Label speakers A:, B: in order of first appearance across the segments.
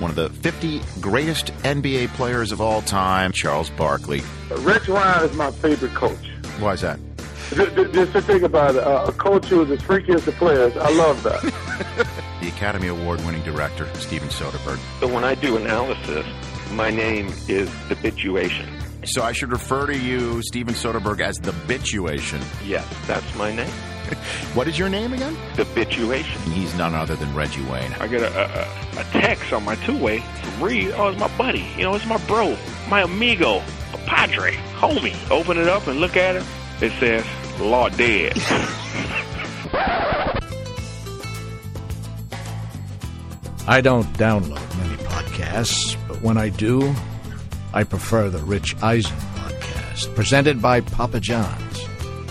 A: one of the 50 greatest NBA players of all time, Charles Barkley.
B: Rex Ryan is my favorite coach.
A: Why is that?
B: Just, just to think about it, uh, a coach who is as freaky as the players, I love that.
A: the Academy Award winning director, Steven Soderbergh.
C: So when I do analysis, my name is the Bituation.
A: So I should refer to you, Steven Soderbergh, as the Bituation.
C: Yes, that's my name.
A: what is your name again?
C: The Bituation.
A: He's none other than Reggie Wayne.
D: I get a, a, a text on my two-way from Reed. Oh, it's my buddy. You know, it's my bro, my amigo, a padre, homie. Open it up and look at it. It says, Law dead.
E: I don't download many podcasts, but when I do, I prefer the Rich Eisen podcast, presented by Papa John's.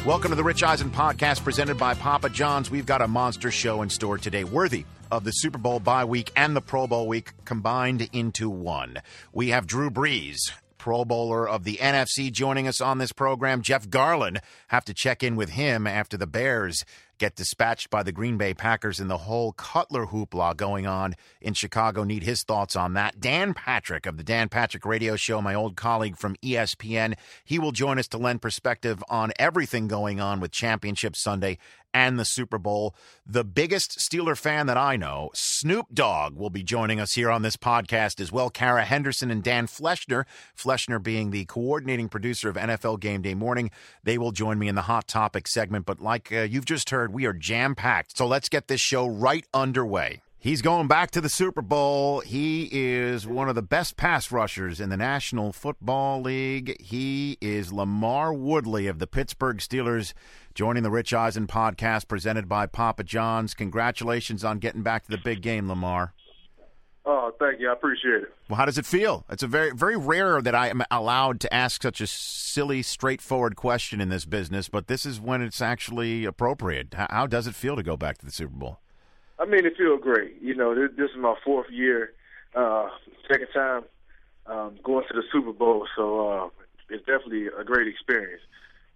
A: Welcome to the Rich Eisen podcast, presented by Papa John's. We've got a monster show in store today, worthy of the Super Bowl bye week and the Pro Bowl week combined into one. We have Drew Brees, Pro Bowler of the NFC, joining us on this program. Jeff Garlin, have to check in with him after the Bears get dispatched by the Green Bay Packers and the whole Cutler hoopla going on in Chicago. Need his thoughts on that. Dan Patrick of the Dan Patrick Radio Show, my old colleague from ESPN, he will join us to lend perspective on everything going on with Championship Sunday and the Super Bowl. The biggest Steeler fan that I know, Snoop Dogg, will be joining us here on this podcast as well. Kara Henderson and Dan Fleschner, Fleschner being the coordinating producer of NFL Game Day Morning, they will join me in the Hot Topic segment. But like uh, you've just heard, we are jam packed. So let's get this show right underway. He's going back to the Super Bowl. He is one of the best pass rushers in the National Football League. He is LaMarr Woodley of the Pittsburgh Steelers, joining the Rich Eisen podcast presented by Papa John's. Congratulations on getting back to the big game, LaMarr.
B: Oh, thank you. I appreciate it.
A: Well, how does it feel? It's a very, very rare that I am allowed to ask such a silly, straightforward question in this business, but this is when it's actually appropriate. How does it feel to go back to the Super Bowl?
B: I mean, it feels great. You know, this, this is my fourth year, uh, second time um, going to the Super Bowl, so uh, it's definitely a great experience.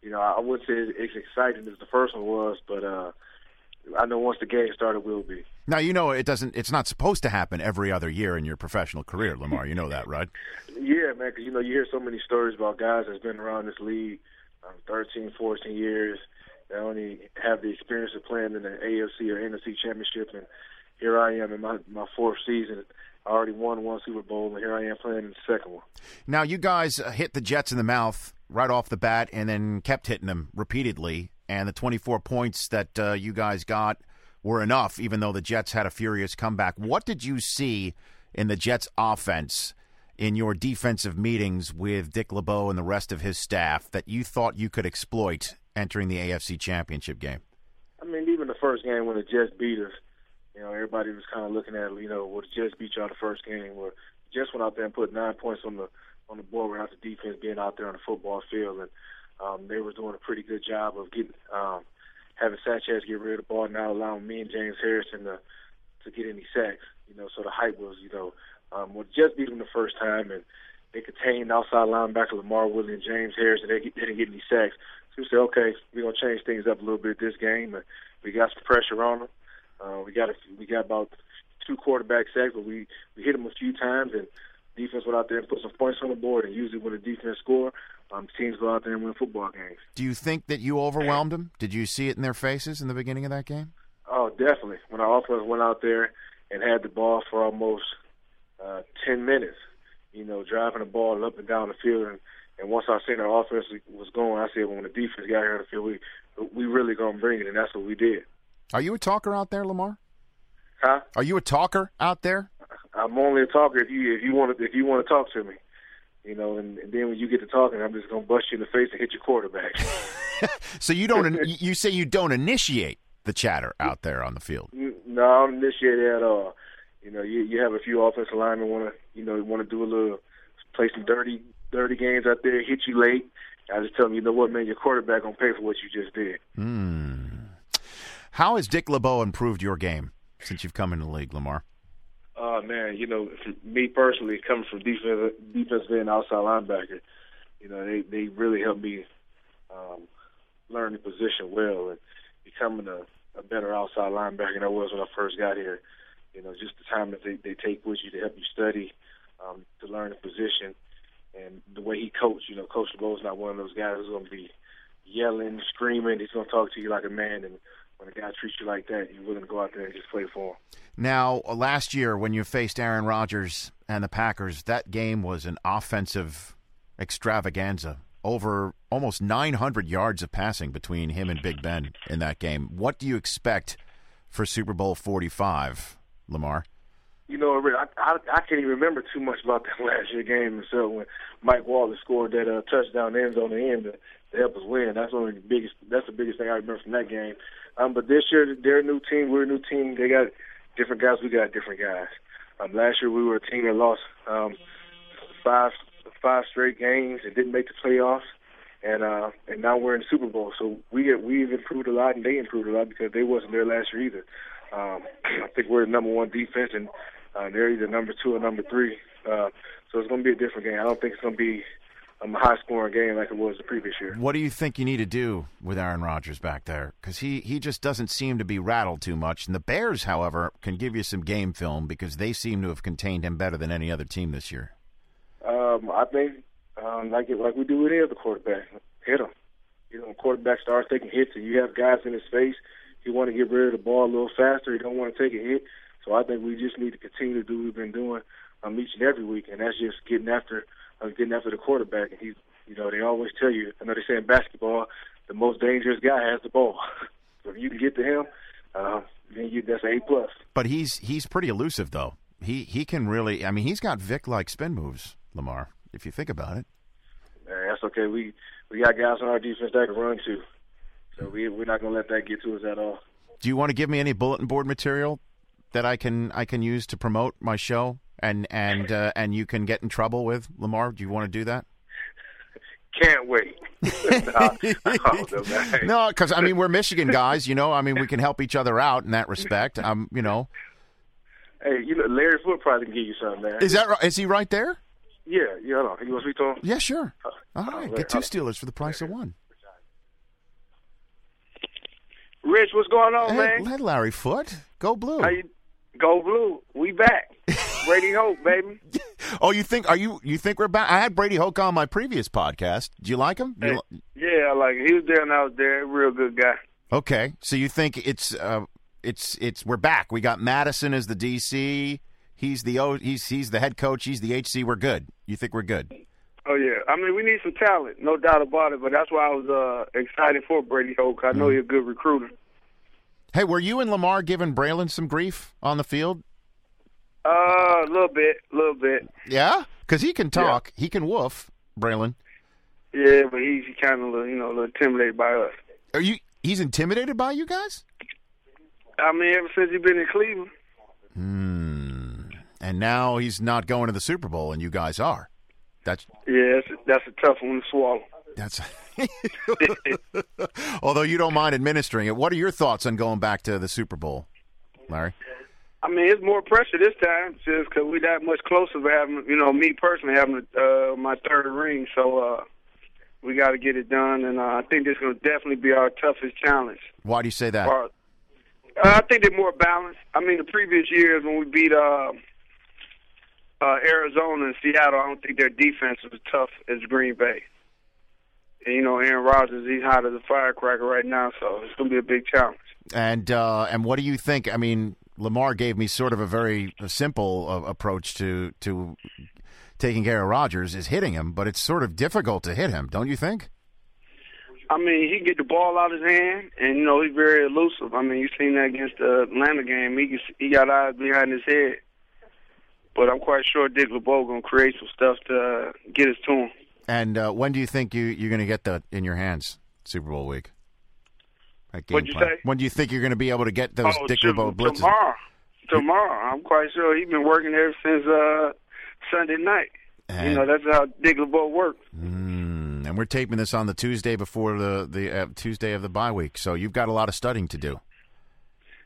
B: You know, I wouldn't say it's as exciting as the first one was, but uh, I know once the game started, will be.
A: Now you know it doesn't. It's not supposed to happen every other year in your professional career, LaMarr. You know that, right?
B: yeah, man. Because you know you hear so many stories about guys that's been around this league um, 13, 14 years. They only have the experience of playing in the AFC or NFC championship, and here I am in my my fourth season. I already won one Super Bowl, and here I am playing in the second one.
A: Now you guys hit the Jets in the mouth right off the bat, and then kept hitting them repeatedly. And the 24 points that uh, you guys got were enough, even though the Jets had a furious comeback. What did you see in the Jets' offense in your defensive meetings with Dick LeBeau and the rest of his staff that you thought you could exploit entering the AFC Championship game?
B: I mean, even the first game when the Jets beat us, you know, everybody was kind of looking at, you know, well, the Jets beat y'all the first game. Where Jets went out there and put nine points on the on the board without the defense being out there on the football field, and um, they were doing a pretty good job of getting um, having Sanchez get rid of the ball, now allowing me and James Harrison to to get any sacks. You know, so the hype was, you know, um, well, just beat them the first time, and they contained outside linebacker LaMarr Woodley and James Harrison. They didn't get any sacks. So we said, okay, we're gonna change things up a little bit this game, and we got some pressure on them. Uh, we got a, we got about two quarterback sacks, but we we hit them a few times, and defense went out there and put some points on the board. And usually, when the defense score, um, teams go out there and win football games.
A: Do you think that you overwhelmed them? Did you see it in their faces in the beginning of that game?
B: Oh, definitely. When our offense went out there and had the ball for almost uh, ten minutes, you know, driving the ball up and down the field, and, and once I seen our offense was going, I said, well, when the defense got here on the field, we we really gonna bring it, and that's what we did.
A: Are you a talker out there, LaMarr?
B: Huh?
A: Are you a talker out there?
B: I'm only a talker if you if you want to if you want to talk to me you know, and, and, then when you get to talking, I'm just gonna bust you in the face and hit your quarterback.
A: so you don't you say you don't initiate the chatter out there on the field?
B: No, I don't initiate it at all. You know, you you have a few offensive linemen want to you know want to do a little play some dirty dirty games out there, hit you late. I just tell them, you know what, man, your quarterback gonna pay for what you just did.
A: Mm. How has Dick LeBeau improved your game since you've come into the league, LaMarr?
B: uh, man, you know, me personally, coming from defense, defensive end, outside linebacker, you know, they they really helped me um, learn the position well and becoming a, a better outside linebacker than I was when I first got here. you know, just the time that they, they take with you to help you study, um, to learn the position, and the way he coached. You know, Coach LeBeau's not one of those guys who's going to be yelling, screaming. He's going to talk to you like a man, and when a guy treats you like that, you're willing to go out there and just play for him.
A: Now, last year when you faced Aaron Rodgers and the Packers, that game was an offensive extravaganza. Over almost 900 yards of passing between him and Big Ben in that game. What do you expect for Super Bowl 45, LaMarr?
B: You know, I, I, I can't even remember too much about that last year game. And so when Mike Wallace scored that uh, touchdown end on the end to, to help us win, that's one of the biggest. That's the biggest thing I remember from that game. Um, but this year, they're a new team. We're a new team. They got different guys. We got different guys. Um, last year, we were a team that lost um, five five straight games and didn't make the playoffs, and uh, and now we're in the Super Bowl. So we we've improved a lot, and they improved a lot because they wasn't there last year either. Um, I think we're the number one defense, and uh, they're either number two or number three. Uh, so it's going to be a different game. I don't think it's going to be um, a high scoring game like it was the previous year.
A: What do you think you need to do with Aaron Rodgers back there? Because he, he just doesn't seem to be rattled too much. And the Bears, however, can give you some game film because they seem to have contained him better than any other team this year.
B: Um, I think um, like it, like we do with any other quarterback, hit him. You know, quarterback starts taking hits, and you have guys in his face. He want to get rid of the ball a little faster. He don't want to take a hit. So I think we just need to continue to do what we've been doing um, each and every week, and that's just getting after uh, getting after the quarterback. And he's, you know, they always tell you. I know they say in basketball, the most dangerous guy has the ball. so if you can get to him, uh, then you that's an a plus.
A: But he's he's pretty elusive though. He he can really. I mean, he's got Vic like spin moves, LaMarr. If you think about it.
B: Man, that's okay. We we got guys on our defense that can run too. So we we're not gonna let that get to us at all.
A: Do you want to give me any bulletin board material that I can I can use to promote my show and and uh, and you can get in trouble with LaMarr? Do you want to do that?
B: Can't wait.
A: no, because I mean we're Michigan guys, you know. I mean we can help each other out in that respect. Um, you know.
B: Hey, you know Larry Foote probably can give you something, man.
A: Is that right? Is he right there?
B: Yeah, yeah. Hold on. You want to speak to him?
A: Yeah, sure. Uh, All right, get two Steelers for the price of one.
F: Rich, what's going on,
A: hey,
F: man?
A: Larry Foote go blue.
F: You, go blue. We back. Brady Hoke, baby.
A: oh, you think are you you think we're back? I had Brady Hoke on my previous podcast. Do you like him?
F: Hey, yeah, I like him. He was there and I was there. Real good guy.
A: Okay, so you think it's uh, it's it's we're back. We got Mattison as the DC. He's the O. He's he's the head coach. He's the HC. We're good. You think we're good?
F: Oh yeah. I mean, we need some talent, no doubt about it. But that's why I was uh, excited for Brady Hoke. I know mm. he's a good recruiter.
A: Hey, were you and LaMarr giving Braylon some grief on the field?
F: Uh, a little bit, a little bit.
A: Yeah, because he can talk. Yeah. He can woof, Braylon.
F: Yeah, but he's kind of you know a little intimidated by us.
A: Are you? He's intimidated by you guys?
F: I mean, ever since he's been in Cleveland.
A: Hmm. And now he's not going to the Super Bowl, and you guys are. That's
F: yeah. That's a, that's a tough one to swallow.
A: That's although you don't mind administering it. What are your thoughts on going back to the Super Bowl, Larry?
F: I mean, it's more pressure this time just because we're that much closer to having, you know, me personally having uh, my third ring. So uh, we got to get it done, and uh, I think this is going to definitely be our toughest challenge.
A: Why do you say that?
F: Uh, I think they're more balanced. I mean, the previous years when we beat uh, uh, Arizona and Seattle, I don't think their defense was as tough as Green Bay. And, you know, Aaron Rodgers, he's hot as a firecracker right now, so it's going to be a big challenge.
A: And uh, and what do you think? I mean, LaMarr gave me sort of a very simple uh, approach to to taking care of Rodgers is hitting him, but it's sort of difficult to hit him, don't you think?
F: I mean, he can get the ball out of his hand, and you know he's very elusive. I mean, you seen that against the Atlanta game. He he got eyes behind his head, but I'm quite sure Dick LeBeau gonna create some stuff to uh, get us to him.
A: And uh, when do you think you you're gonna get that in your hands? Super Bowl week.
F: What'd you
A: plan.
F: say?
A: When do you think you're going to be able to get those
F: oh,
A: Dick blitzes?
F: Tomorrow. Tomorrow. I'm quite sure he's been working there since uh, Sunday night. And you know, that's how Dick LeBeau works.
A: Mm, and we're taping this on the Tuesday before the, the uh, Tuesday of the bye week, so you've got a lot of studying to do.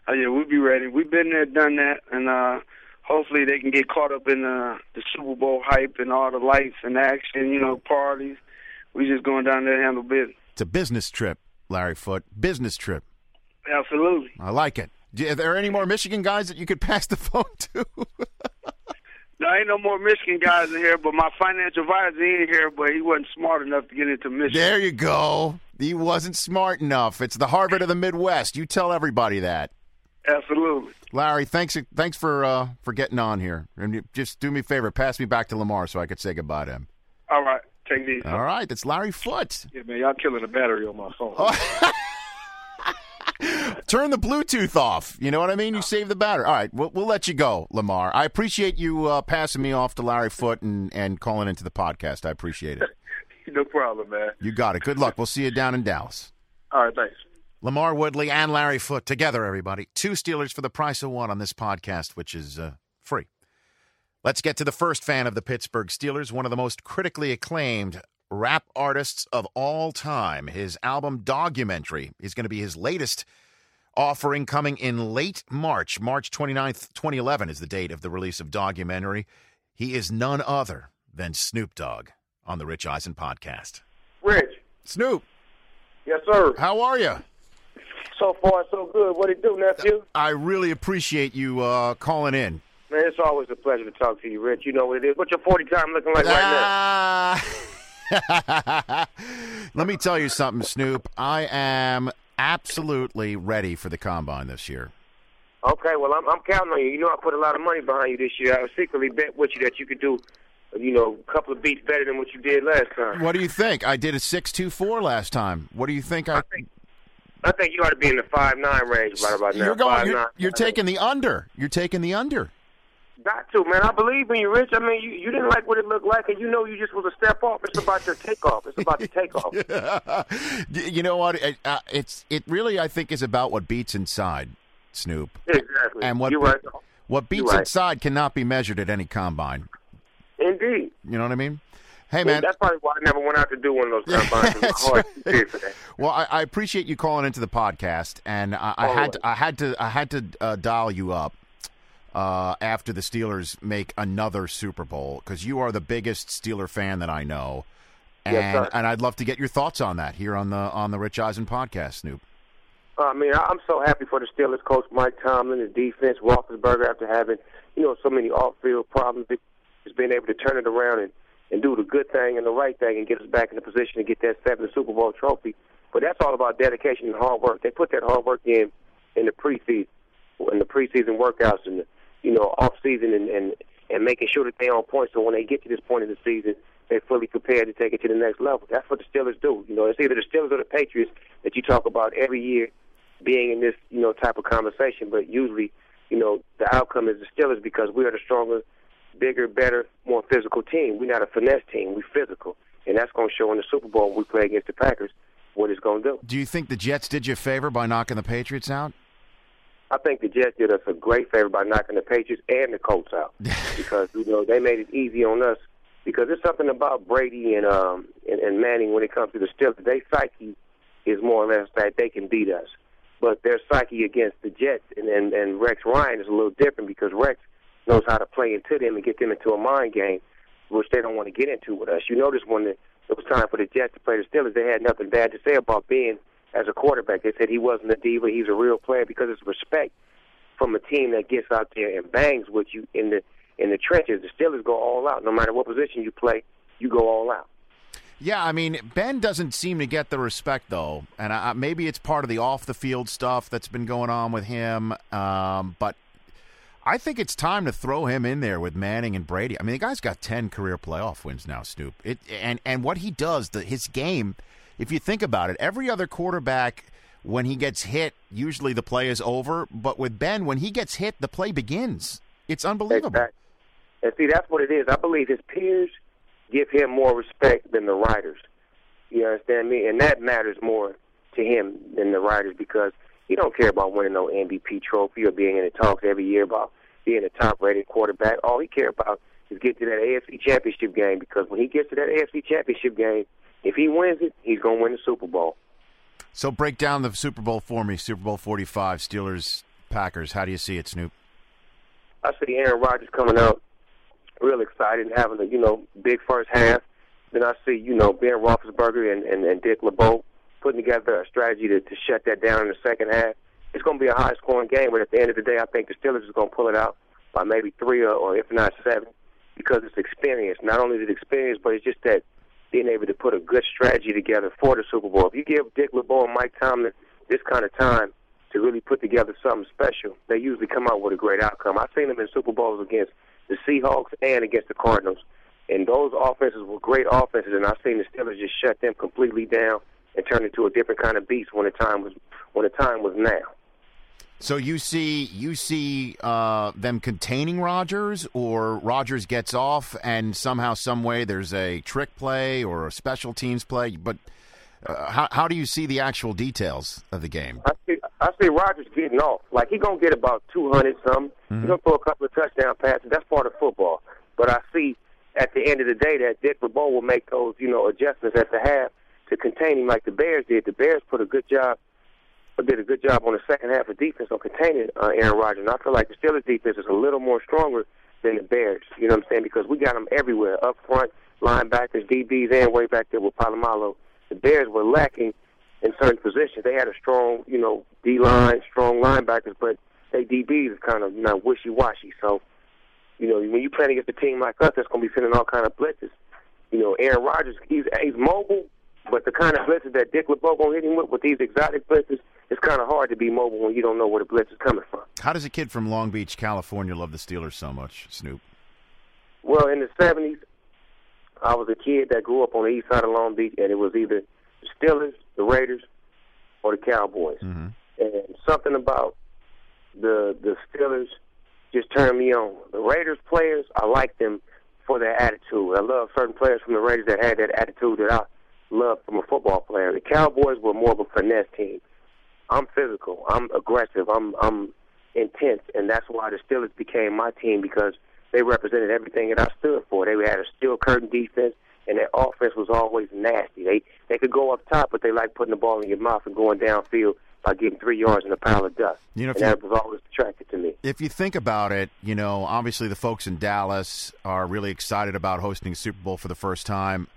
F: Oh, yeah, we'll be ready. We've been there, done that, and uh, hopefully they can get caught up in uh, the Super Bowl hype and all the lights and action, you know, parties. We're just going down there to handle business.
A: It's a business trip. Larry Foote. Business trip.
F: Absolutely.
A: I like it. Are there any more Michigan guys that you could pass the phone to?
F: There ain't no more Michigan guys in here, but my financial advisor in here, but he wasn't smart enough to get into Michigan.
A: there you go. He wasn't smart enough. It's the Harvard of the Midwest. You tell everybody that.
F: Absolutely.
A: Larry, thanks thanks for uh, for getting on here. And just do me a favor, pass me back to LaMarr so I could say goodbye to him.
F: All right. Take easy.
A: All right, that's Larry Foote.
B: Yeah, man, y'all killing the battery on my phone.
A: Turn the Bluetooth off. You know what I mean? You save the battery. All right, we'll, we'll let you go, LaMarr. I appreciate you uh, passing me off to Larry Foote and, and calling into the podcast. I appreciate it.
B: no problem, man.
A: You got it. Good luck. We'll see you down in Dallas.
B: All right, thanks.
A: LaMarr Woodley and Larry Foote together, everybody. Two Steelers for the price of one on this podcast, which is uh. Let's get to the first fan of the Pittsburgh Steelers, one of the most critically acclaimed rap artists of all time. His album Doggumentary is going to be his latest offering coming in late March. March 29th, 2011 is the date of the release of Doggumentary. He is none other than Snoop Dogg on the Rich Eisen podcast.
G: Rich.
A: Snoop,
G: Yes, sir.
A: how are you?
G: So far, so good. What do you do, nephew?
A: I really appreciate you uh, calling in.
G: Man, it's always a pleasure to talk to you, Rich. You know what it is. What's your 40 time looking like right now?
A: Ah. Let me tell you something, Snoop. I am absolutely ready for the combine this year.
G: Okay, well, I'm, I'm counting on you. You know, I put a lot of money behind you this year. I secretly bet with you that you could do, you know, a couple of beats better than what you did last time.
A: What do you think? I did a six two four last time. What do you think? I,
G: I think you ought to be in the five nine range right about now.
A: you're going. You're, you're taking the under. You're taking the under.
G: Got to, man. I believe in you, Rich. I mean, you, you didn't like what it looked like, and you know you just was a step off. It's about your takeoff. It's about the takeoff.
A: you know what? It, uh, it's it really I think is about what beats inside, Snoop.
G: Exactly.
A: And what
G: You're right.
A: what beats
G: right.
A: inside cannot be measured at any combine.
G: Indeed.
A: You know what I mean? Hey man,
G: That's probably why I never went out to do one of those combines. My
A: That's
G: heart
A: right.
G: too big for that.
A: Well, I, I appreciate you calling into the podcast, and I, I had to, I had to I had to uh, dial you up uh, after the Steelers make another Super Bowl because you are the biggest Steeler fan that I know, and
G: Yes,
A: and I'd love to get your thoughts on that here on the on the Rich Eisen podcast, Snoop.
G: I mean, I'm so happy for the Steelers coach Mike Tomlin, the defense, Roethlisberger, after having you know so many off-field problems, has been able to turn it around and and do the good thing and the right thing and get us back in the position to get that seventh Super Bowl trophy. But that's all about dedication and hard work. They put that hard work in in the preseason, in the preseason workouts, and the, you know off season, and, and and making sure that they're on point. So when they get to this point in the season, they're fully prepared to take it to the next level. That's what the Steelers do. You know, it's either the Steelers or the Patriots that you talk about every year being in this you know type of conversation. But usually, you know, the outcome is the Steelers because we are the stronger, bigger, better, more physical team. We're not a finesse team. We're physical, and that's going to show in the Super Bowl when we play against the Packers what it's going to do.
A: Do you think the Jets did you a favor by knocking the Patriots out?
G: I think the Jets did us a great favor by knocking the Patriots and the Colts out because you know they made it easy on us. Because there's something about Brady and um and, and Manning when it comes to the Steelers. Their psyche is more or less that they can beat us, but their psyche against the Jets and and, and Rex Ryan is a little different because Rex knows how to play into them and get them into a mind game, which they don't want to get into with us. You notice when the, it was time for the Jets to play the Steelers, they had nothing bad to say about being as a quarterback. They said he wasn't a diva; he's a real player because it's respect from a team that gets out there and bangs with you in the in the trenches. The Steelers go all out. No matter what position you play, you go all out.
A: Yeah, I mean Ben doesn't seem to get the respect though, and I, maybe it's part of the off the field stuff that's been going on with him. Um, but I think it's time to throw him in there with Manning and Brady. I mean, the guy's got ten career playoff wins now, Snoop. It and and what he does, the his game. If you think about it, every other quarterback when he gets hit, usually the play is over. But with Ben, when he gets hit, the play begins. It's unbelievable.
G: Exactly. And see, that's what it is. I believe his peers give him more respect than the writers. You understand me? And that matters more to him than the writers because he don't care about winning no MVP trophy or being in the talks every year about being a top-rated quarterback. All he cares about is getting to that AFC Championship game because when he gets to that AFC Championship game, if he wins it, he's going to win the Super Bowl.
A: So break down the Super Bowl for me. Super Bowl forty-five, Steelers, Packers. How do you see it, Snoop?
G: I see Aaron Rodgers coming out real excited and having a you know big first half. Then I see you know Ben Roethlisberger and, and, and Dick LeBeau putting together a strategy to, to shut that down in the second half it's going to be a high scoring game. But at the end of the day, I think the Steelers is going to pull it out by maybe three or, or if not seven because it's experience. Not only is it experience, but it's just that being able to put a good strategy together for the Super Bowl. If you give Dick LeBeau and Mike Tomlin this kind of time to really put together something special, they usually come out with a great outcome. I've seen them in Super Bowls against the Seahawks and against the Cardinals. And those offenses were great offenses, and I've seen the Steelers just shut them completely down and turn into a different kind of beast when the time was when the time was now.
A: So you see, you see uh, them containing Rodgers, or Rodgers gets off, and somehow, some way, there's a trick play or a special teams play. But uh, how how do you see the actual details of the game?
G: I see, I see Rodgers getting off. Like he gonna get about two hundred something. Mm-hmm. He's gonna throw a couple of touchdown passes. That's part of football. But I see at the end of the day that Dick LeBeau will make those you know adjustments at the half to contain him like the Bears did. The Bears put a good job did a good job on the second half of defense on containing uh, Aaron Rodgers. And I feel like the Steelers defense is a little more stronger than the Bears. You know what I'm saying? Because we got them everywhere, up front, linebackers, DBs, and way back there with Polamalu. The Bears were lacking in certain positions. They had a strong, you know, D line, strong linebackers, but they DBs is kind of you know wishy washy. So, you know, when you play against a team like us that's going to be sending all kind of blitzes, you know, Aaron Rodgers, he's he's mobile, but the kind of blitzes that Dick LeBeau to hit him with, with these exotic blitzes, it's kind of hard to be mobile when you don't know where the blitz is coming from.
A: How does a kid from Long Beach, California, love the Steelers so much, Snoop?
G: Well, in the '70s, I was a kid that grew up on the east side of Long Beach, and it was either the Steelers, the Raiders, or the Cowboys.
A: Mm-hmm.
G: And something about the the Steelers just turned me on. The Raiders players, I like them for their attitude. I love certain players from the Raiders that had that attitude that I love from a football player. The Cowboys were more of a finesse team. I'm physical. I'm aggressive. I'm I'm intense, and that's why the Steelers became my team because they represented everything that I stood for. They had a steel curtain defense, and their offense was always nasty. They they could go up top, but they like putting the ball in your mouth and going downfield by getting three yards in a pile of dust.
A: You know,
G: and that was always attracted to me.
A: If you think about it, you know, obviously the folks in Dallas are really excited about hosting Super Bowl for the first time.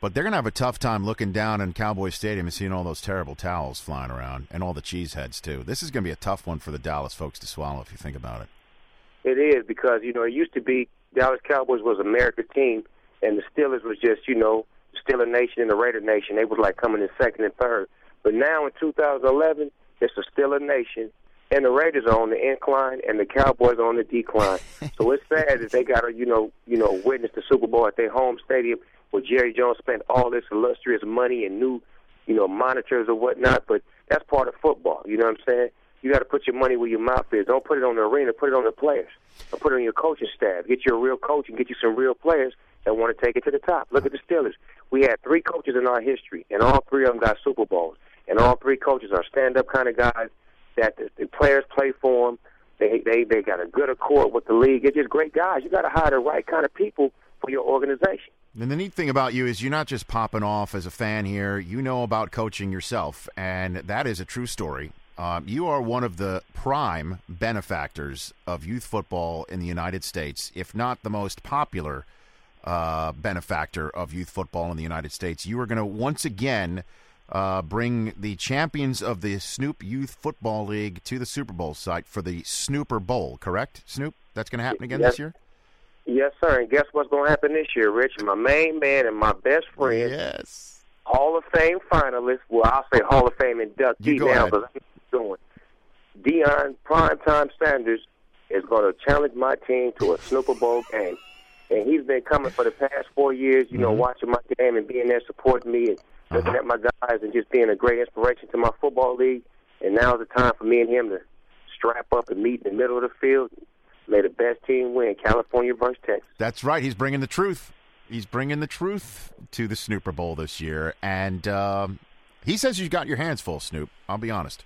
A: But they're going to have a tough time looking down in Cowboy Stadium and seeing all those terrible towels flying around and all the cheese heads, too. This is going to be a tough one for the Dallas folks to swallow if you think about it.
G: It is because, you know, it used to be Dallas Cowboys was America's team, and the Steelers was just, you know, Steeler Nation and the Raider Nation. They was like coming in second and third. But now in 2011, it's a Steeler Nation, and the Raiders are on the incline, and the Cowboys are on the decline. so it's sad that they got to, you know, you know, witness the Super Bowl at their home stadium where Jerry Jones spent all this illustrious money and new, you know, monitors or whatnot. But that's part of football. You know what I'm saying? You got to put your money where your mouth is. Don't put it on the arena. Put it on the players. Or put it on your coaching staff. Get you a real coach and get you some real players that want to take it to the top. Look at the Steelers. We had three coaches in our history, and all three of them got Super Bowls. And all three coaches are stand-up kind of guys that the, the players play for them. They they they got a good accord with the league. It's just great guys. You got to hire the right kind of people for your organization.
A: And the neat thing about you is you're not just popping off as a fan here. You know about coaching yourself, and that is a true story. Um, you are one of the prime benefactors of youth football in the United States, if not the most popular uh, benefactor of youth football in the United States. You are going to once again uh, bring the champions of the Snoop Youth Football League to the Super Bowl site for the Snooper Bowl, correct, Snoop? That's going to happen again
G: yes.
A: this year?
G: Yes, sir. And guess what's going to happen this year, Rich? My main man and my best friend,
A: yes,
G: Hall of Fame finalist. Well, I'll say Hall of Fame inductee now because I'm doing. Deion Primetime Sanders is going to challenge my team to a Super Bowl game, and he's been coming for the past four years. You know,
A: Mhm.
G: watching my game and being there supporting me and looking
A: Uh-huh.
G: at my guys and just being a great inspiration to my football league. And now's the time for me and him to strap up and meet in the middle of the field. May the best team win, California versus Texas.
A: That's right. He's bringing the truth. He's bringing the truth to the Snooper Bowl this year, and um, he says you've got your hands full, Snoop. I'll be honest.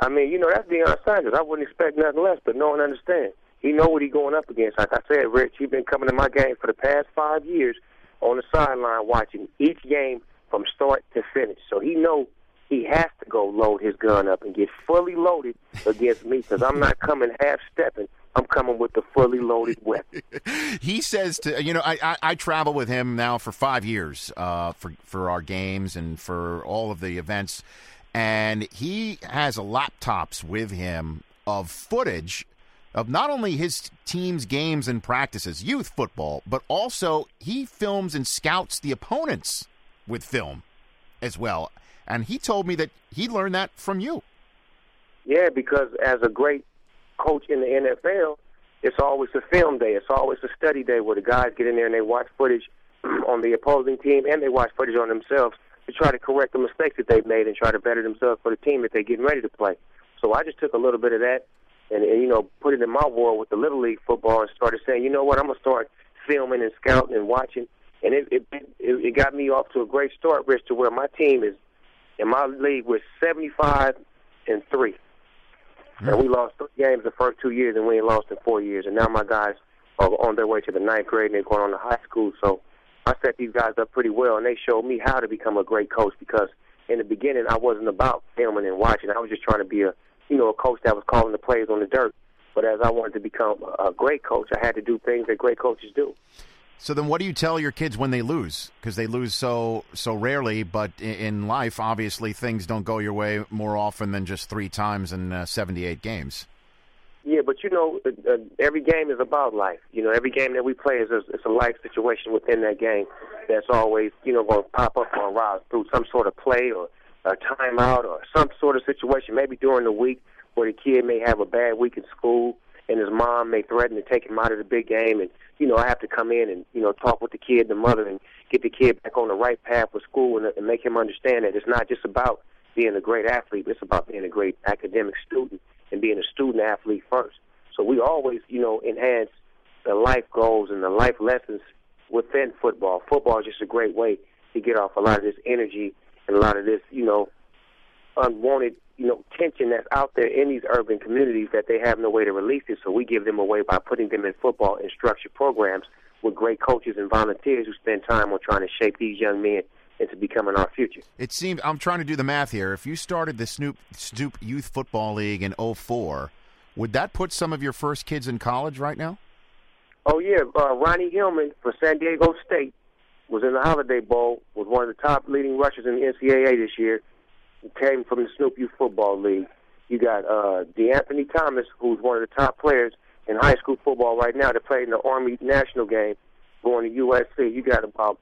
G: I mean, you know, that's Deion Sanders. I wouldn't expect nothing less, but no one understands. He know what he's going up against. Like I said, Rich, he's been coming to my game for the past five years on the sideline watching each game from start to finish. So he know he has to go load his gun up and get fully loaded against me because I'm not coming half stepping. I'm coming with the fully loaded weapon.
A: he says to you know I, I, I travel with him now for five years uh, for for our games and for all of the events, and he has laptops with him of footage of not only his team's games and practices, youth football, but also he films and scouts the opponents with film as well. And he told me that he learned that from you.
G: Yeah, because as a great coach in the NFL, it's always a film day. It's always a study day where the guys get in there and they watch footage on the opposing team and they watch footage on themselves to try to correct the mistakes that they've made and try to better themselves for the team that they're getting ready to play. So I just took a little bit of that and, and you know put it in my world with the little league football and started saying, you know what, I'm gonna start filming and scouting and watching, and it it it, got me off to a great start, Rich, to where my team is in my league was 75 and three. And we lost three games the first two years, and we ain't lost in four years. And now my guys are on their way to the ninth grade, and they're going on to high school. So I set these guys up pretty well, and they showed me how to become a great coach. Because in the beginning, I wasn't about filming and watching. I was just trying to be a, you know, a coach that was calling the plays on the dirt. But as I wanted to become a great coach, I had to do things that great coaches do.
A: So then, what do you tell your kids when they lose? Because they lose so so rarely. But in life, obviously, things don't go your way more often than just three times in uh, seventy-eight games.
G: Yeah, but you know, uh, every game is about life. You know, every game that we play is a, it's a life situation within that game that's always you know going to pop up on route through some sort of play or a timeout or some sort of situation. Maybe during the week where the kid may have a bad week in school and his mom may threaten to take him out of the big game and you know, I have to come in and, you know, talk with the kid, the mother, and get the kid back on the right path with school and, and make him understand that it's not just about being a great athlete, it's about being a great academic student and being a student athlete first. So we always, you know, enhance the life goals and the life lessons within football. Football is just a great way to get off a lot of this energy and a lot of this, you know, unwanted you know, tension that's out there in these urban communities that they have no way to release it. So we give them away by putting them in football and structured programs with great coaches and volunteers who spend time on trying to shape these young men into becoming our future.
A: It seems I'm trying to do the math here. If you started the Snoop Snoop Youth Football League in 04, would that put some of your first kids in college right now?
G: Oh yeah, uh, Ronnie Hillman for San Diego State was in the Holiday Bowl, was one of the top leading rushers in the NCAA this year came from the Snoop Youth Football League. You got uh, DeAnthony Thomas, who's one of the top players in high school football right now. That played in the Army national game, going to USC. You got about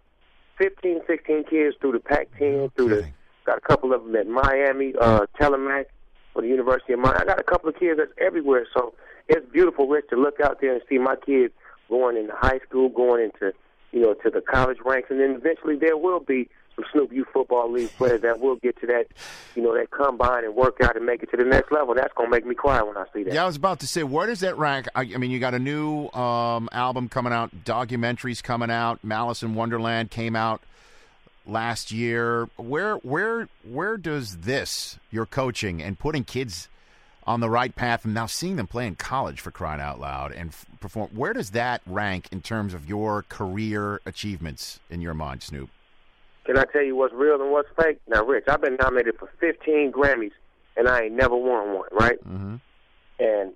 G: 15, 16 kids through the Pac-10, through the got a couple of them at Miami, uh, Telemac for the University of Miami. I got a couple of kids that's everywhere. So it's beautiful, Rich, to look out there and see my kids going into high school, going into you know to the college ranks, and then eventually there will be some Snoop Youth Football League players that will get to that, you know, that combine and work out and make it to the next level. That's gonna make me cry when I see that.
A: Yeah, I was about to say, where does that rank? I, I mean, you got a new um, album coming out, Doggumentary's coming out. Malice in Wonderland came out last year. Where, where, where does this your coaching and putting kids on the right path and now seeing them play in college for crying out loud and perform? Where does that rank in terms of your career achievements in your mind, Snoop?
G: Can I tell you what's real and what's fake? Now, Rich, I've been nominated for 15 Grammys, and I ain't never won one, right?
A: Mm-hmm.
G: And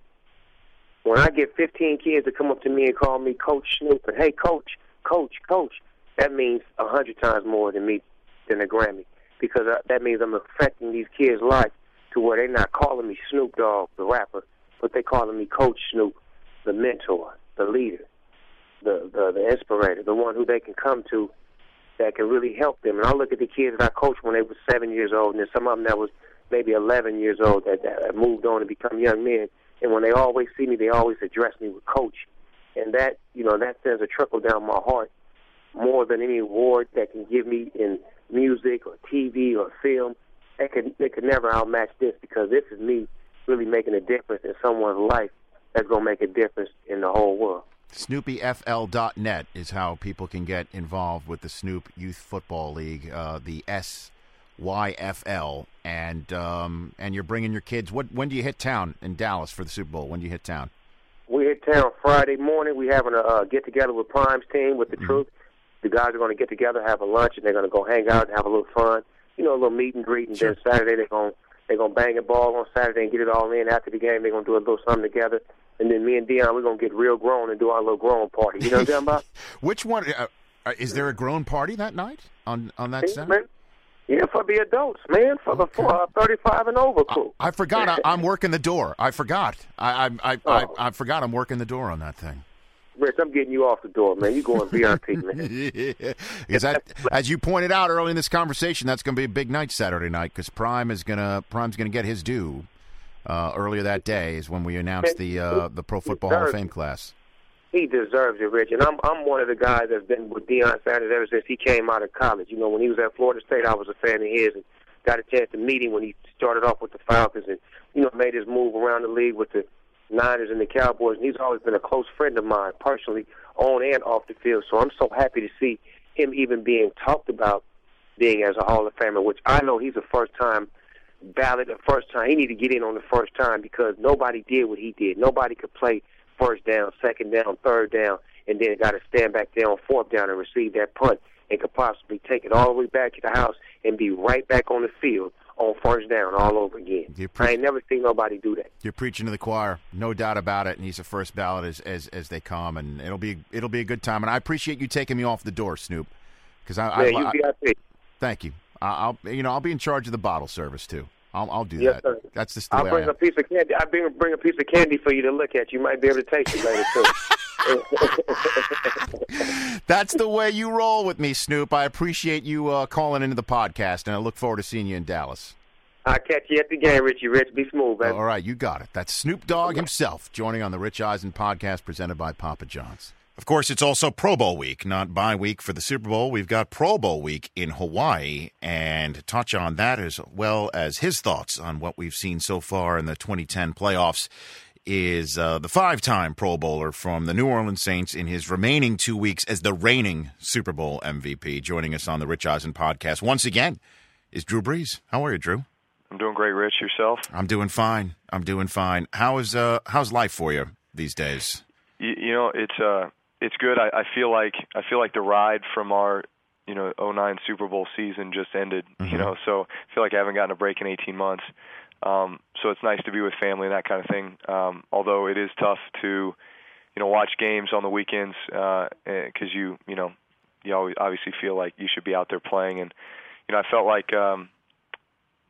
G: when I get 15 kids to come up to me and call me Coach Snoop, and hey, Coach, Coach, Coach, that means a hundred times more than me than a Grammy, because uh, that means I'm affecting these kids' life to where they're not calling me Snoop Dogg, the rapper, but they're calling me Coach Snoop, the mentor, the leader, the the, the inspirator, the one who they can come to that can really help them. And I look at the kids that I coached when they were seven years old, and there's some of them that was maybe 11 years old that, that moved on to become young men. And when they always see me, they always address me with coach. And that, you know, that sends a trickle down my heart more than any award that can give me in music or TV or film. It could, it could never outmatch this because this is me really making a difference in someone's life that's going to make a difference in the whole world.
A: SnoopYFL.net is how people can get involved with the Snoop Youth Football League, uh, the SYFL, and um, and you're bringing your kids. What when do you hit town in Dallas for the Super Bowl? When do you hit town?
G: We hit town Friday morning. We having a uh, get together with Prime's team with the mm-hmm. Truth. The guys are going to get together, have a lunch, and they're going to go hang out and have a little fun. You know, a little meet and greet, and sure. then Saturday they're going they're going to bang a ball on Saturday and get it all in. After the game, they're going to do a little something together and then me and Deion, we're gonna get real grown and do our little grown party. You know what I'm talking about?
A: Which one? Uh, uh, is there a grown party that night on on that Saturday?
G: Yeah, for the adults, man, for the for, uh, 35 and over crew.
A: I forgot I, I'm working the door. I forgot. I I I,
G: Oh.
A: I I forgot I'm working the door on that thing.
G: Rich, I'm getting you off the door, man. You're going VIP, man.
A: Because as you pointed out early in this conversation, that's going to be a big night Saturday night. Because Prime is gonna Prime's gonna get his due. Uh, earlier that day is when we announced the uh, the Pro Football Hall of Fame class.
G: He deserves it, Rich. And I'm I'm one of the guys that's been with Deion Sanders ever since he came out of college. You know, when he was at Florida State, I was a fan of his and got a chance to meet him when he started off with the Falcons and you know made his move around the league with the Niners and the Cowboys. And he's always been a close friend of mine, personally, on and off the field. So I'm so happy to see him even being talked about being as a Hall of Famer, which I know he's a first time ballot the first time. He need to get in on the first time because nobody did what he did. Nobody could play first down, second down, third down, and then got to stand back there on fourth down and receive that punt and could possibly take it all the way back to the house and be right back on the field on first down all over again.
A: You pre-
G: I ain't never seen nobody do that.
A: You're preaching to the choir, no doubt about it. And he's the first ballot as as, as they come, and it'll be it'll be a good time. And I appreciate you taking me off the door, Snoop, because I, I,
G: Yeah, you
A: I
G: VIP.
A: thank you. I'll you know I'll be in charge of the bottle service too. I'll I'll do
G: Yes,
A: that.
G: sir.
A: That's just the
G: I'll
A: way
G: bring a piece of candy. I'll bring, bring a piece of candy for you to look at. You might be able to taste it later too.
A: That's the way you roll with me, Snoop. I appreciate you uh, calling into the podcast, and I look forward to seeing you in Dallas.
G: I'll catch you at the game, Richie Rich. Be smooth, baby.
A: All right, you got it. That's Snoop Dogg himself joining on the Rich Eisen podcast presented by Papa John's. Of course, it's also Pro Bowl week, not bye week for the Super Bowl. We've got Pro Bowl week in Hawaii, and touch on that as well as his thoughts on what we've seen so far in the 2010 playoffs is uh, the five-time Pro Bowler from the New Orleans Saints in his remaining two weeks as the reigning Super Bowl MVP. Joining us on the Rich Eisen podcast once again is Drew Brees. How are you, Drew?
H: I'm doing great, Rich. Yourself?
A: I'm doing fine. I'm doing fine. How is uh how's life for you these days?
H: You, you know, it's uh, it's good. I, I feel like I feel like the ride from our you know 09 Super Bowl season just ended. You know, so I feel like I haven't gotten a break in 18 months. Um, so it's nice to be with family and that kind of thing. Um, although it is tough to you know watch games on the weekends because you you know you always obviously feel like you should be out there playing and you know I felt like um,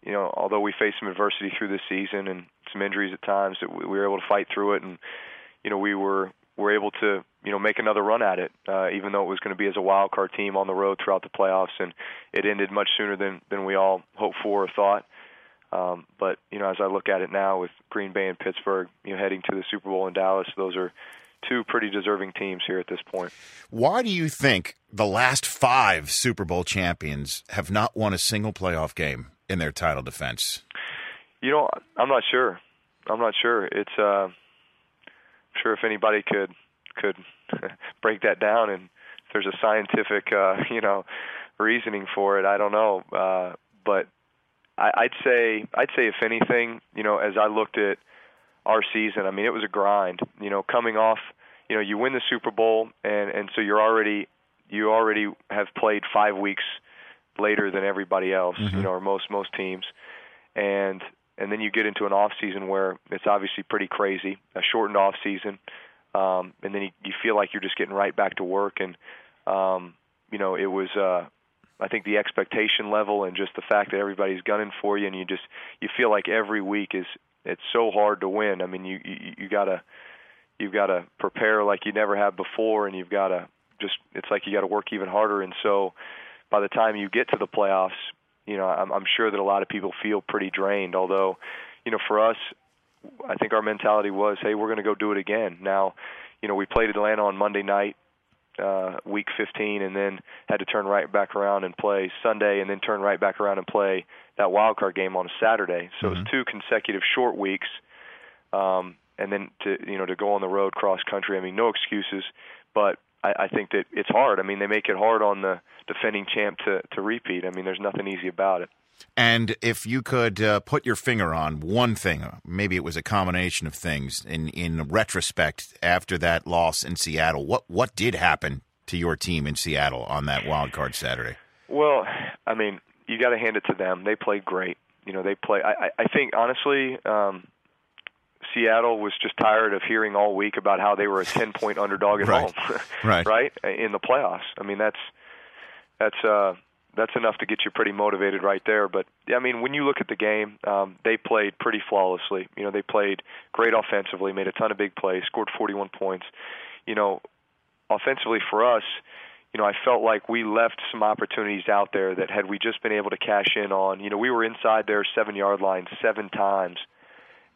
H: you know, although we faced some adversity through this season and some injuries at times, that we we were able to fight through it, and you know, we were were able to you know make another run at it, uh, even though it was going to be as a wild card team on the road throughout the playoffs, and it ended much sooner than than we all hoped for or thought. Um, but you know, as I look at it now with Green Bay and Pittsburgh, you know, heading to the Super Bowl in Dallas, those are two pretty deserving teams here at this point.
A: Why do you think the last five Super Bowl champions have not won a single playoff game in their title defense?
H: You know, I'm not sure. I'm not sure. It's uh, I'm sure if anybody could could break that down and if there's a scientific uh, you know reasoning for it, I don't know. Uh, but I, I'd say I'd say if anything, you know, as I looked at our season, I mean, it was a grind. You know, coming off, you know, you win the Super Bowl, and and so you're already you already have played five weeks later than everybody else, you know, or most most teams, and and then you get into an off season where it's obviously pretty crazy, a shortened off season, um, and then you, you feel like you're just getting right back to work, and um, you know, it was. Uh, I think the expectation level and just the fact that everybody's gunning for you, and you just you feel like every week is it's so hard to win. I mean, you you, you gotta you've got to prepare like you never have before, and you've got to just it's like you got to work even harder. And so, by the time you get to the playoffs, you know, I'm, I'm sure that a lot of people feel pretty drained. Although, you know, for us, I think our mentality was, hey, we're going to go do it again. Now, you know, we played Atlanta on Monday night uh, week 15 and then had to turn right back around and play Sunday and then turn right back around and play that wild card game on a Saturday. So it was two consecutive short weeks. Um, and then to you know to go on the road cross country. I mean, no excuses, but I, I think that it's hard. I mean, they make it hard on the defending champ to to repeat. I mean, there's nothing easy about it.
A: And if you could uh, put your finger on one thing, uh, maybe it was a combination of things. In in retrospect, after that loss in Seattle, what what did happen to your team in Seattle on that wild card Saturday?
H: Well, I mean, you got to hand it to them. They played great. You know, they play. I, I think honestly, um, Seattle was just tired of hearing all week about how they were a ten point underdog at
A: Right.
H: home,
A: Right.
H: right in the playoffs. I mean, that's that's uh, that's enough to get you pretty motivated right there. But I mean, when you look at the game, um, they played pretty flawlessly. You know, they played great offensively, made a ton of big plays, scored 41 points. You know, offensively for us, you know, I felt like we left some opportunities out there that had we just been able to cash in on. You know, we were inside their seven yard line seven times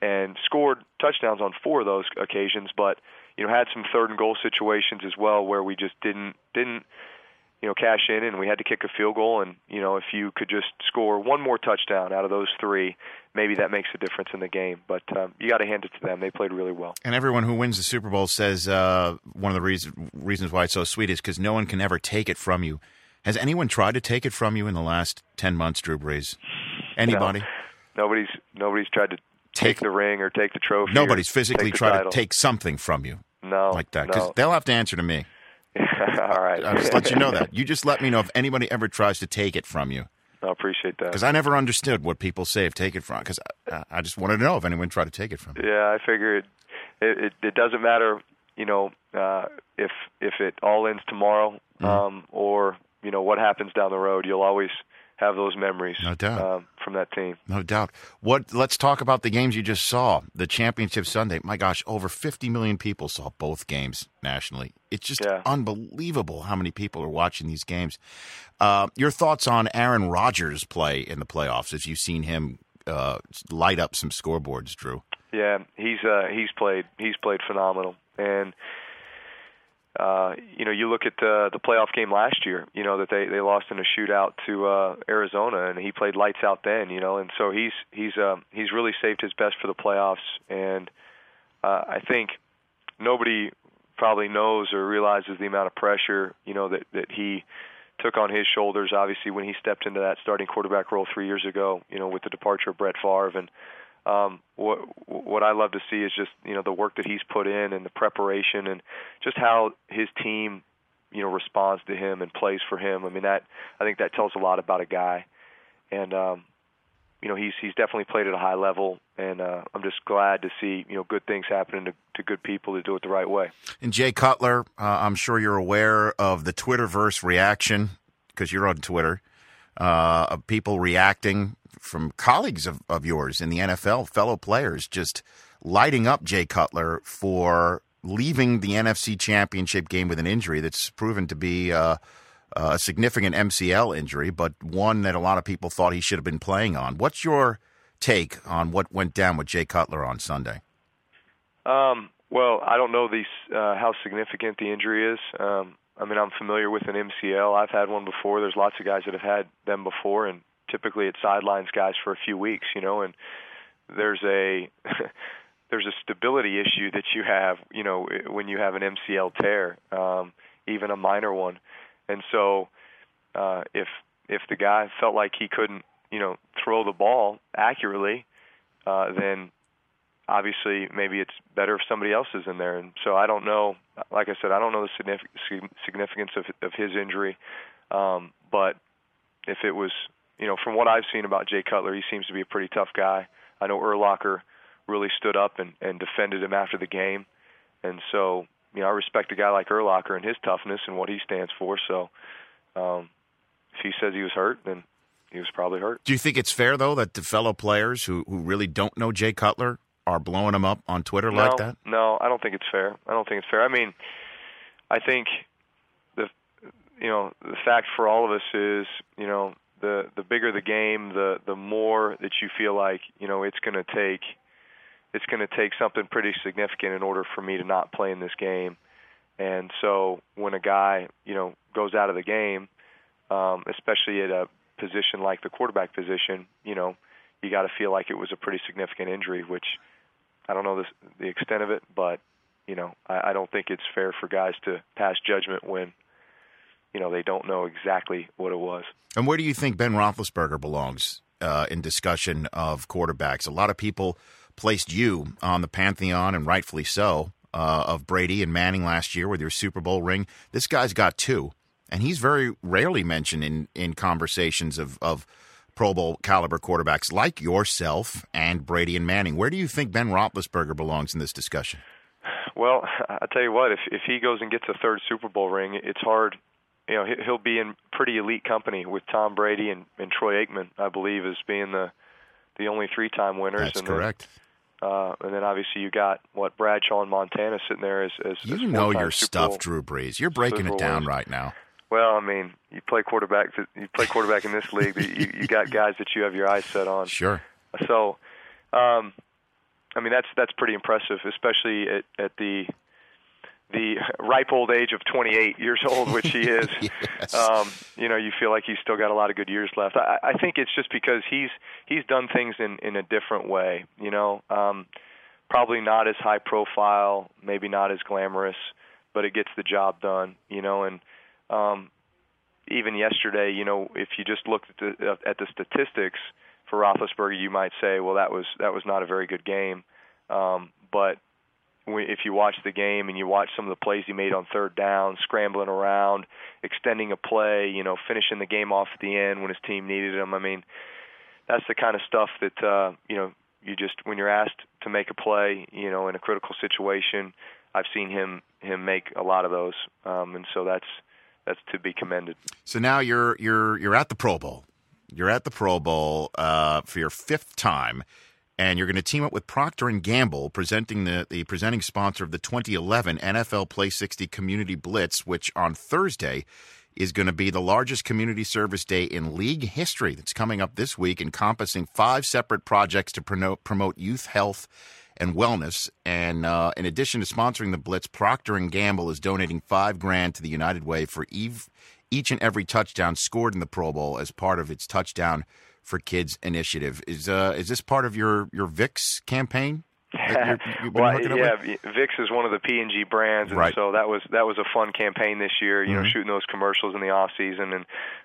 H: and scored touchdowns on four of those occasions, but you know, had some third and goal situations as well where we just didn't didn't you know cash in and we had to kick a field goal. And you know if you could just score one more touchdown out of those three maybe that makes a difference in the game. But um, you got to hand it to them. They played really well.
A: And everyone who wins the super bowl says uh, one of the reason, reasons why it's so sweet is because no one can ever take it from you. Has anyone tried to take it from you in the last 10 months drew brees? Anybody?
H: No, nobody's nobody's tried to take, take, the ring or take the trophy
A: nobody's physically tried to take something from you
H: no
A: like that because
H: no.
A: they'll have to answer to me
H: All right.
A: I'll just let you know that. You just let me know if anybody ever tries to take it from you.
H: I appreciate that.
A: Because I never understood what people say of take it from. Because I, I, just wanted to know if anyone tried to take it from.
H: You. Yeah, I figured it, it, it doesn't matter. You know, uh, if if it all ends tomorrow, mm-hmm. um, or you know what happens down the road, you'll always have those memories.
A: No doubt.
H: Um, from that team.
A: No doubt. What? Let's talk about the games you just saw. The championship Sunday. My gosh, over 50 million people saw both games nationally. It's just
H: yeah.
A: unbelievable how many people are watching these games. Uh, your thoughts on Aaron Rodgers' play in the playoffs? As you've seen him uh, light up some scoreboards, Drew.
H: Yeah, he's uh, he's played he's played phenomenal, and uh, you know, you look at the the playoff game last year, you know that they they lost in a shootout to uh, Arizona, and he played lights out then, you know, and so he's he's uh, he's really saved his best for the playoffs, and uh, I think nobody probably knows or realizes the amount of pressure, you know, that that he took on his shoulders. Obviously, when he stepped into that starting quarterback role three years ago, you know, with the departure of Brett Favre and um, what what I love to see is just you know the work that he's put in and the preparation and just how his team you know responds to him and plays for him. I mean that I think that tells a lot about a guy, and um, you know he's he's definitely played at a high level, and uh, I'm just glad to see you know good things happening to, to good people to do it the right way.
A: And Jay Cutler, uh, I'm sure you're aware of the Twitterverse reaction because you're on Twitter. Uh, of people reacting from colleagues of, of yours in the NFL, fellow players, just lighting up Jay Cutler for leaving the NFC Championship game with an injury that's proven to be uh, a significant MCL injury, but one that a lot of people thought he should have been playing on. What's your take on what went down with Jay Cutler on Sunday?
H: Um, well, I don't know uh, how significant the injury is. Um, I mean, I'm familiar with an MCL. I've had one before. There's lots of guys that have had them before, and typically it sidelines guys for a few weeks, you know, and there's a there's a stability issue that you have, you know, when you have an MCL tear, um, even a minor one. And so uh, if if the guy felt like he couldn't, you know, throw the ball accurately, uh, then obviously maybe it's better if somebody else is in there. And so I don't know. Like I said, I don't know the significance of of his injury, um, but if it was you know, from what I've seen about Jay Cutler, he seems to be a pretty tough guy. I know Urlacher really stood up and, and defended him after the game, and so you know I respect a guy like Urlacher and his toughness and what he stands for. So um, if he says he was hurt, then he was probably hurt.
A: Do you think it's fair though that the fellow players who who really don't know Jay Cutler are blowing them up on Twitter
H: no,
A: like that?
H: No, I don't think it's fair. I don't think it's fair. I mean, I think the you know the fact for all of us is you know the the bigger the game, the the more that you feel like you know it's going to take it's going to take something pretty significant in order for me to not play in this game. And so when a guy you know goes out of the game, um, especially at a position like the quarterback position, you know you got to feel like it was a pretty significant injury, which I don't know the, extent of it, but you know I, I don't think it's fair for guys to pass judgment when you know they don't know exactly what it was.
A: And where do you think Ben Roethlisberger belongs uh, in discussion of quarterbacks? A lot of people placed you on the pantheon, and rightfully so, uh, of Brady and Manning last year with your Super Bowl ring. This guy's got two, and he's very rarely mentioned in in conversations of of Pro Bowl caliber quarterbacks like yourself and Brady and Manning. Where do you think Ben Roethlisberger belongs in this discussion?
H: Well, I tell you what, if if he goes and gets a third Super Bowl ring, it's hard you know he- he'll be in pretty elite company with Tom Brady and, and Troy Aikman, I believe, as being the the only three-time winners.
A: That's
H: and
A: correct.
H: Then, uh, and then obviously you got what Bradshaw and Montana sitting there as as
A: You
H: as
A: know your stuff, Drew Brees. You're breaking it down
H: winners.
A: right now.
H: Well, I mean, you play quarterback. You play quarterback in this league. but You, you got guys that you have your eyes set on.
A: Sure.
H: So, um, I mean, that's that's pretty impressive, especially at, at the the ripe old age of 28 years old, which he is.
A: Yes.
H: um, you know, you feel like he's still got a lot of good years left. I, I think it's just because he's he's done things in in a different way. You know, um, probably not as high profile, maybe not as glamorous, but it gets the job done. You know, and um, even yesterday, you know, if you just looked at the at the statistics for Roethlisberger, you might say, well, that was that was not a very good game. Um, but if you watch the game and you watch some of the plays he made on third down, scrambling around, extending a play, you know, finishing the game off at the end when his team needed him. I mean, that's the kind of stuff that uh, you know you just when you're asked to make a play, you know, in a critical situation. I've seen him him make a lot of those, um, and so that's that's to be commended.
A: So now you're you're you're at the Pro Bowl. You're at the Pro Bowl uh, for your fifth time, and you're going to team up with Procter and Gamble, presenting the the presenting sponsor of the 2011 NFL Play 60 Community Blitz, which on Thursday is going to be the largest community service day in league history. That's coming up this week, encompassing five separate projects to promote promote youth health and wellness. And uh, in addition to sponsoring the Blitz, Procter and Gamble is donating five grand to the United Way for eve, each and every touchdown scored in the Pro Bowl as part of its touchdown for kids initiative. Is uh, is this part of your your Vicks campaign? You've been
H: well, yeah? Vicks is one of the P and G brands, and
A: Right.
H: so that was that was a fun campaign this year. You know,
A: Mhm.
H: shooting those commercials in the off season, and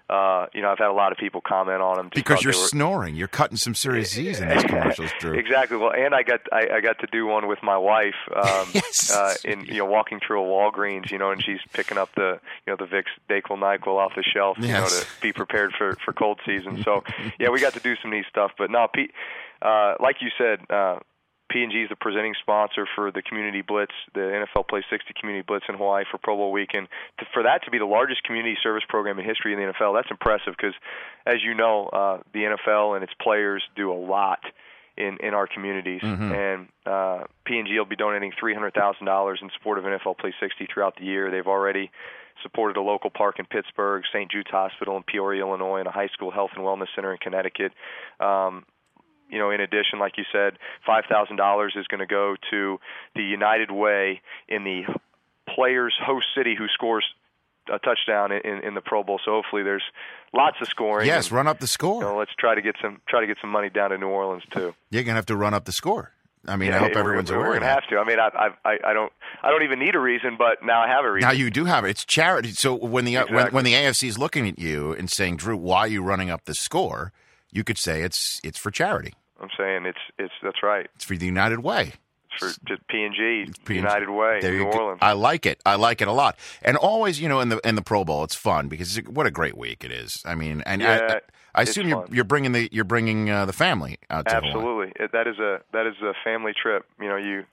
H: uh, you know, I've had a lot of people comment on them just
A: because you're
H: were,
A: snoring. You're cutting some serious Z's in these commercials, Drew.
H: Exactly. Well, and I got I, I got to do one with my wife. Um,
A: Yes.
H: Uh, in you know, walking through a Walgreens, you know, and she's picking up the you know the Vicks Dayquil Nyquil off the shelf, you know, to be prepared for for cold season. So, yeah, we got to do some neat stuff. But no, Pete, uh, like you said. Uh, P&G is the presenting sponsor for the Community Blitz, the NFL Play 60 Community Blitz in Hawaii for Pro Bowl weekend. To, for that to be the largest community service program in history in the NFL, that's impressive because, as you know, uh, the NFL and its players do a lot in in our communities, and uh, P&G will be donating three hundred thousand dollars in support of NFL Play 60 throughout the year. They've already supported a local park in Pittsburgh, St. Jude's Hospital in Peoria, Illinois, and a high school health and wellness center in Connecticut. Um, you know, in addition, like you said, five thousand dollars is going to go to the United Way in the player's host city who scores a touchdown in, in the Pro Bowl. So hopefully, there's lots of scoring.
A: Yes,
H: and,
A: run up the score.
H: You know, let's try to get some try to get some money down to New Orleans too.
A: You're gonna have to run up the score. I mean,
H: Yeah,
A: I hope everyone's aware
H: We're
A: of
H: gonna
A: that.
H: have to. I mean, I, I I don't I don't even need a reason, but now I have a reason.
A: Now you do have it. It's charity. So when the uh, when, when the AFC is looking at you and saying, "Drew, why are you running up the score?" You could say it's it's for charity.
H: I'm saying it's it's that's right.
A: It's for the United Way.
H: It's for just P and G, United Way,
A: There
H: New
A: go.
H: Orleans.
A: I like it. I like it a lot. And always, you know, in the in the Pro Bowl, it's fun because it's, what a great week it is. I mean, and I,
H: Yeah,
A: I
H: it's
A: assume you're you're bringing the you're bringing uh, the family out to.
H: Absolutely, it, that is a that is a family trip. You know, you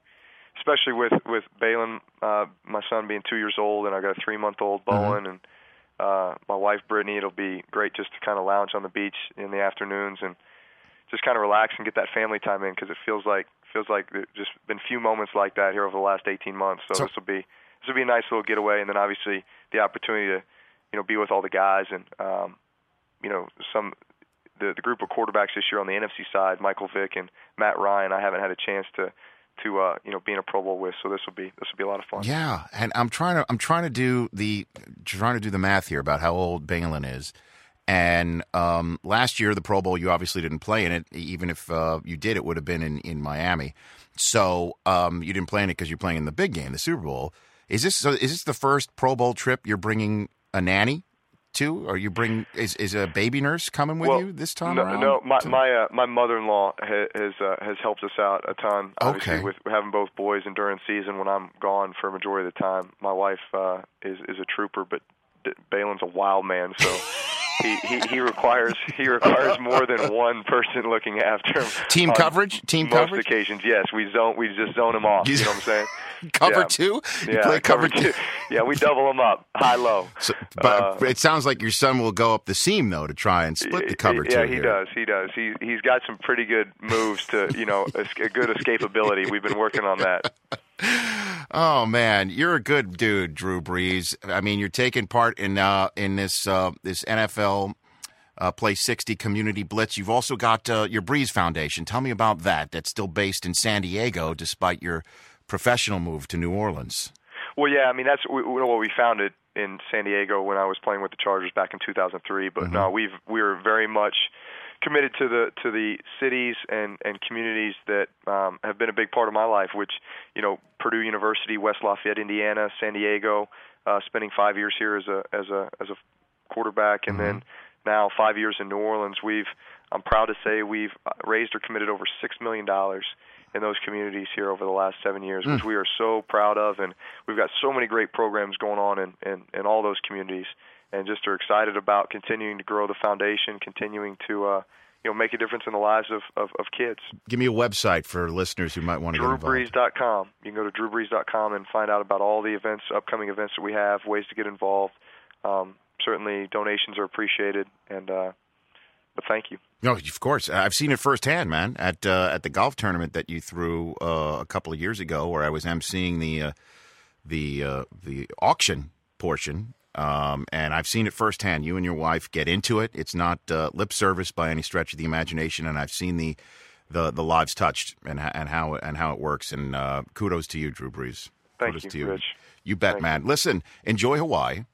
H: especially with with Baylen, uh, my son being two years old, and I got a three month old
A: Mm-hmm.
H: Bowen, and uh, my wife Brittany. It'll be great just to kind of lounge on the beach in the afternoons and just kind of relax and get that family time in because it feels like feels like there's just been few moments like that here over the last 18 months. So,
A: So-
H: this will be this will be a nice little getaway, and then obviously the opportunity to you know be with all the guys and um, you know some the the group of quarterbacks this year on the NFC side, Michael Vick and Matt Ryan. I haven't had a chance to to uh, you know be in a Pro Bowl with, so this will be this will be a lot of fun.
A: Yeah, and I'm trying to I'm trying to do the trying to do the math here about how old Baylen is. And um, last year, the Pro Bowl, you obviously didn't play in it. Even if uh, you did, it would have been in, in Miami. So um, you didn't play in it because you're playing in the big game, the Super Bowl. Is this so? Is this the first Pro Bowl trip you're bringing a nanny to, or you bring is is a baby nurse coming with
H: well,
A: you this time
H: no,
A: around?
H: No, my
A: To-
H: my uh, my mother-in-law has uh, has helped us out a ton. Obviously,
A: Okay.
H: with having both boys and during season when I'm gone for a majority of the time, my wife uh, is is a trooper, but Baylen's a wild man, so he, he he requires he requires more than one person looking after him.
A: Team coverage? Team
H: most
A: coverage?
H: occasions, yes. We zone we just zone him off.
A: You-
H: know what I'm saying?
A: Cover
H: Yeah.
A: two? You
H: yeah,
A: play cover two?
H: Yeah, we double them up, high low.
A: So, but
H: Uh,
A: it sounds like your son will go up the seam though to try and split the cover
H: yeah,
A: two.
H: he
A: here.
H: does. He does. He he's got some pretty good moves to you know a good escapability. We've been working on that.
A: Oh man, you're a good dude, Drew Brees. I mean, you're taking part in uh, in this uh, this NFL uh, Play 60 Community Blitz. You've also got uh, your Brees Foundation. Tell me about that. That's still based in San Diego, despite your professional move to New Orleans.
H: Well, yeah, I mean that's we, we- well we found it in San Diego when I was playing with the Chargers back in 2003. But no, we've we're very much committed to the to the cities and and communities that um, have been a big part of my life. Which you know Purdue University, West Lafayette, Indiana, San Diego. Uh, spending five years here as a as a as a quarterback, and then now five years in New Orleans. We've I'm proud to say we've uh, raised or committed over six million dollars in those communities here over the last seven years, which we are so proud of, and we've got so many great programs going on in, in, in all those communities, and just are excited about continuing to grow the foundation, continuing to uh, you know make a difference in the lives of, of, of kids.
A: Give me a website for listeners who might want to get involved.
H: DrewBrees.com. You can go to DrewBrees.com and find out about all the events, upcoming events that we have, ways to get involved. Um, certainly, donations are appreciated, and uh, but thank you.
A: No, of course. I've seen it firsthand, man. At uh, at the golf tournament that you threw uh, a couple of years ago, where I was emceeing the uh, the uh, the auction portion, um, and I've seen it firsthand. You and your wife get into it. It's not uh, lip service by any stretch of the imagination, and I've seen the the, the lives touched and and how and how it works. And uh, kudos to you, Drew Brees.
H: Thank
A: kudos
H: you,
A: to you.
H: Rich.
A: You bet,
H: Thank
A: man. Listen, enjoy Hawaii.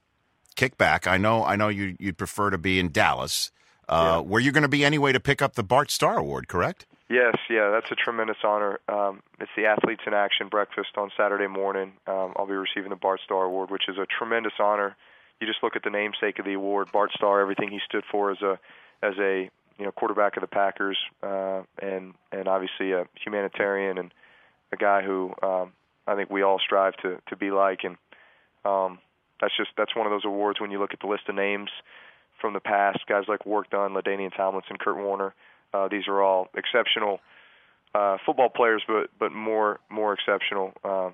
A: Kick back. I know. I know you. You'd prefer to be in Dallas. Uh, Were you going to be anyway to pick up the Bart Starr Award? Correct.
H: Yes, yeah, that's a tremendous honor. Um, it's the Athletes in Action breakfast on Saturday morning. Um, I'll be receiving the Bart Starr Award, which is a tremendous honor. You just look at the namesake of the award, Bart Starr, everything he stood for as a as a you know quarterback of the Packers, uh, and and obviously a humanitarian and a guy who um, I think we all strive to to be like, and um, that's just that's one of those awards when you look at the list of names from the past, guys like Warrick Dunn, LaDainian Tomlinson, Kurt Warner. Uh, these are all exceptional uh, football players, but but more more exceptional uh,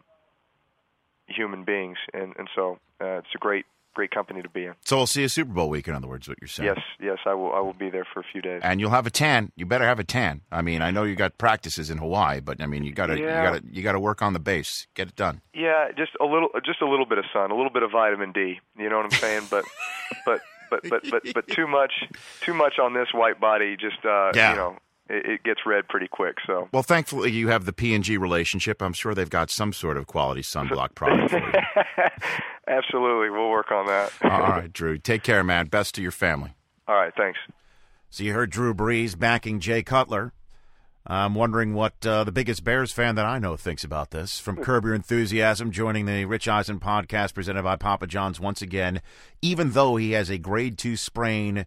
H: human beings, and and so uh, it's a great great company to be in.
A: So we'll see a Super Bowl week. In other words, what you're saying.
H: Yes, yes, I will I will be there for a few days.
A: And you'll have a tan. You better have a tan. I mean, I know you got practices in Hawaii, but I mean, you got to
H: Yeah.
A: you got to you got to work on the base. Get it done.
H: Yeah, just a little, just a little bit of sun, a little bit of vitamin D. You know what I'm saying? But, but, but, but, but, but too much, too much on this white body. Just, uh,
A: Yeah.
H: you know, it, it gets red pretty quick. So,
A: Well, thankfully, you have the P and G relationship. I'm sure they've got some sort of quality sunblock product for you.
H: absolutely, we'll work on that.
A: All right, Drew. Take care, man. Best to your family.
H: All right, thanks.
A: So you heard Drew Brees backing Jay Cutler. I'm wondering what uh, the biggest Bears fan that I know thinks about this. From Curb Your Enthusiasm, joining the Rich Eisen podcast presented by Papa John's once again, even though he has a grade two sprain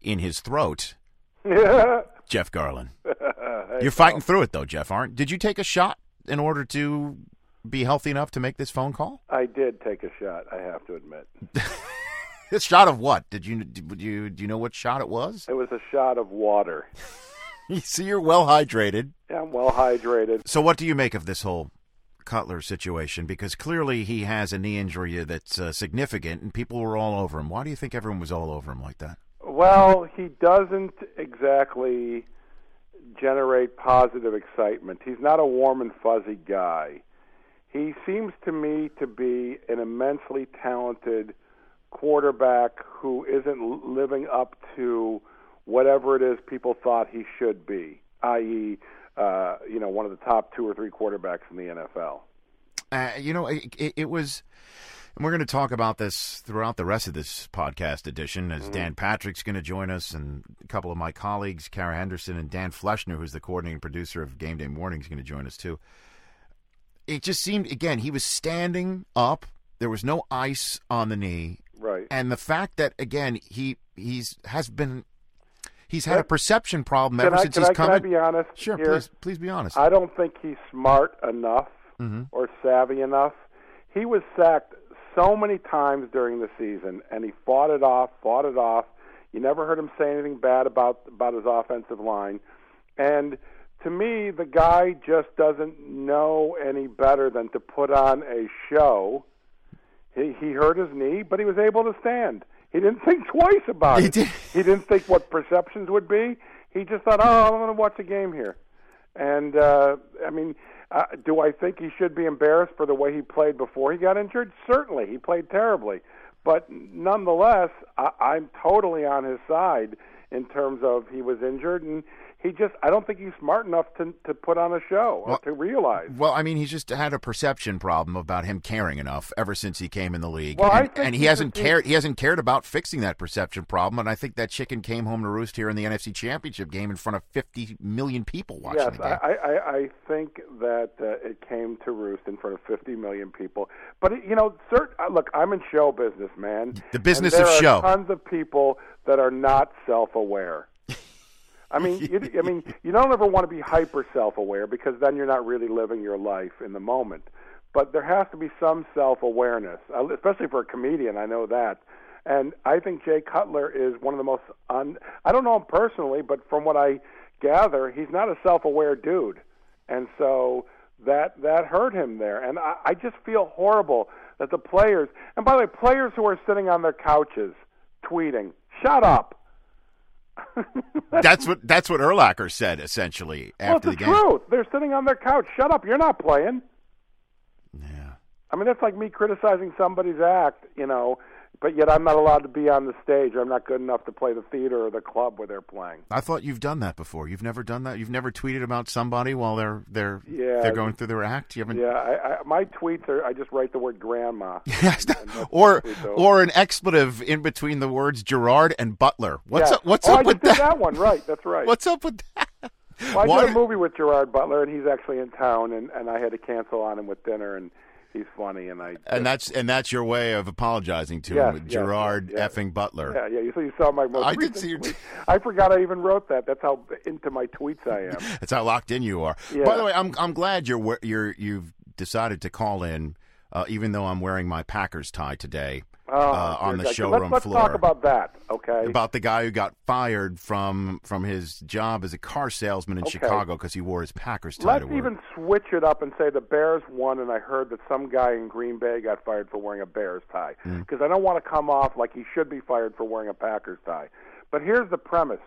A: in his throat. Jeff Garlin. You're fighting through it, though, Jeff, aren't? Did you take a shot in order to be healthy enough to make this phone call?
I: I did take a shot. I have to admit,
A: A shot of what? Did you did you do you know what shot it was?
I: it was a shot of water.
A: You see, you're well hydrated.
I: Yeah, I'm well hydrated.
A: So, what do you make of this whole Cutler situation? Because clearly he has a knee injury that's uh, significant, and people were all over him. Why do you think everyone was all over him like that?
I: Well, he doesn't exactly generate positive excitement. He's not a warm and fuzzy guy. He seems to me to be an immensely talented quarterback who isn't living up to whatever it is people thought he should be, i.e., uh, you know, one of the top two or three quarterbacks in the NFL.
A: Uh, you know, it, it, it was. And we're going to talk about this throughout the rest of this podcast edition as Dan Patrick's going to join us and a couple of my colleagues, Kara Henderson and Dan Fleschner, who's the coordinating producer of Game Day Morning, is going to join us too. It just seemed, again, he was standing up. There was no ice on the knee.
I: Right.
A: And the fact that, again, he he's has been. He's had a perception problem ever
I: I,
A: since he's
I: I,
A: come
I: can I be honest?
A: Sure,
I: here?
A: please, please be honest.
I: I don't think he's smart enough
A: Mhm.
I: or savvy enough. He was sacked so many times during the season, and he fought it off, fought it off. You never heard him say anything bad about about his offensive line. And to me, the guy just doesn't know any better than to put on a show. He he hurt his knee, but he was able to stand. He didn't think twice about
A: He
I: it.
A: did.
I: He didn't think what perceptions would be. He just thought, "Oh, I'm going to watch a game here." And uh, I mean, uh, do I think he should be embarrassed for the way he played before he got injured? Certainly, he played terribly. But nonetheless, I, I'm totally on his side in terms of he was injured and he just I don't think he's smart enough to to put on a show or
A: Well-
I: to realize.
A: Well, I mean, he's just had a perception problem about him caring enough ever since he came in the league,
I: Well,
A: and, and he hasn't
I: just-
A: cared. He hasn't cared about fixing that perception problem, and I think that chicken came home to roost here in the NFC Championship game in front of 50 million people watching
I: Yes,
A: the game.
I: I, I, I think that uh, it came to roost in front of 50 million people. But you know, cert, uh, look, I'm in show business, man.
A: The business of show.
I: Tons of people that are not self-aware. I mean, you, I mean, you don't ever want to be hyper self-aware because then you're not really living your life in the moment. But there has to be some self-awareness, uh, especially for a comedian. I know that. And I think Jay Cutler is one of the most un. I don't know him personally, but from what I gather, he's not a self-aware dude, and so that that hurt him there. And I, I just feel horrible that the players. And by the way, players who are sitting on their couches tweeting, "Shut up."
A: that's what that's what Urlacher said essentially
I: Well,
A: after
I: it's
A: the
I: the
A: game.
I: truth. They're sitting on their couch. Shut up. You're not playing.
A: Yeah.
I: I mean, that's like me criticizing somebody's act, you know, but yet I'm not allowed to be on the stage. I'm not good enough to play the theater or the club where they're playing.
A: I thought you've done that before. You've never done that. You've never tweeted about somebody while they're they're
I: Yeah.
A: they're going through their act. You haven't.
I: Yeah, I, I, my tweets are I just write the word grandma.
A: Yes, or
I: what I tweet, though.
A: or an expletive in between the words Gerard and Butler. What's
I: Yeah.
A: up? What's
I: oh,
A: up
I: I
A: with that?
I: that one, right? That's right.
A: What's up with that?
I: Well, I
A: Why-
I: did a movie with Gerard Butler, and he's actually in town, and, and I had to cancel on him with dinner, and he's funny, and I
A: And that's and that's your way of apologizing to him, Gerard effing Butler.
I: yeah, yeah. You, so you saw my most
A: I did see your
I: tweet. I forgot I even wrote that. That's how into my tweets I am.
A: That's how locked in you are. By the way, I'm I'm glad you're you're you've decided to call in, uh, even though I'm wearing my Packers tie today
I: Oh,
A: uh, on the showroom
I: let's, let's
A: floor.
I: talk about that, okay?
A: about the guy who got fired from from his job as a car salesman in
I: Okay.
A: Chicago because he wore his Packers tie
I: Let's
A: to work.
I: even switch it up and say the Bears won, and I heard that some guy in Green Bay got fired for wearing a Bears tie.
A: Mm.
I: Because I don't want to come off like he should be fired for wearing a Packers tie. But here's the premise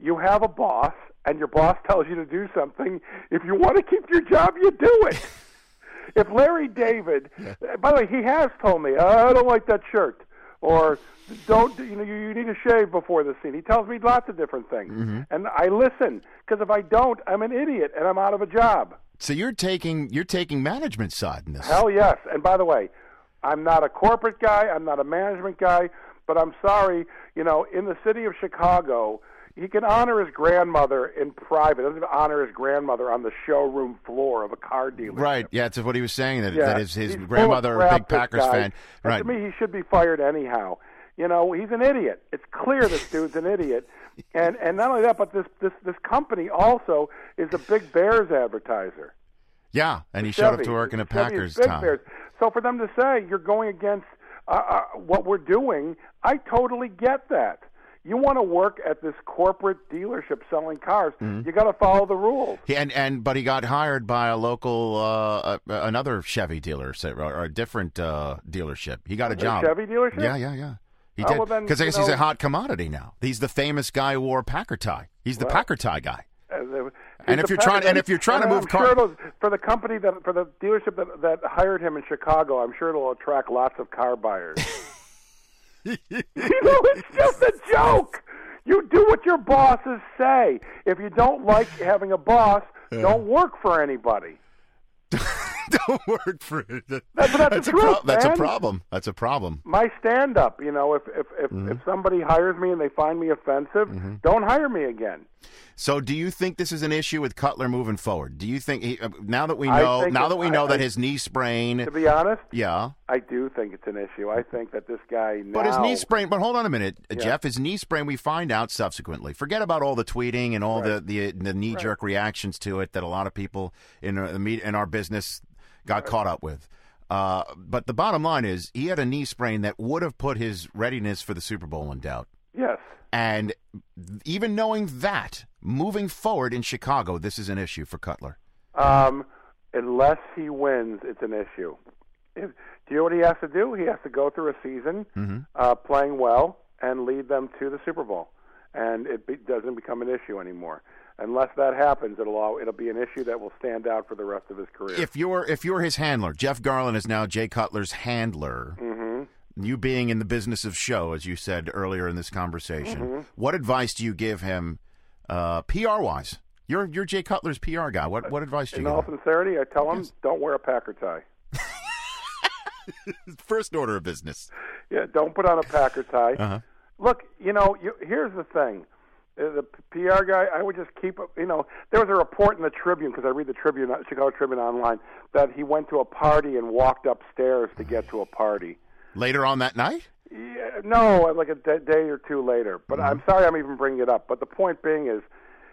I: you have a boss, and your boss tells you to do something. If you want to keep your job, you do it. if Larry David, by the way, he has told me, "Uh, I don't like that shirt. Or don't you know you, need to shave before the scene. He tells me lots of different things, and I listen because if I don't, I'm an idiot and I'm out of a job.
A: so you're taking you're taking management side in this.
I: Hell yes. And by the way, I'm not a corporate guy. I'm not a management guy. But I'm sorry, you know, in the city of Chicago, he can honor his grandmother in private. Doesn't honor his grandmother on the showroom floor of a car dealer.
A: Right. Yeah, that's what he was saying that
I: Yeah,
A: that his his grandmother a big Packers
I: guy.
A: fan.
I: And
A: Right.
I: To me, he should be fired anyhow. You know, he's an idiot. It's clear this dude's an idiot. And and not only that, but this this this company also is a big Bears advertiser.
A: Yeah, and he showed up to work in a
I: Chevy
A: Packers
I: big. Bears. So for them to say you're going against uh, uh, what we're doing, I totally get that. You want to work at this corporate dealership selling cars,
A: Mm-hmm.
I: you got to follow the rules.
A: And and but he got hired by a local uh, another Chevy dealer or, a different uh, dealership. He got a
I: A
A: job.
I: Chevy dealership?
A: Yeah, yeah, yeah. He
I: Oh,
A: did
I: well, then,
A: because I guess he's a hot commodity now. He's the famous guy who wore a Packer tie. He's the
I: Well,
A: Packer tie guy.
I: Uh,
A: And if you're trying- and if you're trying to move
I: I'm sure for the company that for the dealership that that hired him in Chicago, I'm sure it'll attract lots of car buyers. you know, it's just a joke. You do what your bosses say. If you don't like having a boss, don't work for anybody.
A: Don't work for it.
I: That's- that's
A: a pro-
I: truth,
A: that's a problem. That's a problem.
I: My stand up, you know, if if if,
A: Mm-hmm.
I: if somebody hires me and they find me offensive, don't hire me again.
A: So, do you think this is an issue with Cutler moving forward? Do you think he, uh, now that we know now that we
I: I-
A: know that his knee sprain,
I: To be honest,
A: yeah,
I: I do think it's an issue. I think that this guy now
A: But his knee sprain. But hold on a minute, uh,
I: Yeah.
A: Jeff. His knee sprain. We find out subsequently. Forget about all the tweeting and all the the, the knee jerk reactions to it that a lot of people in uh, the meet in our business got caught up with. Uh, but the bottom line is, he had a knee sprain that would have put his readiness for the Super Bowl in doubt.
I: Yes.
A: And even knowing that, moving forward in Chicago, this is an issue for Cutler.
I: Um, unless he wins, it's an issue. If, do you know what he has to do? He has to go through a season
A: Mm-hmm.
I: uh, playing well and lead them to the Super Bowl, and it be, doesn't become an issue anymore. Unless that happens, it'll all, it'll be an issue that will stand out for the rest of his career.
A: If you're if you're his handler, Jeff Garlin is now Jay Cutler's handler.
I: mm-hmm.
A: You being in the business of show, as you said earlier in this conversation,
I: Mhm.
A: what advice do you give him, uh, PR wise? You're you're Jay Cutler's PR guy. What what advice do
I: In
A: you
I: all
A: give him?
I: In all sincerity, I tell him, don't wear a Packer tie.
A: First order of business.
I: Yeah, don't put on a Packer tie.
A: Uh-huh.
I: Look, you know, you, here's the thing. Uh, The PR guy, I would just keep, you know, there was a report in the Tribune, because I read the Tribune, uh, Chicago Tribune online, that he went to a party and walked upstairs to get to a party.
A: Later on that night?
I: Yeah, no, like a day or two later. But I'm sorry I'm even bringing it up. But the point being is,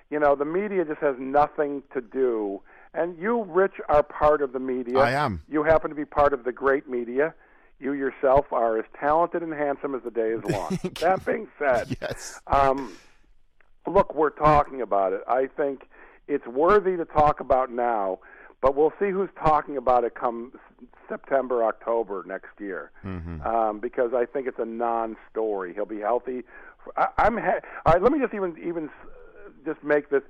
I: you know, the media just has nothing to do. And you, Rich, are part of the media.
A: I am.
I: You happen to be part of the great media. You yourself are as talented and handsome as the day is long. that being said,
A: yes.
I: um, look, we're talking about it. I think it's worthy to talk about now, but we'll see who's talking about it come September, October next year.
A: Mm-hmm.
I: Um, because I think it's a non-story. He'll be healthy. I, I'm ha- all right. Let me just even even just make this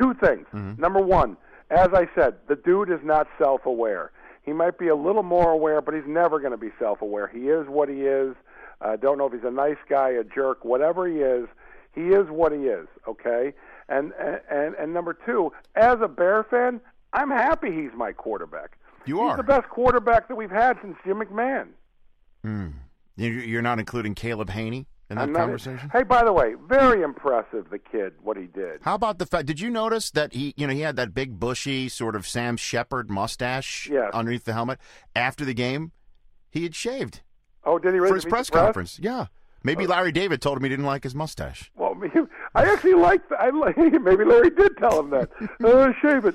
I: two things.
A: Mm-hmm.
I: Number one, as I said, the dude is not self-aware. He might be a little more aware, but he's never going to be self-aware. He is what he is. I don't know if he's a nice guy, a jerk, whatever he is. He is what he is. Okay. And and and number two, as a Bear fan, I'm happy he's my quarterback.
A: You
I: he's
A: are.
I: the best quarterback that we've had since Jim McMahon.
A: Mm. You- You're not including Caleb Hanie in that
I: not-
A: conversation?
I: Hey, by the way, very impressive the kid what he did.
A: How about the fact? Did you notice that he, you know, he had that big bushy sort of Sam Shepard mustache
I: Yes.
A: underneath the helmet after the game? He had shaved
I: Oh, did he really
A: for his press
I: press?
A: conference. Yeah, maybe
I: Oh.
A: Larry David told him he didn't like his mustache.
I: Well, I actually like. I like. Maybe Larry did tell him that. uh, shave it.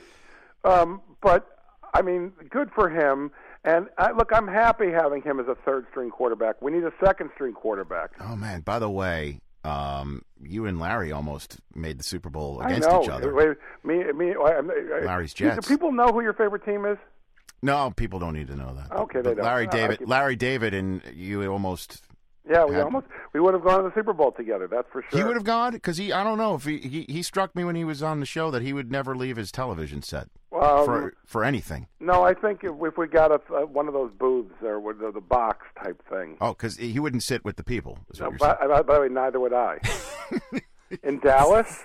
I: Um, but I mean, good for him. And I, look, I'm happy having him as a third string quarterback. We need a second string quarterback.
A: Oh man! By the way, um, you and Larry almost made the Super Bowl against each other.
I: Wait, Me, me. I, I,
A: Larry's
I: Do
A: Jets.
I: people know who your favorite team is?
A: No, people don't need to know that.
I: Okay,
A: But
I: they don't.
A: Larry
I: No,
A: David,
I: keep-
A: Larry David, and you almost.
I: Yeah, we
A: Had-
I: almost we would have gone to the Super Bowl together. That's for sure.
A: He would have gone because he. I don't know if he, he. He struck me when he was on the show that he would never leave his television set
I: Um,
A: for for anything.
I: No, I think if, if we got a, uh, one of those booths or the, the box type thing.
A: Oh, because he wouldn't sit with the people.
I: No, by, by, the way, neither would I. In Dallas,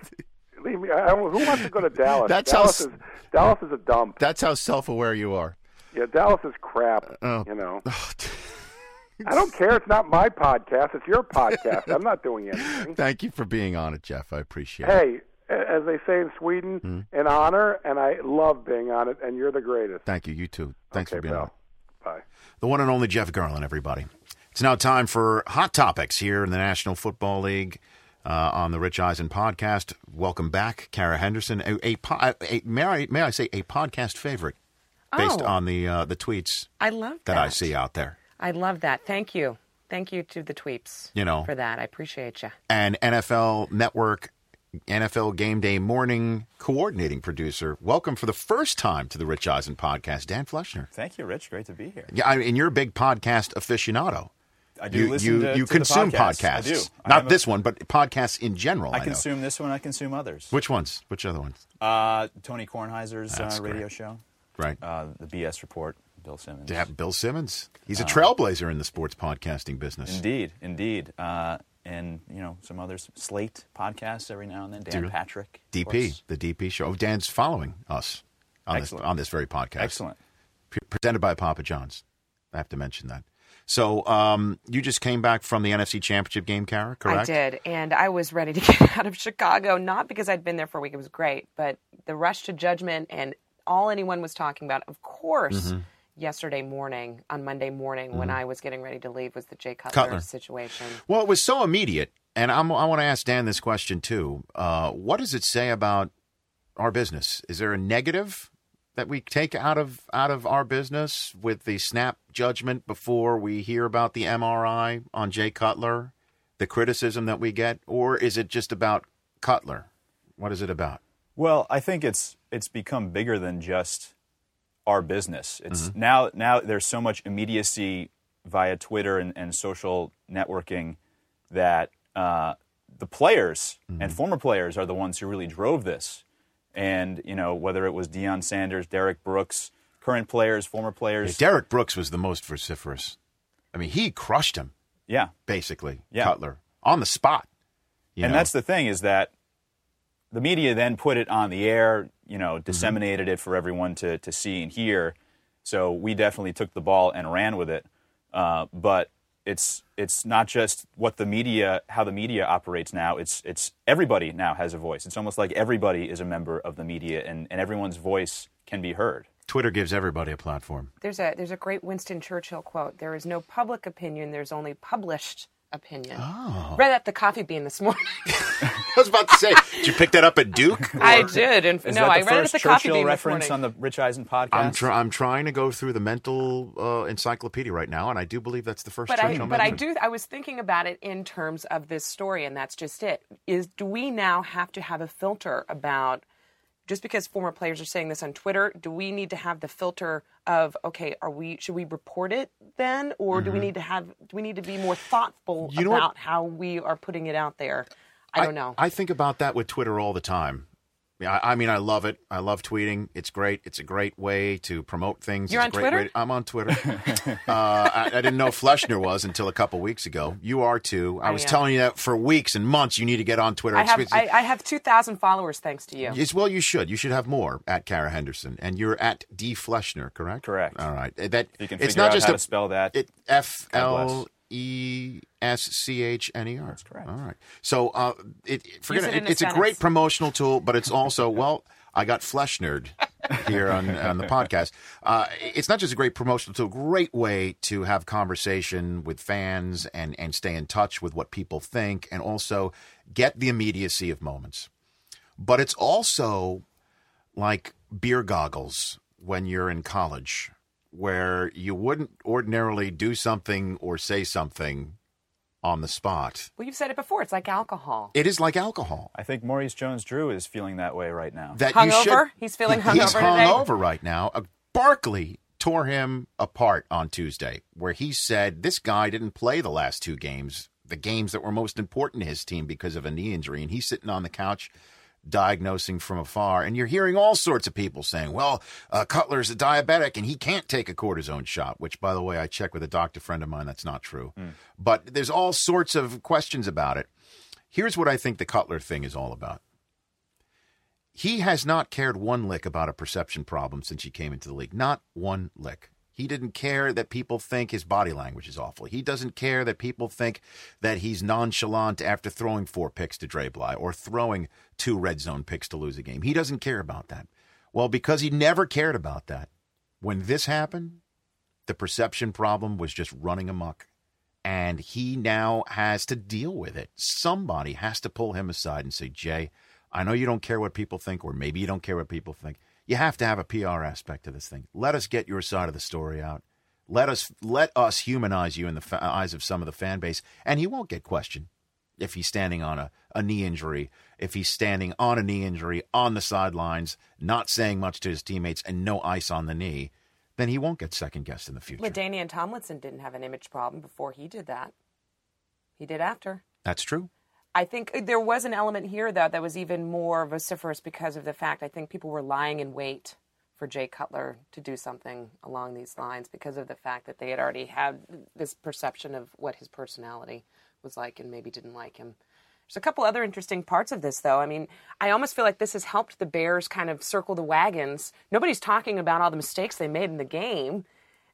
I: leave me. I don't, who wants to go to Dallas?
A: That's how
I: Dallas
A: s-
I: is Dallas is a dump.
A: That's how self-aware you are.
I: Yeah, Dallas is crap.
A: Oh.
I: You know. I don't care. It's not my podcast. It's your podcast. I'm not doing anything.
A: Thank you for being on it, Jeff. I appreciate it.
I: Hey, as they say in Sweden,
A: Hmm.
I: an honor, and I love being on it. And you're the greatest.
A: Thank you. You too. Thanks
I: Okay,
A: for being
I: pal.
A: on.
I: Bye.
A: The one and only Jeff Garlin, everybody. It's now time for Hot Topics here in the National Football League uh, on the Rich Eisen podcast. Welcome back, Kara Henderson. A, a, po- a may I may I say a podcast favorite based
J: Oh.
A: on the uh, the tweets
J: I love
A: that
J: that.
A: I see out there.
J: I love that. Thank you. Thank you to the Tweeps.
A: You know.
J: for that. I appreciate you.
A: and NFL Network, NFL Game Day Morning coordinating producer. Welcome for the first time to the Rich Eisen podcast, Dan Fleschner.
K: Thank you, Rich. Great to be here.
A: Yeah, I mean, you're a big podcast aficionado.
K: I do
A: you,
K: listen
A: you,
K: to-
A: you
K: to the
A: consume
K: podcasts. I
A: podcasts.
K: do. I
A: Not
K: have a-
A: this one, but podcasts in general. I,
K: I
A: know.
K: consume this one. I consume others.
A: Which ones? Which other ones?
K: Uh, Tony Kornheiser's uh, radio show.
A: Right.
K: Uh, the BS Report. Bill Simmons.
A: Yeah, Bill Simmons. He's a
K: Uh,
A: trailblazer in the sports podcasting business.
K: Indeed, indeed. Uh, and you know some others. Slate podcasts every now and then. Dan
A: Do-
K: Patrick.
A: DP, the DP show. Oh, Dan's following us on this on this very podcast.
K: Excellent.
A: P- presented by Papa John's. I have to mention that. So, um, you just came back from the NFC Championship game, Kara, correct?
J: I did, and I was ready to get out of Chicago. Not because I'd been there for a week; it was great, but the rush to judgment and all anyone was talking about, of course.
A: Mhm.
J: Yesterday morning, on Monday morning, when
A: Mhm.
J: I was getting ready to leave, was the Jay Cutler,
A: Cutler.
J: situation.
A: Well, it was so immediate, and I'm, I want to ask Dan this question too. Uh, what does it say about our business? Is there a negative that we take out of out of our business with the snap judgment before we hear about the MRI on Jay Cutler? the criticism that we get, or is it just about Cutler? What is it about?
K: Well, I think it's it's become bigger than just our business. It's now now there's so much immediacy via Twitter and, and social networking that uh, the players and former players are the ones who really drove this. And you know whether it was Deion Sanders, Derrick Brooks, current players, former players.
A: Derrick Brooks was the most vociferous. I mean, he crushed him.
K: Yeah,
A: basically.
K: Yeah.
A: Cutler on the spot.
K: and
A: know?
K: that's the thing is that the media then put it on the air, you
A: Mm-hmm.
K: know, disseminated it for everyone to, to see and hear. So we definitely took the ball and ran with it. Uh, but it's it's not just what the media how the media operates now. It's it's everybody now has a voice. It's almost like everybody is a member of the media and, and everyone's voice can be heard.
A: Twitter gives everybody a platform.
J: There's a there's a great Winston Churchill quote. There is no public opinion. There's only published opinion.
A: Oh.
J: Read at the coffee bean this morning.
A: I was about to say, did you pick that up at Duke?
J: I did, and
K: Is
J: no,
K: that
J: I
K: the
J: read it at
K: first
J: the coffee
K: Churchill
J: bean this
K: reference on the Rich Eisen podcast?
A: I'm, tr- I'm trying to go through the mental uh, encyclopedia right now, and I do believe that's the first
J: but I, but I do. I was thinking about it in terms of this story, and that's just it. Is do we now have to have a filter about just because former players are saying this on Twitter? Do we need to have the filter of okay, are we should we report it then, or do we
A: Mhm.
J: need to have do we need to be more thoughtful
A: You
J: about how we are putting it out there? I don't know.
A: I think about that with Twitter all the time. Yeah, I, I mean, I love it. I love tweeting. It's great. It's a great way to promote things.
J: You're
A: It's
J: on
A: a great
J: Twitter?
A: way- I'm on Twitter. uh, I, I didn't know Fleschner was until a couple weeks ago. You are too. I
J: I
A: was
J: am.
A: telling you that for weeks and months. You need to get on Twitter.
J: I have I, I have two thousand followers thanks to you.
A: Yes, well, you should. You should have more at Kara Henderson, and you're at D Fleschner, correct?
K: Correct.
A: All right. That
K: You can
A: it's
K: figure
A: not
K: out
A: just
K: how
A: a,
K: to spell that.
A: It F
K: God bless.
A: L E S C H N E R. That's
K: correct.
A: All right. So, uh, it, forget
J: Use it
A: it.
J: in a
A: it's a great promotional tool, but it's also well. I got Fleschnered here on, on the podcast. Uh, it's not just a great promotional tool, great way to have conversation with fans and, and stay in touch with what people think and also get the immediacy of moments. But it's also like beer goggles when you're in college, where you wouldn't ordinarily do something or say something on the spot.
J: Well, you've said it before. It's like alcohol.
A: It is like alcohol.
K: I think Maurice Jones-Drew is feeling that way right now.
A: That you
J: Hungover?
A: should-
J: He's feeling
A: He's
J: hungover today?
A: hungover right now. Uh, Barkley tore him apart on Tuesday, where he said this guy didn't play the last two games, the games that were most important to his team because of a knee injury, and he's sitting on the couch diagnosing from afar. And you're hearing all sorts of people saying, well, uh, Cutler's a diabetic and he can't take a cortisone shot, which, by the way, I checked with a doctor friend of mine. That's not true. But there's all sorts of questions about it. Here's what I think the Cutler thing is all about. He has not cared one lick about a perception problem since he came into the league. Not one lick. He didn't care that people think his body language is awful. He doesn't care that people think that he's nonchalant after throwing four picks to Dre Bly or throwing two red zone picks to lose a game. He doesn't care about that. Well, because he never cared about that, when this happened, the perception problem was just running amok. And he now has to deal with it. Somebody has to pull him aside and say, Jay, I know you don't care what people think, or maybe you don't care what people think. You have to have a PR aspect to this thing. Let us get your side of the story out. Let us let us humanize you in the fa- eyes of some of the fan base, and he won't get questioned if he's standing on a, a knee injury, if he's standing on a knee injury on the sidelines, not saying much to his teammates, and no ice on the knee. Then he won't get second guessed in the future.
J: LaDainian Tomlinson didn't have an image problem before he did that. He did after.
A: That's true.
J: I think uh, there was an element here, though, that was even more vociferous because of the fact I think people were lying in wait for Jay Cutler to do something along these lines because of the fact that they had already had this perception of what his personality was like and maybe didn't like him. There's a couple other interesting parts of this, though. I mean, I almost feel like this has helped the Bears kind of circle the wagons. Nobody's talking about all the mistakes they made in the game.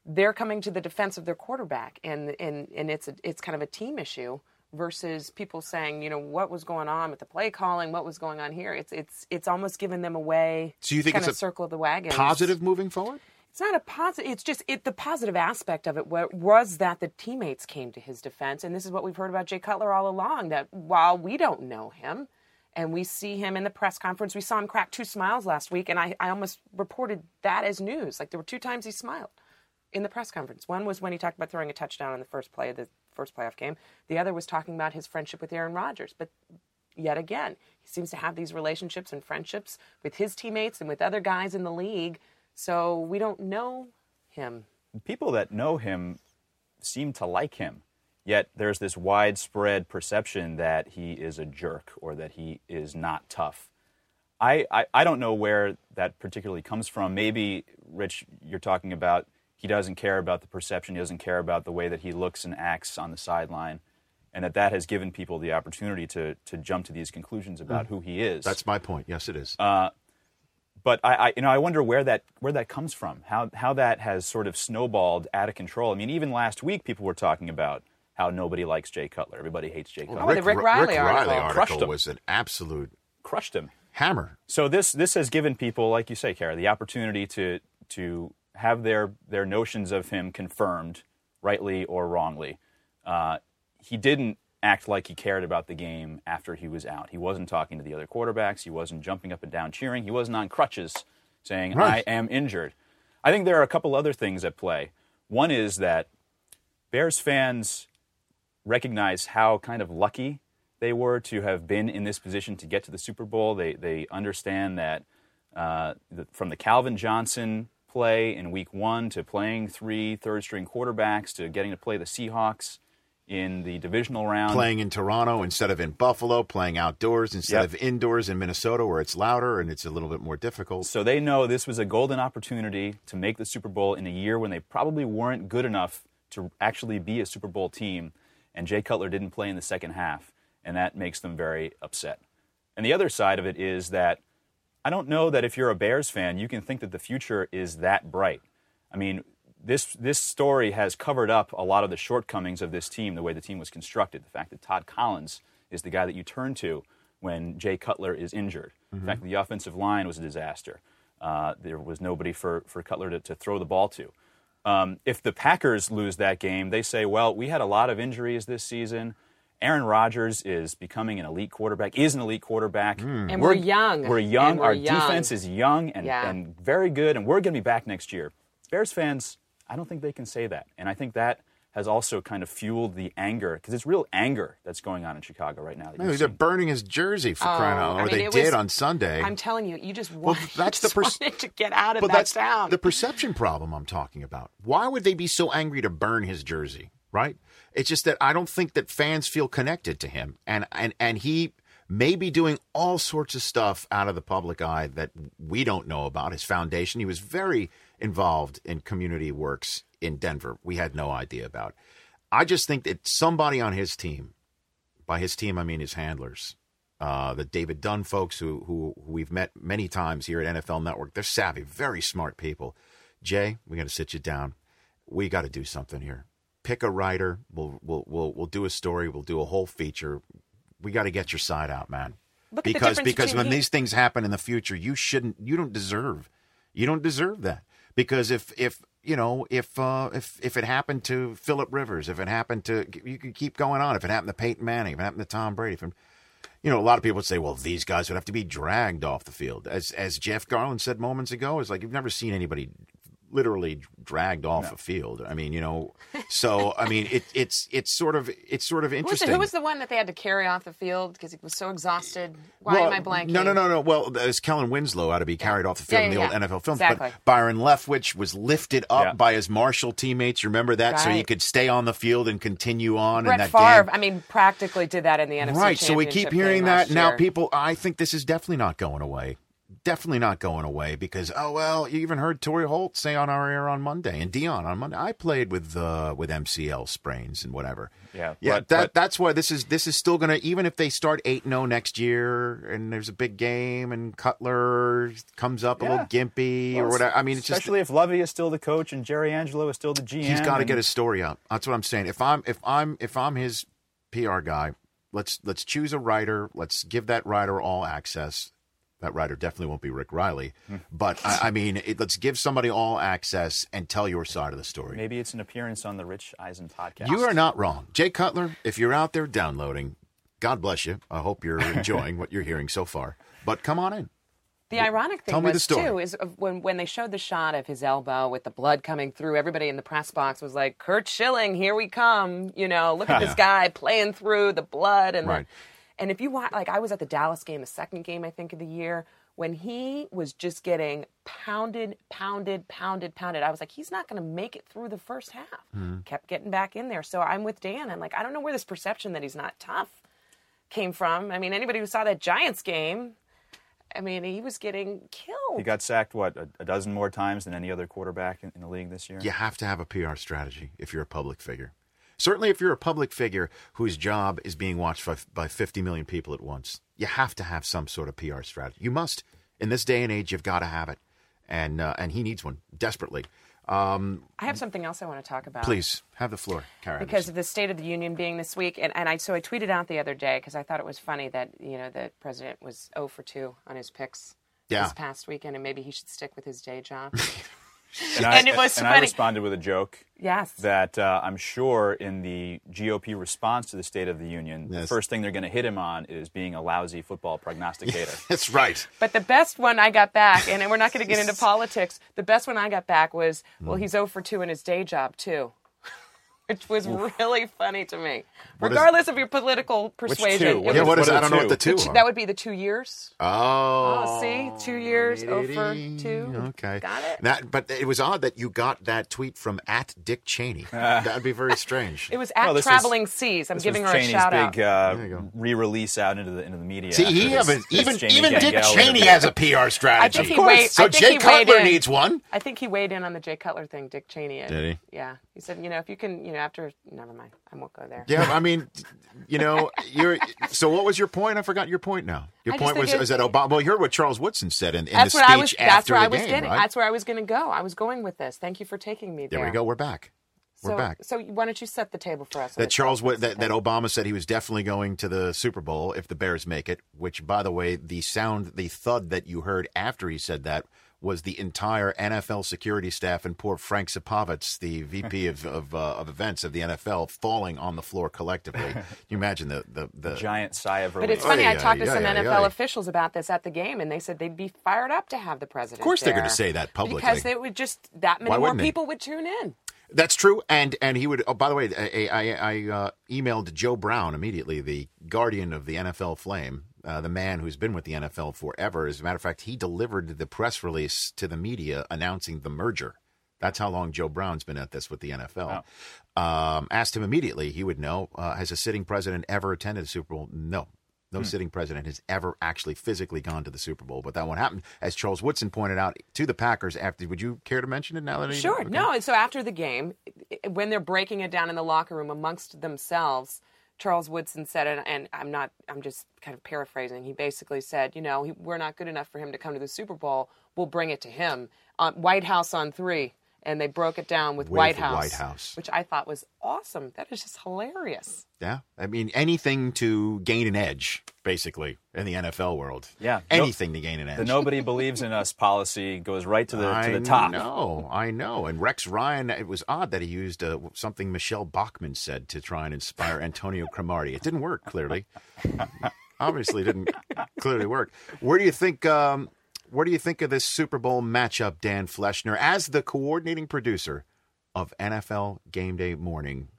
J: They're coming to the defense of their quarterback, and and and it's a, it's kind of a team issue versus people saying, you know, what was going on with the play calling, what was going on here. It's it's it's almost given them a way.
A: So you think
J: kind
A: it's
J: of
A: a
J: circle of the wagon.
A: Positive moving forward?
J: It's not a positive. It's just it. The positive aspect of it wa- was that the teammates came to his defense, and this is what we've heard about Jay Cutler all along. That while we don't know him, and we see him in the press conference, we saw him crack two smiles last week, and I, I almost reported that as news. Like there were two times he smiled in the press conference. One was when he talked about throwing a touchdown on the first play of the first playoff game. The other was talking about his friendship with Aaron Rodgers. But yet again, he seems to have these relationships and friendships with his teammates and with other guys in the league. So we don't know him.
K: People that know him seem to like him. Yet there's this widespread perception that he is a jerk or that he is not tough. I, I, I don't know where that particularly comes from. Maybe, Rich, you're talking about he doesn't care about the perception, he doesn't care about the way that he looks and acts on the sideline, and that that has given people the opportunity to, to jump to these conclusions about
A: Mm.
K: who he is.
A: That's my point. Yes, it is.
K: Uh, but I, I, you know, I wonder where that where that comes from. How how that has sort of snowballed out of control. I mean, even last week, people were talking about how nobody likes Jay Cutler. Everybody hates Jay Cutler.
J: Oh, the Rick Reilly article.
K: crushed
A: article
K: him.
A: was an absolute
K: crushed him.
A: hammer.
K: So this this has given people, like you say, Kara, the opportunity to to have their their notions of him confirmed, rightly or wrongly. Uh, he didn't act like he cared about the game after he was out. He wasn't talking to the other quarterbacks. He wasn't jumping up and down cheering. He wasn't on crutches saying,
A: Right.
K: "I am injured." I think there are a couple other things at play. One is that Bears fans recognize how kind of lucky they were to have been in this position to get to the Super Bowl. They they understand that uh, the, from the Calvin Johnson play in Week One to playing three third string quarterbacks to getting to play the Seahawks in the divisional round.
A: Playing in Toronto instead of in Buffalo, playing outdoors instead
K: Yep.
A: of indoors in Minnesota where it's louder and it's a little bit more difficult.
K: So they know this was a golden opportunity to make the Super Bowl in a year when they probably weren't good enough to actually be a Super Bowl team. And Jay Cutler didn't play in the second half, and that makes them very upset. And the other side of it is that I don't know that if you're a Bears fan, you can think that the future is that bright. I mean, this this story has covered up a lot of the shortcomings of this team, the way the team was constructed, the fact that Todd Collins is the guy that you turn to when Jay Cutler is injured, the fact that the offensive line was a disaster. Uh, there was nobody for, for Cutler to, to throw the ball to. Um, if the Packers lose that game, they say, well, we had a lot of injuries this season. Aaron Rodgers is becoming an elite quarterback, is an elite quarterback. Hmm.
J: And we're young.
K: We're young.
J: We're
K: Our
J: young.
K: defense is young and,
J: Yeah.
K: and very good, and we're going to be back next year. Bears fans, I don't think they can say that. And I think that has also kind of fueled the anger, because it's real anger that's going on in Chicago right now. that
A: No, they're
K: seen.
A: burning his jersey for crying out
J: Oh,
A: loud. Or
J: mean,
A: they did
J: was-
A: on Sunday.
J: I'm telling you, you just
A: Well,
J: want,
A: that's
J: you
A: the
J: just
A: pers-
J: wanted to get out of
A: but
J: that
A: that's
J: town.
A: the perception problem I'm talking about. Why would they be so angry to burn his jersey? Right? It's just that I don't think that fans feel connected to him, and and and he may be doing all sorts of stuff out of the public eye that we don't know about. His foundation, he was very involved in community works in Denver. We had no idea about. I just think that somebody on his team, by his team I mean his handlers, uh, the David Dunn folks who, who who we've met many times here at NFL Network. They're savvy, very smart people. Jay, we got to sit you down. We got to do something here. Pick a writer. We'll we'll we'll we'll do a story. We'll do a whole feature. We got to get your side out, man.
J: Look
A: because because when
J: he-
A: these things happen in the future, you shouldn't. You don't deserve. You don't deserve that because if if you know if uh, if if it happened to Philip Rivers, if it happened to you could keep going on. If it happened to Peyton Manning, if it happened to Tom Brady, if it, you know, a lot of people would say, well, these guys would have to be dragged off the field. As as Jeff Garlin said moments ago, it's like you've never seen anybody literally dragged off a field. I mean, you know, so I mean, it, it's it's sort of it's sort of
J: Who was,
A: interesting.
J: the, who was the one that they had to carry off the field because he was so exhausted? Why
A: Well,
J: am I blanking?
A: No, no, no, no. Well, as Kellen Winslow had to be carried off the field
J: Yeah,
A: in the
J: yeah,
A: old. NFL films,
J: Exactly.
A: but Byron Leftwich was lifted up
K: Yeah.
A: by his Marshall teammates. Remember that, so he could stay on the field and continue on.
J: Brett
A: and that
J: Favre,
A: game.
J: I mean, practically did that in the NFC
A: right. So we keep hearing that now.
J: year.
A: People, I think this is definitely not going away. Definitely not going away because oh well, you even heard Torry Holt say on our air on Monday and Deion on Monday. I played with uh, with MCL sprains and whatever.
K: Yeah,
A: yeah.
K: but-
A: that
K: but-
A: that's why this is this is still going to even if they start eight and zero next year and there's a big game and Cutler comes up a little gimpy or
K: Well,
A: whatever. I mean, it's just
K: especially if Lovie is still the coach and Jerry Angelo is still the GM.
A: he's got to
K: and-
A: get his story up. That's what I'm saying. If I'm if I'm if I'm his PR guy, let's let's choose a writer. Let's give that writer all access. That writer definitely won't be Rick Reilly,
K: Hmm.
A: but I, I mean, it, let's give somebody all access and tell your side of the story.
K: Maybe it's an appearance on the Rich Eisen podcast.
A: You are not wrong, Jay Cutler. If you're out there downloading, God bless you. I hope you're enjoying what you're hearing so far. But come on in.
J: The ironic thing
A: Tell the
J: was too is when when they showed the shot of his elbow with the blood coming through, everybody in the press box was like, "Curt Schilling, here we come!" You know, look at this guy playing through the blood and the-
A: Right.
J: And if you watch, like I was at the Dallas game, the second game I think of the year, when he was just getting pounded, pounded, pounded, pounded. I was like, he's not going to make it through the first half.
A: Mm-hmm.
J: Kept getting back in there. So I'm with Dan. I'm like, I don't know where this perception that he's not tough came from. I mean, anybody who saw that Giants game, I mean, he was getting killed.
K: He got sacked what a, a dozen more times than any other quarterback in, in the league this year.
A: You have to have a PR strategy if you're a public figure. Certainly, if you're a public figure whose job is being watched by, by 50 million people at once, you have to have some sort of PR strategy. You must. In this day and age, you've got to have it. And, uh, and he needs one desperately. Um,
J: I have something else I want to talk about.
A: please have the floor, Karen.
J: because of the State of the Union being this week, and, and I so I tweeted out the other day because I thought it was funny that you know the president was 0 for 2 on his picks
A: Yeah.
J: this past weekend, and maybe he should stick with his day job.
K: And, I,
J: And it was
K: and I responded with a joke
J: yes,
K: that uh, I'm sure in the GOP response to the State of the Union, the first thing they're going to hit him on is being a lousy football prognosticator.
A: That's right.
J: but the best one I got back, and we're not going to get into politics. The best one I got back was,
A: Hmm.
J: well, he's 0 for 2 in his day job too. Which was really funny to me,
A: What is-
J: regardless of your political persuasion.
K: two?
J: it
K: What
A: Yeah,
K: is-
A: what is?
K: what are
A: I don't know
K: the
A: what the
K: two?
A: two are.
J: that would be the two years.
A: Oh,
J: Oh, see? Two years, over two.
A: Okay,
J: Got it?
A: That, but it was odd that you got that tweet from at Dick Cheney. That'd be very strange.
J: It was at
K: No, this was-
J: Traveling Seas. I'm
K: This
J: giving
K: was
J: her
K: Cheney's
J: a shout
K: big
J: out.
K: uh,
A: you
K: re-release out into the into the media.
A: See,
K: after
A: he
K: this-
A: haven't
K: this
A: even
K: Jamie
A: even Dick
K: Gangel
A: Cheney
K: interview.
A: has a PR strategy.
J: I think he weighed.
A: So
J: I think
A: Jay
J: he weighed
A: Cutler
J: in.
A: needs one.
J: I think he weighed in on the Jay Cutler thing. Dick Cheney.
A: Did he?
J: Yeah. He said, you know, if you can, you know, after. Never mind. I won't go there.
A: Yeah, I mean, you know, you're. So, what was your point? I forgot your point now. Your
J: I
A: point was is that Obama. Well, you heard what Charles Woodson said in, in
J: That's
A: the speech
J: I was.
A: after
J: That's where
A: the
J: I was
A: game,
J: getting.
A: right?
J: That's where I was going to go. I was going with this. Thank you for taking me there.
A: there we go. We're back. We're
J: so,
A: back.
J: So why don't you set the table for us?
A: that Charles that, that? Obama said he was definitely going to the Super Bowl if the Bears make it. Which, by the way, the sound, the thud that you heard after he said that was the entire NFL security staff and poor Frank Supovitz, the VP of of, uh, of events of the NFL, falling on the floor collectively. Can you imagine the the, the
K: giant sigh of relief.
J: But it's funny.
A: Oy,
J: I talked to
A: oy,
J: some
A: oy,
J: NFL
A: oy.
J: officials about this at the game, and they said they'd be fired up to have the president.
A: Of course they're gonna say that publicly.
J: because they would just that many
A: Why
J: more
A: wouldn't they?
J: people would tune in.
A: That's true, and and he would. Oh, by the way, I I, I uh, emailed Joe Brown immediately, the guardian of the NFL flame, uh, the man who's been with the NFL forever. As a matter of fact, he delivered the press release to the media announcing the merger. That's how long Joe Brown's been at this with the NFL. Um, asked him immediately, he would know. Uh, has a sitting president ever attended the Super Bowl? No. No sitting president has ever actually physically gone to the Super Bowl, but that one happened. As Charles Woodson pointed out to the Packers after, would you care to mention it now that
J: Sure.
A: okay.
J: No. And so after the game, when they're breaking it down in the locker room amongst themselves, Charles Woodson said, and, and I'm not, I'm just kind of paraphrasing. He basically said, you know, he, we're not good enough for him to come to the Super Bowl. We'll bring it to him. White House on three. And they broke it down with,
A: With
J: White, House,
A: White House.
J: which I thought was awesome. That is just hilarious.
A: Yeah, I mean anything to gain an edge, basically in the NFL world.
K: Yeah.
A: anything to gain an edge.
K: the nobody believes in us policy goes right to the
A: I
K: to the top.
A: know, I know. And Rex Ryan, it was odd that he used uh, something Michele Bachmann said to try and inspire Antonio Cromartie. It didn't work, clearly. Obviously, didn't clearly work. Where do you think? Um, where do you think of this Super Bowl matchup, Dan Fleschner, as the coordinating producer of NFL Game Day Morning,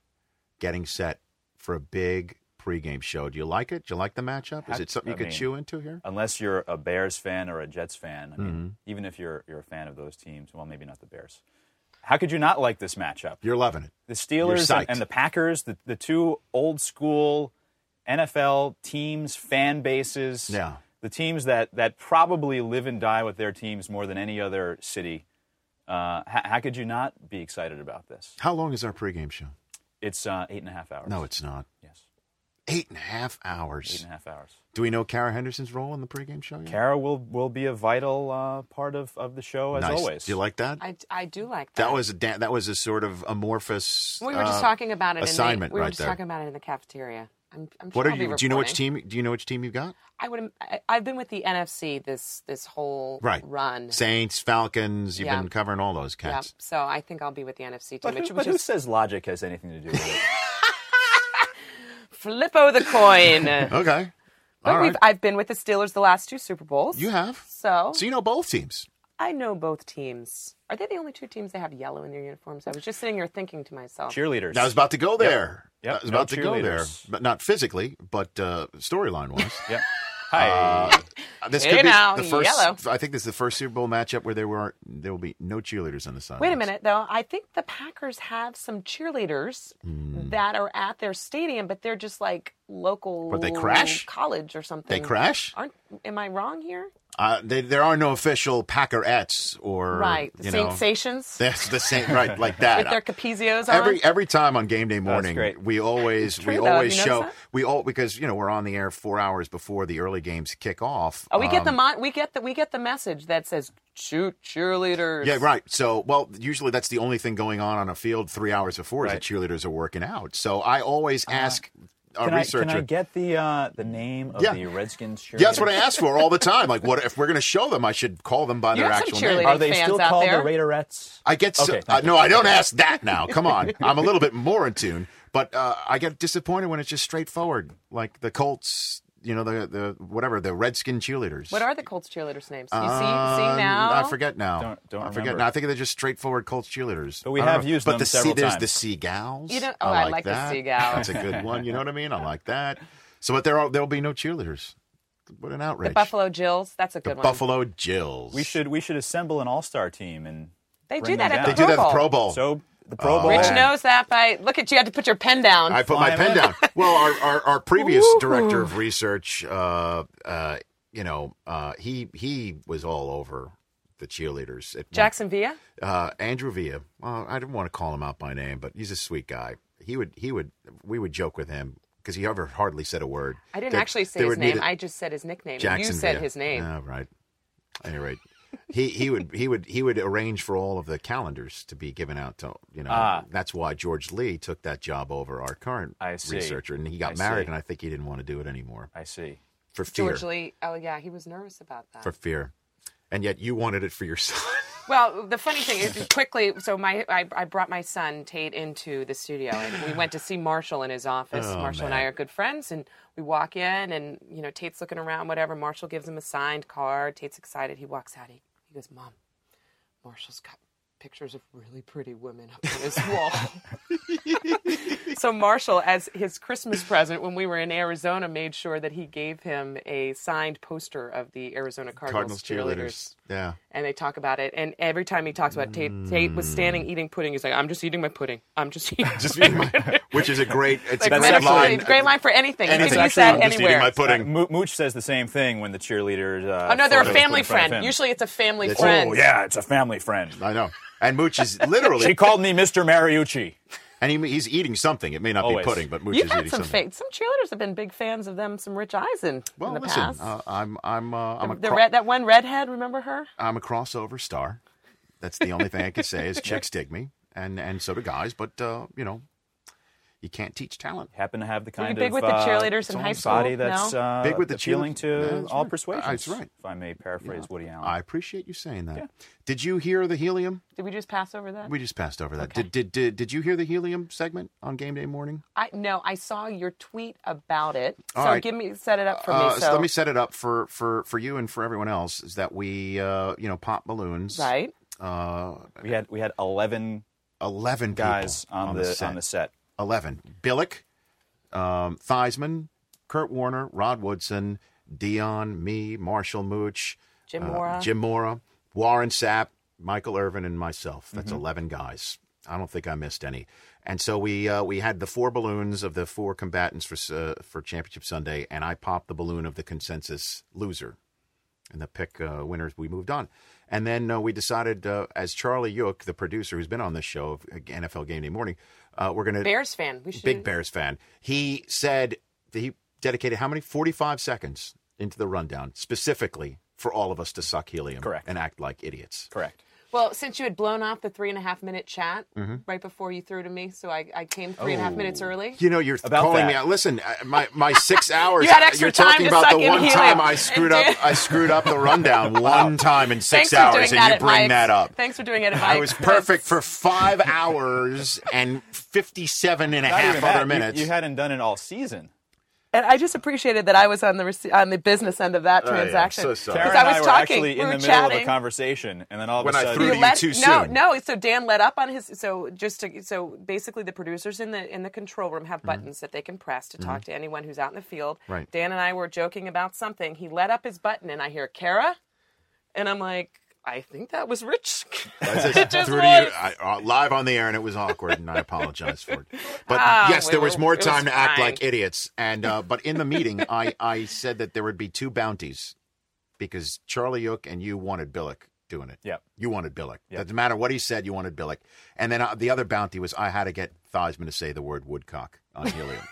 A: getting set for a big pregame show? Do you like it? Do you like the matchup? Is it something you
K: I
A: could
K: mean,
A: chew into here?
K: Unless you're a Bears fan or a Jets fan, I mean,
A: Mm-hmm.
K: even if you're you're a fan of those teams, well, maybe not the Bears. How could you not like this matchup?
A: You're loving it.
K: The Steelers and, and the Packers, the, the two old school NFL teams, fan bases,
A: Yeah.
K: The teams that, that probably live and die with their teams more than any other city. Uh, how, how could you not be excited about this?
A: How long is our pregame show?
K: It's uh, eight and a half hours.
A: No, it's not.
K: yes,
A: Eight and a half hours.
K: eight and a half hours.
A: Do we know Kara Henderson's role in the pregame show? Yet?
K: Kara will will be a vital uh, part of, of the show as
A: nice.
K: always.
A: Do you like that?
J: I, I do like that.
A: that was a da- that was a sort of amorphous.
J: We were just
A: uh,
J: talking about it.
A: assignment
J: in the, we were
A: right
J: just
A: there.
J: talking about it in the cafeteria. I'm, I'm
A: What
J: sure
A: are you? Do you know which team? Do you know which team you've got?
J: I would. I, I've been with the NFC this this whole
A: Right.
J: run.
A: Saints, Falcons. You've
J: Yeah.
A: been covering all those
J: Yeah,
A: cats.
J: so I think I'll be with the NFC team.
K: But,
J: which,
K: who,
J: which
K: but who
J: is
K: says logic has anything to do with it?
J: Flippo the coin.
A: Okay.
J: But
A: All
J: we've,
A: right.
J: I've been with the Steelers the last two Super Bowls.
A: You have.
J: So
A: So you know both teams.
J: I know both teams. Are they the only two teams that have yellow in their uniforms? I was just sitting here thinking to myself.
K: Cheerleaders.
A: Now I was about to go there.
K: Yep.
A: I was
K: No
A: about to go there,
K: cheerleaders.
A: but not physically, but uh, storyline wise.
K: Yep. Hi.
A: Uh, this
J: Hey
A: could be
J: now,
A: the first.
J: yellow.
A: I think this is the first Super Bowl matchup where there were there will be no cheerleaders on the side.
J: Wait a minute, though. I think the Packers have some cheerleaders
A: Hmm.
J: that are at their stadium, but they're just like local.
A: But they crash?
J: college or something.
A: They crash?
J: Aren't? Am I wrong here?
A: Uh, they, there are no official Packerettes or
J: right. The
A: you
J: Saint
A: know,
J: Sations
A: That's the same, right? Like that.
J: with their Capezios on.
A: Every every time on game day morning,
K: great.
A: we always
J: True,
A: we
J: though.
A: always
J: you
A: show
J: noticed
A: we all because you know we're on the air four hours before the early games kick off.
J: oh, we get the
A: Um,
J: mon- we get the we get the message that says shoot cheerleaders.
A: Yeah, right. So, well, usually that's the only thing going on on a field three hours before
K: Right.
A: is that cheerleaders are working out. So I always ask a
K: Can I, can I get the uh, the name of
A: Yeah.
K: the Redskins cheerleaders?
A: yeah, that's what I ask for all the time. Like, what if we're going to show them? I should call them by
J: You
A: their actual name.
K: Are they still called
J: there.
K: the Raiderettes?
A: I get so,
K: Okay,
A: uh, no, I don't ask that now. Come on, I'm a little bit more in tune, but uh, I get disappointed when it's just straightforward, like the Colts. You know, the the whatever the Redskin cheerleaders.
J: What are the Colts cheerleaders' names? You see,
A: Um,
J: see now.
A: I forget now.
K: Don't- don't
A: I forget
K: remember.
A: now. I think they're just straightforward Colts cheerleaders.
K: But we have
A: know.
K: used
A: but
K: them
A: the
K: several
A: There's
K: times.
A: the Seagulls.
J: You don't- oh, I like the
A: that.
J: Seagulls.
A: That's a good one. You know what I mean? I like that. So, but there are there'll be no cheerleaders. What an outrage!
J: The Buffalo Jills. That's a
A: The
J: good one.
A: Buffalo Jills.
K: We should we should assemble an all star team and
J: They
K: bring
J: do that
K: them
J: at the
A: They do that at the
J: Pro
A: Pro
J: Bowl.
A: Bowl.
K: So the Pro
A: Oh.
K: Bowl.
J: Rich knows that by look at you. Had to put your pen down.
A: I put my
K: Fly
A: pen
K: in.
A: down. Well, our, our, our previous
J: Ooh.
A: director of research, uh, uh, you know, uh, he he was all over the cheerleaders. At one-
J: Jackson Villa.
A: uh, Andrew Villa. Well, I didn't want to call him out by name, but he's a sweet guy. He would he would we would joke with him because he ever hardly said a word.
J: I didn't
A: There-
J: actually say
A: there
J: his
A: would need
J: name.
A: a-
J: I just said his nickname.
A: Jackson
J: you said
A: Villa.
J: his name.
A: Oh, right. At any rate, he he would he would he would arrange for all of the calendars to be given out to you know.
K: Ah.
A: That's why George Lee took that job over our current
K: I see.
A: researcher, and he got
K: I
A: married,
K: see.
A: and I think he didn't want to do it anymore
K: I see.
A: for fear.
J: George Lee. Oh yeah, he was nervous about that.
A: For fear, and yet you wanted it for your son.
J: Well, the funny thing is, quickly. So my, I, I brought my son Tate into the studio, and we went to see Marshall in his office.
A: Oh,
J: Marshall and I are good friends, and we walk in, and you know Tate's looking around, whatever. Marshall gives him a signed card. Tate's excited. He walks out. He, goes, "Mom, Marshall's got pictures of really pretty women up on his wall." so Marshall, as his Christmas present when we were in Arizona, made sure that he gave him a signed poster of the Arizona Cardinals,
A: Cardinals cheerleaders. Yeah.
J: and they talk about it. And every time he talks about it, Tate, Tate was standing eating pudding. He's like, "I'm just eating my pudding. I'm just eating,
A: Just eating my, pudding. which is a great. It's
J: like
A: a great
J: metaphorically,
A: line.
J: great line for anything. You
A: Anything.
J: can use that
A: I'm just eating
J: anywhere.
A: my pudding.
K: Uh, Mooch says the same thing when the cheerleaders. Uh,
J: oh no, they're a family
K: put in front of
J: friend. Usually, it's a family
A: That's-
J: friend.
K: Oh yeah, it's a family friend.
A: I know. And Mooch is literally,
K: She called me Mr. Mariucci.
A: and he, he's eating something. It may not
K: Always.
A: be pudding, but Mooch
J: You've
A: is
J: had
A: eating
J: some
A: something.
J: fa- some cheerleaders have been big fans of them. Some Rich Eisen
A: Well,
J: in the
A: listen,
J: past.
A: uh, I'm I'm uh, I'm a
J: the
A: cro-
J: red, that one redhead, remember her?
A: I'm a crossover star. That's the only thing I can say is chicks dig me, and and so do guys. But uh, you know, you can't teach talent.
K: Happen to have the
J: Were you
K: kind
J: big
K: of
J: with the
K: uh,
J: cheerleaders in high school?
K: body that's
J: No?
K: uh,
A: Big with the
K: appealing
A: cheerle-
K: to
A: That's
K: all
A: right.
K: persuasions.
A: That's right.
K: If I may paraphrase Woody Allen.
A: I appreciate you saying that. Did you hear the helium?
J: Did we just pass over that?
A: We just passed over that.
J: Okay.
A: Did, did did did you hear the helium segment on game day morning?
J: I no, I saw your tweet about it. So
A: All right.
J: give me set it up for
A: Uh,
J: me.
A: so
J: So
A: let me set it up for for for you and for everyone else. Is that we uh, you know pop balloons?
J: right.
A: Uh,
K: we had we had eleven
A: Eleven
K: guys
A: people
K: on, the,
A: set.
K: on the set.
A: 11. Billick, um, Theismann, Kurt Warner, Rod Woodson, Deion, me, Marshall Mooch,
J: Jim
A: uh,
J: Mora.
A: Jim Mora, Warren Sapp, Michael Irvin, and myself. That's
K: Mm-hmm.
A: 11 guys. I don't think I missed any. And so we uh, we had the four balloons of the four combatants for uh, for Championship Sunday, and I popped the balloon of the consensus loser. And the pick uh, winners, we moved on. And then uh, we decided, uh, as Charlie Yook, the producer who's been on this show of NFL Game Day Morning, uh, we're going to
J: Bears fan. We should
A: big Bears fan. He said that he dedicated how many? 45 seconds into the rundown specifically for all of us to suck helium
K: Correct.
A: and act like idiots.
K: Correct.
J: Well, since you had blown off the three and a half minute chat
A: Mm-hmm.
J: right before you threw to me, so I, I came three and a half
A: Oh.
J: minutes early.
A: You know, you're
K: About
A: calling
K: that.
A: me out. Listen, uh, my my six hours.
J: You had extra
A: you're
J: time
A: talking
J: to
A: about
J: suck
A: the one time I screwed up. I screwed up the rundown one time in six
J: Thanks
A: hours, and you bring
J: my-
A: that up.
J: Thanks for doing it at my
A: I was perfect for five hours and 57 and a
K: Not
A: half other
K: that. You-
A: minutes.
K: You, hadn't done it all season.
J: And I just appreciated that I was on the rece- on the business end of that
A: Oh, yeah.
J: transaction.
A: So sorry.
K: Karen
J: I
K: and
J: was
K: I were
J: talking,
K: actually
J: we
K: in
J: were
K: the middle of a conversation, and then all of
A: When
K: a
A: I
K: sudden,
A: threw to
J: You
A: you
J: let-
A: too
J: no,
A: soon.
J: no. So Dan let up on his. So just to, so basically, the producers in the in the control room have buttons that they can press to talk to anyone who's out in the field.
A: Mm-hmm. Right.
J: Dan and I were joking about something. He let up his button, and I hear Kara, and I'm like, I think that was Rich. It
A: it.
J: just
A: Threw you,
J: was.
A: I, uh, live on the air, and it was awkward, and I apologize for it. But
J: Ah,
A: yes,
J: we
A: there was
J: were-
A: more
J: it was
A: time to act like idiots. And uh, but in the meeting, I I said that there would be two bounties because Charlie Yook and you wanted Billick doing it.
K: Yep.
A: You wanted Billick.
K: Yep.
A: Doesn't matter what he said, you wanted Billick. And then uh, the other bounty was I had to get Theismann to say the word woodcock on helium.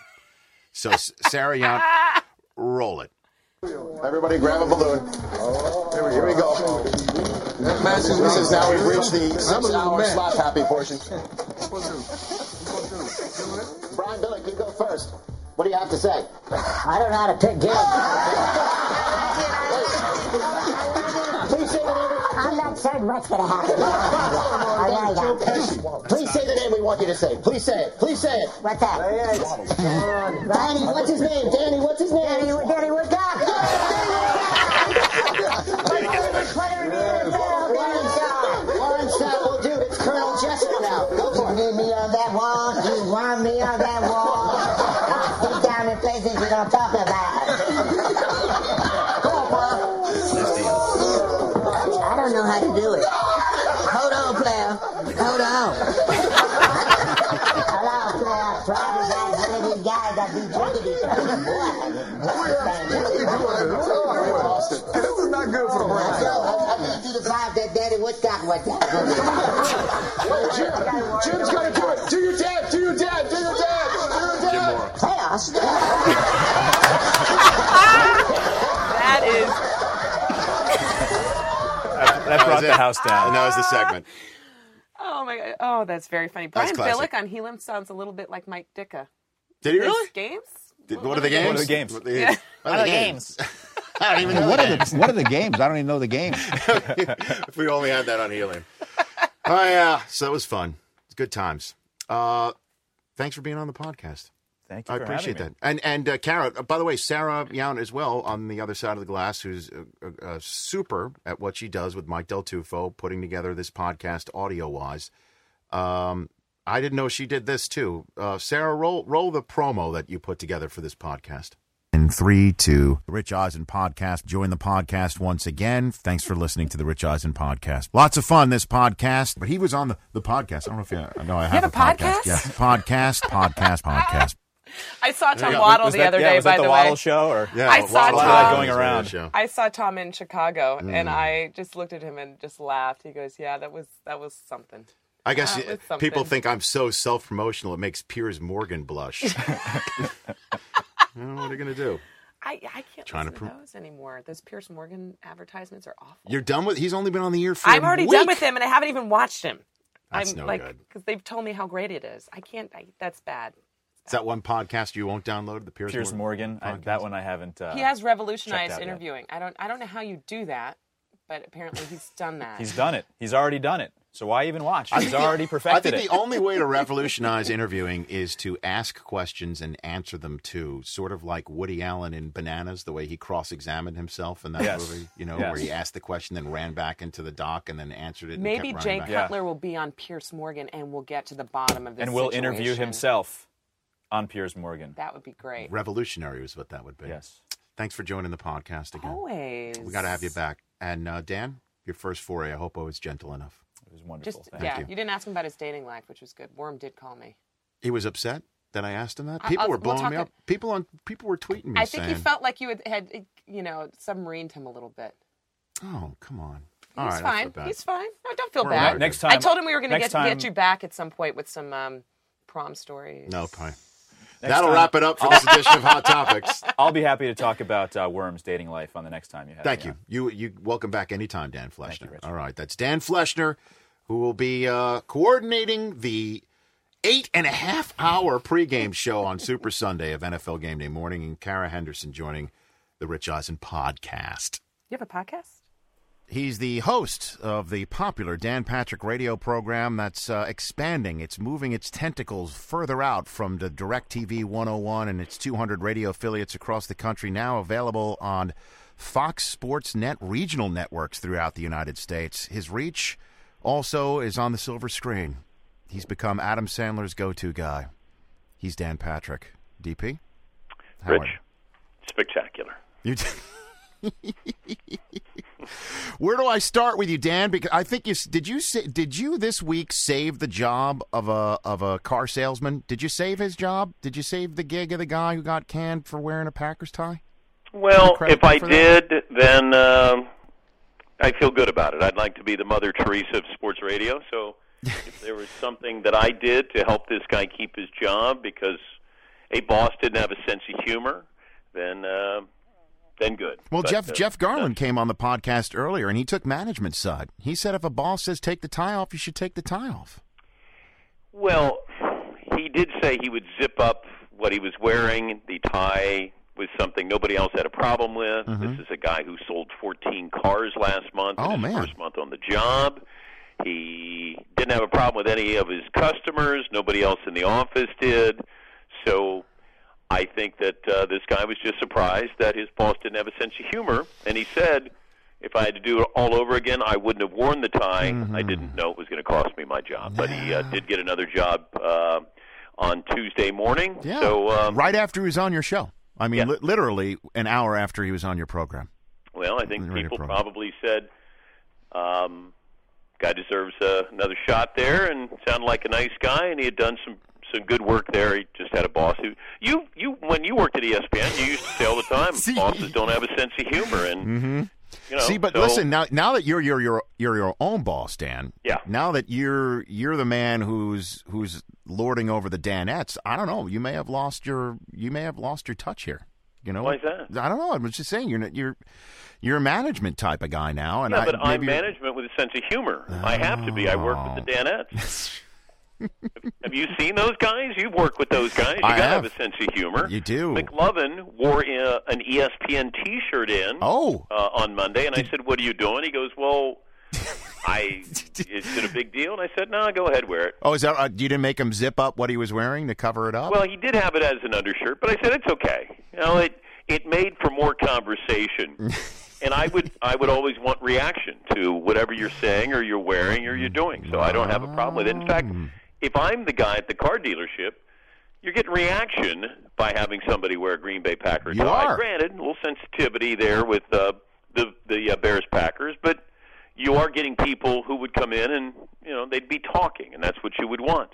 A: so Sarah Young, roll it.
L: Everybody grab a balloon. Here we go. This is now we've reached the six-hour slap happy portion. Brian Billick, you go first. What do you have to say?
M: I don't know how to pick games.
L: Please say the name.
M: I'm not certain what's going to happen.
L: Joe
M: don't.
L: Pesci. Please say the name we want you to say. Please say it. Please say it.
M: What's that?
L: Danny, what's his name? Danny, what's his name?
M: Danny, Danny Woodcock.
L: Jessup now. Go for it.
M: You need me on that wall. You want me on that wall. I'll sit down in places you don't talk about. Come on, Paul. I don't know how to do it. Hold on, player. Hold on. Hello, player. One of these guys that be drinking these things.
L: This is not good for the brand.
M: I can't do the vibe that Daddy Woodcock was
L: Jim, Jim's gonna do it. Do your dad. Do your dad. Do your dad. Do your dad.
M: Playoffs?
J: that is.
K: that, that brought
A: was
K: the house down.
A: And that was the segment.
J: Oh my god! Oh, that's very funny. Brian
A: That's.
J: Billick on Helium sounds a little bit like Mike Ditka.
A: Did he really?
J: Games?
A: Did- What are the games?
K: What are the games?
A: What are the,
J: Yeah.
A: what are the games? I don't even know
E: What
A: the
E: are
A: games.
E: the what are the games? I don't even know the games.
A: if we only had that on helium. oh yeah, so that was fun. It's good times. Uh, thanks for being on the podcast.
K: Thank you
A: I
K: for
A: appreciate
K: having
A: that.
K: me.
A: And and uh, Kara, uh, by the way, Sarah Young as well on the other side of the glass, who's uh, uh, uh, super at what she does with Mike Del Tufo, putting together this podcast audio wise. Um, I didn't know she did this too. Uh, Sarah, roll roll the promo that you put together for this podcast. In three, two, the Rich Eisen podcast. Join the podcast once again. Thanks for listening to the Rich Eisen podcast. Lots of fun this podcast. But he was on the, the podcast. I don't know if you know I have,
J: have a podcast?
A: Yeah, podcast, podcast, podcast.
J: I saw Tom
A: Yeah,
J: Waddle
K: Was
J: the
K: that,
J: other
K: yeah,
J: day.
K: was
J: by
K: that the,
J: the
K: Waddle
J: way,
K: show? Or
A: Yeah,
J: I saw
A: Waddle-
J: Tom-
K: going around.
J: I saw Tom in Chicago, and
A: Mm.
J: I just looked at him and just laughed. He goes, "Yeah, that was that was something."
A: I guess
J: That
A: people think I'm so self promotional it makes Piers Morgan blush. Well, what are you going to do?
J: I, I can't
A: Trying to
J: listen to,
A: pro-
J: those anymore. Those Piers Morgan advertisements are awful.
A: You're done with. He's only been on the air for.
J: I'm
A: a
J: already
A: week.
J: done with him, and I haven't even watched him.
A: That's
J: I'm
A: no
J: like,
A: good.
J: because they've told me how great it is. I can't. I, that's bad.
A: Is that one podcast you won't download? The Piers,
K: Piers Morgan. I, that one I haven't. Uh,
J: he has revolutionized
K: out yet.
J: interviewing. I don't. I don't know how you do that, but apparently he's done that.
K: He's done it. He's already done it. So why even watch?
A: I
K: He's
A: think the-
K: already
A: I think
K: it.
A: the only way to revolutionize interviewing is to ask questions and answer them too. Sort of like Woody Allen in Bananas, the way he cross-examined himself in that
K: Yes.
A: movie. You know,
K: Yes.
A: where he asked the question, then ran back into the dock, and then answered it.
J: Maybe
A: kept
J: Jay
A: back.
J: Cutler will be on Piers Morgan, and we'll get to the bottom of this.
K: and we'll interview himself on Piers Morgan.
J: That would be great.
A: Revolutionary is what that would be.
K: Yes.
A: Thanks for joining the podcast again.
J: Always.
A: We got to have you back. And uh, Dan, your first foray, I hope I was gentle enough.
K: It was wonderful.
J: Just
K: Thank
J: yeah,
A: you.
J: you. didn't ask him about his dating life, which was good. Worm did call me.
A: He was upset that I asked him that. People
J: I'll-
A: were
J: we'll
A: blowing
J: talk
A: me
J: it-
A: up. People on people were tweeting me
J: I think
A: saying,
J: he felt like you had, had you know submarined him a little bit.
A: "Oh, come on."
J: He's
A: All right, I
J: fine. He's fine. No, don't feel
A: We're
J: bad.
A: all
K: Next time-
J: I told him we were going to get
K: time-
J: get you back at some point with some um, prom stories.
A: No, pie.
K: Next
A: That'll
K: time-
A: wrap it up for this edition of Hot Topics.
K: I'll be happy to talk about uh, Worm's dating life on the next time you have.
A: Thank
K: me
A: you.
K: on.
A: You you welcome back anytime, Dan Fleschner.
K: you,
A: All right, that's Dan Fleschner, who will be uh, coordinating the eight and a half hour pregame show on Super Sunday of NFL Game Day Morning, and Kara Henderson joining the Rich Eisen podcast.
J: You have a podcast?
A: He's the host of the popular Dan Patrick radio program that's uh, expanding. It's moving its tentacles further out from the DirecTV 101 and its 200 radio affiliates across the country, now available on Fox Sports Net regional networks throughout the United States. His reach also is on the silver screen. He's become Adam Sandler's go to guy. He's Dan Patrick. DP? How
N: Rich,
A: are you?
N: spectacular.
A: Where do I start with you, Dan? Because I think you did you sa- did you this week save the job of a of a car salesman? Did you save his job? Did you save the gig of the guy who got canned for wearing a Packers tie?
N: Well, if I
A: that?
N: did, then um, I feel good about it. I'd like to be the Mother Teresa of sports radio. So if there was something that I did to help this guy keep his job because a boss didn't have a sense of humor, then uh, then good.
A: Well,
N: But,
A: Jeff
N: uh,
A: Jeff Garlin came on the podcast earlier, and he took management side. He said if a boss says take the tie off, you should take the tie off.
N: Well, he did say he would zip up what he was wearing. The tie was something nobody else had a problem with.
A: Mhm.
N: This is a guy who sold 14 cars last month.
A: Oh,
N: his
A: man.
N: First month on the job. He didn't have a problem with any of his customers. Nobody else in the office did. So I think that uh, this guy was just surprised that his boss didn't have a sense of humor. And he said, if I had to do it all over again, I wouldn't have worn the tie. I didn't know it was going to cost me my job. But he uh, did get another job uh, on Tuesday morning.
A: Yeah.
N: So, um,
A: right after he was on your show. I mean,
N: Yeah.
A: li- literally an hour after he was on your program.
N: well, I think people
A: program.
N: probably said, um, guy deserves uh, another shot there, and sounded like a nice guy, and he had done some some good work there. He just had a boss who you you when you worked at ESPN, you used to say all the time, bosses don't have a sense of humor, and
A: Mm-hmm.
N: you know.
A: See, but
N: so-
A: listen now. Now that you're you're you're you're your own boss, Dan.
N: Yeah.
A: Now that you're you're the man who's who's lording over the Danettes, I don't know. You may have lost your you may have lost your touch here. You know
N: Why is that?
A: I don't know. I was just saying you're not- you're you're a management type of guy now, and
N: yeah,
A: I,
N: but I'm management with a sense of humor. I have to be. I work with the Danettes. have you seen those guys? You've worked with those guys. You
A: I
N: gotta
A: have.
N: have a sense of humor.
A: You do.
N: McLovin wore uh, an ESPN T-shirt in
A: Oh.
N: uh, on Monday, and I said, "What are you doing?" He goes, "Well, I is it a big deal?" And I said, "No, go ahead, wear it."
A: Oh, is that uh, you didn't make him zip up what he was wearing to cover it up?
N: Well, he did have it as an undershirt, but I said it's okay. You know, it it made for more conversation. and I would I would always want reaction to whatever you're saying or you're wearing or you're doing. So I don't have a problem with it. In fact, if I'm the guy at the car dealership, you're getting reaction by having somebody wear a Green Bay Packers
A: You
N: tie.
A: are.
N: Granted, a little sensitivity there with uh, the the uh, Bears Packers, but you are getting people who would come in and you know they'd be talking, and that's what you would want.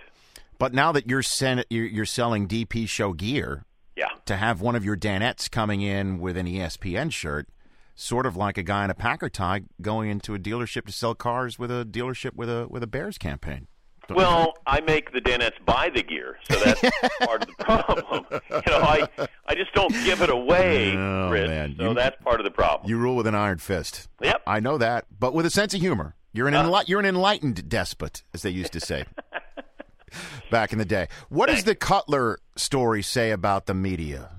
A: But now that you're sen- you're, you're selling DP show gear,
N: Yeah.
A: to have one of your Danettes coming in with an ESPN shirt, sort of like a guy in a Packer tie going into a dealership to sell cars with a dealership with a with a Bears campaign.
N: Well, I make the Danettes buy the gear, so that's part of the problem. You know, I I just don't give it away,
A: Oh,
N: Rich,
A: man.
N: so
A: You-
N: that's part of the problem.
A: You rule with an iron fist.
N: Yep.
A: I know that, but with a sense of humor. You're an
N: Uh.
A: enli- you're an enlightened despot, as they used to say back in the day. What does the Cutler story say about the media,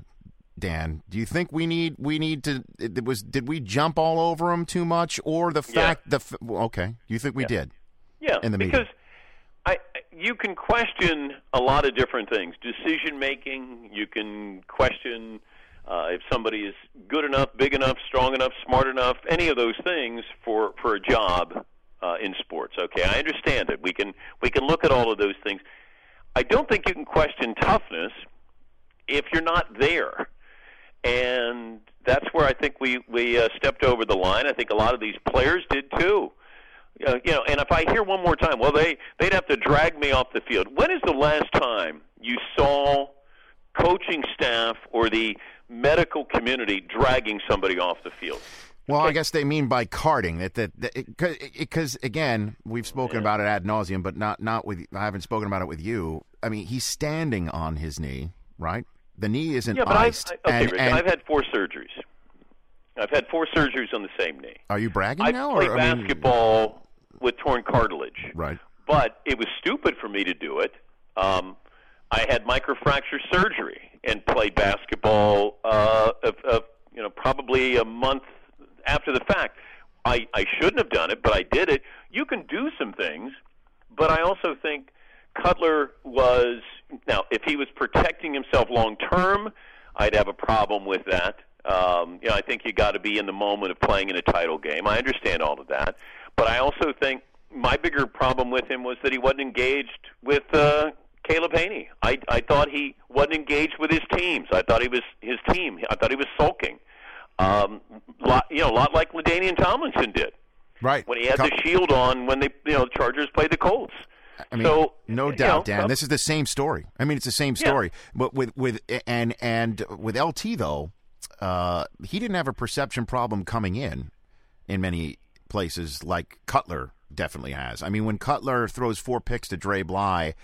A: Dan? Do you think we need we need to? It was did we jump all over him too much, or the fact the okay? You think we did?
N: Yeah,
A: in the media.
N: because you can question a lot of different things. Decision making, you can question uh, if somebody is good enough, big enough, strong enough, smart enough, any of those things for for a job uh, in sports. Okay, I understand it. We can we can look at all of those things. I don't think you can question toughness if you're not there. And that's where I think we we uh, stepped over the line. I think a lot of these players did too. Uh, you know, and if I hear one more time, well, they they'd have to drag me off the field. When is the last time you saw coaching staff or the medical community dragging somebody off the field?
A: Well, I guess they mean by carting that that because again we've spoken about it ad nauseum, but not not with I haven't spoken about it with you. I mean, he's standing on his knee, right? The knee isn't
N: yeah, but I've,
A: iced.
N: I, okay,
A: and,
N: Rick,
A: and
N: I've had four surgeries. I've had four surgeries on the same knee.
A: are you bragging
N: I
A: now?
N: played
A: or, I mean-
N: basketball with torn cartilage.
A: right.
N: but it was stupid for me to do it. Um, I had microfracture surgery and played basketball uh, of, of you know probably a month after the fact. I I shouldn't have done it, but I did it. You can do some things, but I also think Cutler was now if he was protecting himself long term, I'd have a problem with that. Um, you know, I think you got to be in the moment of playing in a title game. I understand all of that, but I also think my bigger problem with him was that he wasn't engaged with uh, Caleb Hanie. I I thought he wasn't engaged with his teams. I thought he was his team. I thought he was sulking. Um, lot, you know, a lot like LaDainian Tomlinson did
A: Right.
N: when he had
A: Com-
N: the shield on when they you know the Chargers played the Colts.
A: I mean,
N: so
A: no
N: you
A: doubt,
N: know,
A: Dan.
N: uh,
A: This is the same story. I mean, it's the same
N: Yeah.
A: story, but with with and and with LT though, uh, he didn't have a perception problem coming in in many places like Cutler definitely has. I mean, when Cutler throws four picks to Dre Bly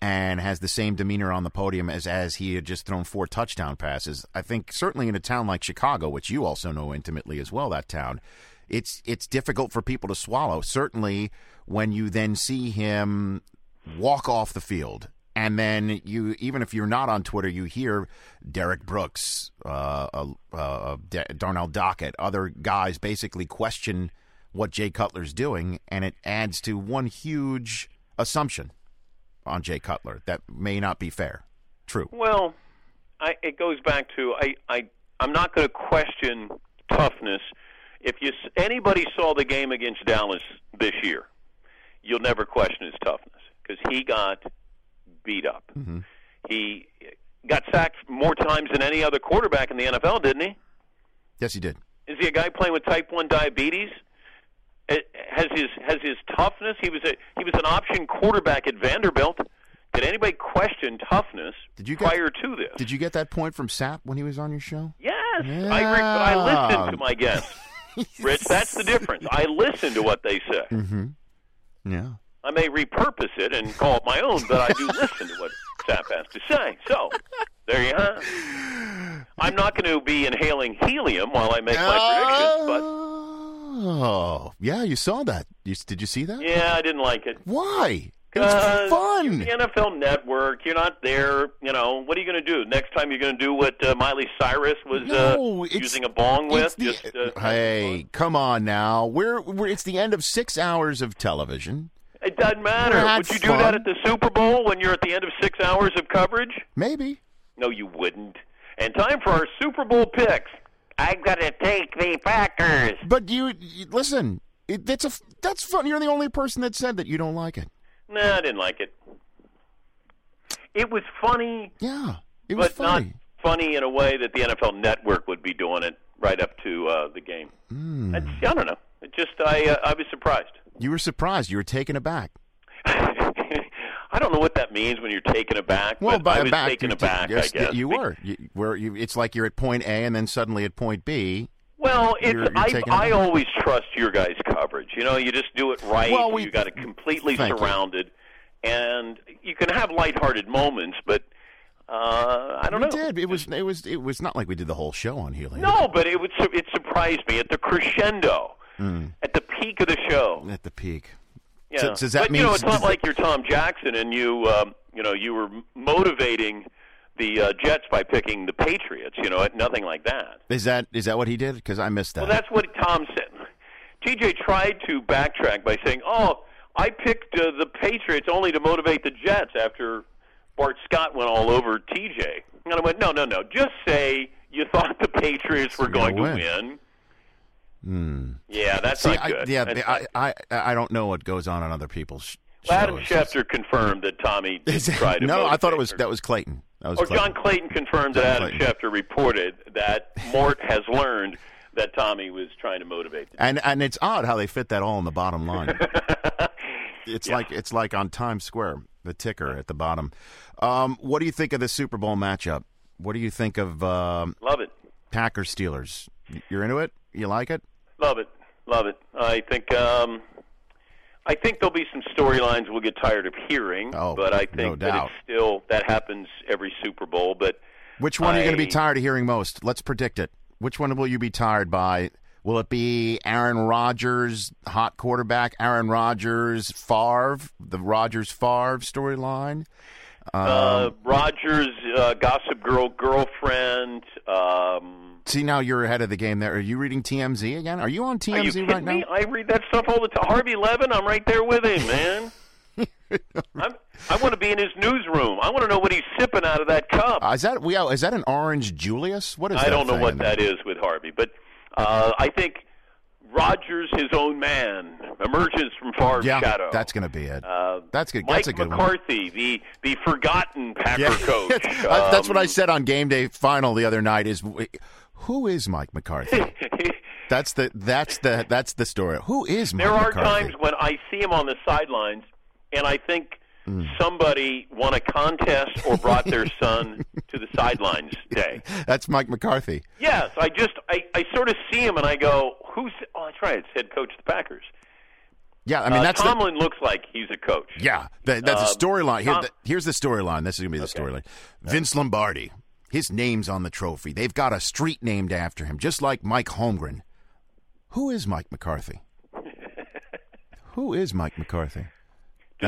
A: and has the same demeanor on the podium as as he had just thrown four touchdown passes, I think certainly in a town like Chicago, which you also know intimately as well, that town, it's it's difficult for people to swallow. Certainly when you then see him walk off the field. And then you, even if you're not on Twitter, you hear Derrick Brooks, uh, uh, uh, D- Darnell Dockett, other guys basically question what Jay Cutler's doing, and it adds to one huge assumption on Jay Cutler that may not be fair. True.
N: Well, I, it goes back to I, I I'm not going to question toughness. If you anybody saw the game against Dallas this year, you'll never question his toughness because he got beat up.
A: Mm-hmm.
N: He got sacked more times than any other quarterback in the NFL, didn't he?
A: Yes, he did.
N: Is he a guy playing with type one diabetes? It, has his has his toughness? He was a he was an option quarterback at Vanderbilt. Did anybody question toughness
A: Did you get,
N: prior to this?
A: Did you get that point from Sapp when he was on your show?
N: Yes, I re- I listen to my guests. Rich, that's the difference. I listen to what they say.
A: Mm-hmm. Yeah.
N: I may repurpose it and call it my own, but I do listen to what Sapp has to say. So there you have. I'm not going to be inhaling helium while I make my predictions,
A: Oh, yeah, you saw that. You, did you see that?
N: yeah, I didn't like it.
A: Why?
N: Because
A: fun.
N: The NFL Network, you're not there. You know, what are you going to do next time? You're going to do what uh, Miley Cyrus was
A: No,
N: uh, using a bong with?
A: The-
N: Just uh,
A: hey, come on now. We're, we're it's the end of six hours of television.
N: It doesn't matter.
A: Had
N: Would you do
A: fun.
N: that at the Super Bowl when you're at the end of six hours of coverage?
A: Maybe.
N: No, you wouldn't. And time for our Super Bowl picks. I'm going to take the Packers.
A: But you, you listen. It, that's a that's fun. You're the only person that said that you don't like it.
N: Nah, I didn't like it. It was funny.
A: Yeah, it was
N: but
A: funny.
N: not funny in a way that the NFL Network would be doing it right up to uh, the game. It's, I don't know. It just I uh, I was surprised.
A: You were surprised. You were taken aback.
N: I don't know what that means when you're taken aback.
A: Well,
N: but
A: by
N: I was
A: aback,
N: taken aback.
A: yes,
N: I guess
A: you were. You, where you, it's like you're at point A and then suddenly at point B.
N: Well, it's
A: You're- you're
N: I I always trust your guys' coverage. You know, you just do it right.
A: Well, we-
N: you got it completely
A: Thank you.
N: surrounded, and you can have lighthearted moments, but uh, I don't
A: we
N: know.
A: did. It was. It was. It was not like we did the whole show on helium.
N: No, but it would it surprised me at the crescendo,
A: Mm,
N: at the peak of the show.
A: at the peak.
N: Yeah.
A: So- does that
N: but
A: mean-
N: you know, it's not like you're Tom Jackson and you um, you know you were motivating the uh, Jets by picking the Patriots. You know, nothing like that.
A: Is that is that what he did? Because I missed that.
N: Well, that's what Tom said. TJ tried to backtrack by saying, "Oh, I picked uh, the Patriots only to motivate the Jets after Bart Scott went all over TJ." And I went, "No, no, no. Just say you thought the Patriots were going to
A: win.
N: Win."
A: Hmm.
N: Yeah, that's
A: See,
N: not
A: I,
N: good.
A: yeah,
N: That's
A: I, I, I, I don't know what goes on on other people's sh-
N: Well, Adam. Schefter confirmed that Tommy did
A: Is it-
N: try to.
A: no, I thought it was that was Clayton. That was
N: Or
A: Clayton.
N: John Clayton confirmed that
A: John
N: Adam
A: Clayton.
N: Schefter reported that Mort has learned that Tommy was trying to motivate. them.
A: And and it's odd how they fit that all in the bottom line. it's like it's like on Times Square, the ticker at the bottom. Um, what do you think of the Super Bowl matchup? What do you think of um,
N: Love it.
A: Packers Steelers? You're into it? You like it?
N: Love it, love it. I think um, I think there'll be some storylines we'll get tired of hearing,
A: Oh,
N: but I
A: no
N: think that
A: doubt.
N: it's still that happens every Super Bowl. But
A: Which one are you going to be tired of hearing most? Let's predict it. Which one will you be tired by? Will it be Aaron Rodgers, hot quarterback, Aaron Rodgers, Favre, the Rodgers Favre storyline?
N: Uh, Rodgers, uh, Gossip Girl girlfriend. Um,
A: See, now you're ahead of the game there. Are you reading TMZ again? Are you on
N: you
A: TMZ
N: kidding
A: right now?
N: me? I read that stuff all the time. Harvey Levin, I'm right there with him, man. I'm, I want to be in his newsroom. I want to know what he's sipping out of that cup.
A: Uh, is that we? Is that an orange Julius? What is
N: I
A: that
N: don't know what
A: in there?
N: that is with Harvey, but uh, I think Rodgers, his own man, emerges from Favre's
A: Yeah,
N: shadow.
A: that's going to be it.
N: Uh,
A: that's good.
N: Mike
A: that's a good one.
N: McCarthy, the the forgotten Packer
A: Yeah.
N: coach.
A: I- that's what I
N: Um,
A: said on game day final the other night. Is who is Mike McCarthy? that's the that's the that's the story. Who is Mike McCarthy?
N: There are
A: McCarthy?
N: times when I see him on the sidelines, and I think
A: Mm.
N: somebody won a contest or brought their son to the sidelines day.
A: That's Mike McCarthy.
N: Yes, I just I, I sort of see him and I go, "Who's? Oh, that's right, it's head coach of the Packers."
A: Yeah, I mean
N: uh,
A: that's the,
N: Tomlin looks like he's a coach.
A: yeah. The, that's
N: Uh,
A: a storyline. Here, the, here's the storyline. This is gonna be the storyline. Vince Lombardi. His name's on the trophy. They've got a street named after him, just like Mike Holmgren. Who is Mike McCarthy? Who is Mike McCarthy?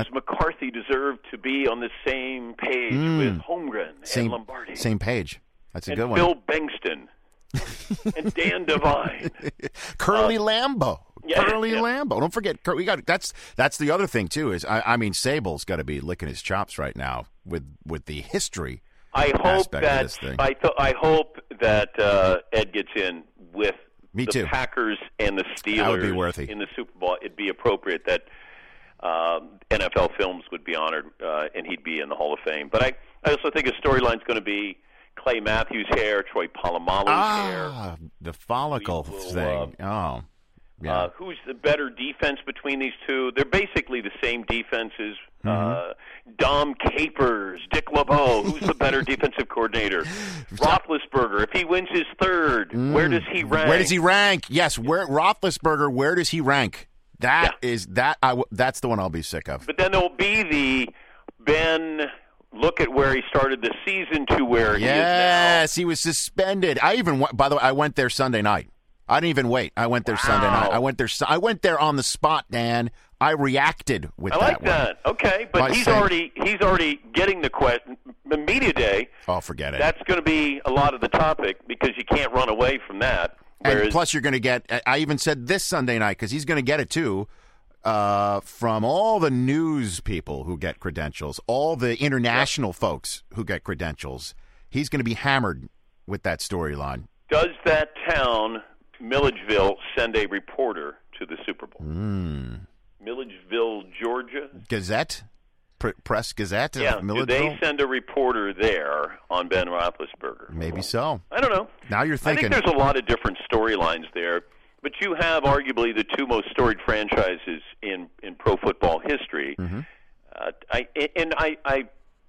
N: Does McCarthy deserve to be on the same page
A: Mm.
N: with Holmgren
A: Same
N: and Lombardi
A: same page. That's a
N: and
A: good one.
N: Bill Bengtson and Dan Devine?
A: Curly Lambeau.
N: Uh, yeah,
A: Curly
N: yeah.
A: Lambeau. Don't forget, we got that's that's the other thing too. Is I, I mean, Sabol's got to be licking his chops right now with with the history.
N: I hope that
A: this thing.
N: I th- I hope that uh, Ed gets in with
A: Me
N: the
A: too.
N: Packers and the Steelers
A: That would be worthy.
N: in the Super Bowl. It'd be appropriate that um, NFL Films would be honored uh, and he'd be in the Hall of Fame. But I I also think a storyline's going to be Clay Matthews' hair, Troy Polamalu's hair.
A: Ah, the follicle
N: will,
A: thing. oh, yeah.
N: Uh, who's the better defense between these two? They're basically the same defenses.
A: Mm-hmm.
N: Uh, Dom Capers, Dick LeBeau. Who's the better defensive coordinator? Roethlisberger. If he wins his third, where does he rank?
A: Mm. Where does he rank? Yes, where Roethlisberger? Where does he rank? That is that. I w- that's the one I'll be sick of.
N: But then there'll be the Ben. Look at where he started the season to where he is now.
A: Yes, he was suspended. I even went, by the way, I went there Sunday night. I didn't even wait. I went there Sunday night. I went there. I went there on the spot, Dan. I reacted with
N: I like
A: one.
N: that. Okay, but
A: By
N: he's
A: saying-
N: already he's already getting the question. The media day.
A: Oh, forget it.
N: That's going to be a lot of the topic because you can't run away from that.
A: And
N: Whereas
A: plus, you're going to get. I- even said this Sunday night because he's going to get it too. Uh, from all the news people who get credentials, all the international folks who get credentials, he's going to be hammered with that storyline.
N: does that town Milledgeville send a reporter to the Super Bowl?
A: Mm.
N: Milledgeville, Georgia.
A: Gazette, Press Gazette,
N: Yeah, do they send a reporter there on Ben Roethlisberger?
A: Maybe so.
N: I don't know.
A: Now you're thinking.
N: I think there's a lot of different storylines there, but you have arguably the two most storied franchises in in pro football history.
A: Mm-hmm.
N: Uh, I and I I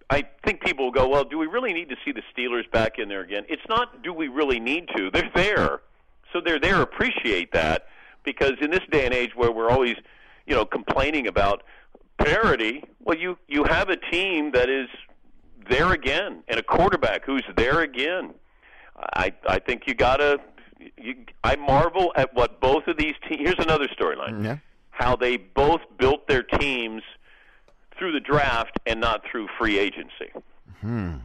N: I think people will go, well, do we really need to see the Steelers back in there again? It's not do we really need to. They're there. So they're there appreciate that because in this day and age where we're always, you know, complaining about parity, well you you have a team that is there again and a quarterback who's there again. I I think you got to you, I marvel at what both of these teams. Here's another storyline:
A: Yeah.
N: how they both built their teams through the draft and not through free agency.
A: Hmm.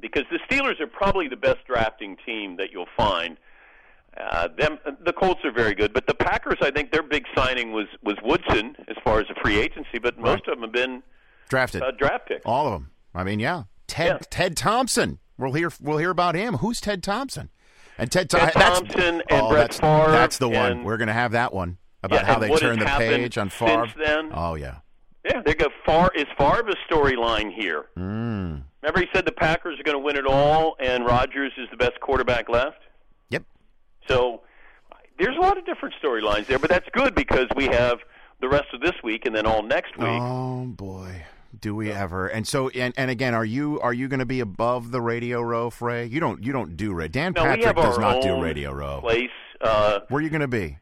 N: Because the Steelers are probably the best drafting team that you'll find. Uh, them, the Colts are very good, but the Packers, I think their big signing was was Woodson as far as a free agency, but most of them have been
A: Drafted.
N: uh, draft picks.
A: All of them. I mean, yeah. Ted Ted Thompson. We'll hear we'll hear about him. Who's Ted Thompson? And Ted, that's,
N: Thompson and
A: oh,
N: Brett
A: that's,
N: Favre
A: That's the one.
N: and-
A: We're going to have that one about
N: Yeah,
A: how they turn the page on Favre.
N: since then?
A: Oh yeah.
N: Yeah, they go far. Is Favre a storyline here?
A: Mm.
N: Remember, he said the Packers are going to win it all, and Rodgers is the best quarterback left. So there's a lot of different storylines there, but that's good because we have the rest of this week and then all next week.
A: Oh boy. Do we ever? And so, and, and again, are you are you going to be above the radio row, Frey? You don't you don't do radio. Dan
N: No,
A: Patrick does not do radio row.
N: Place. Uh,
A: Where are you going to be?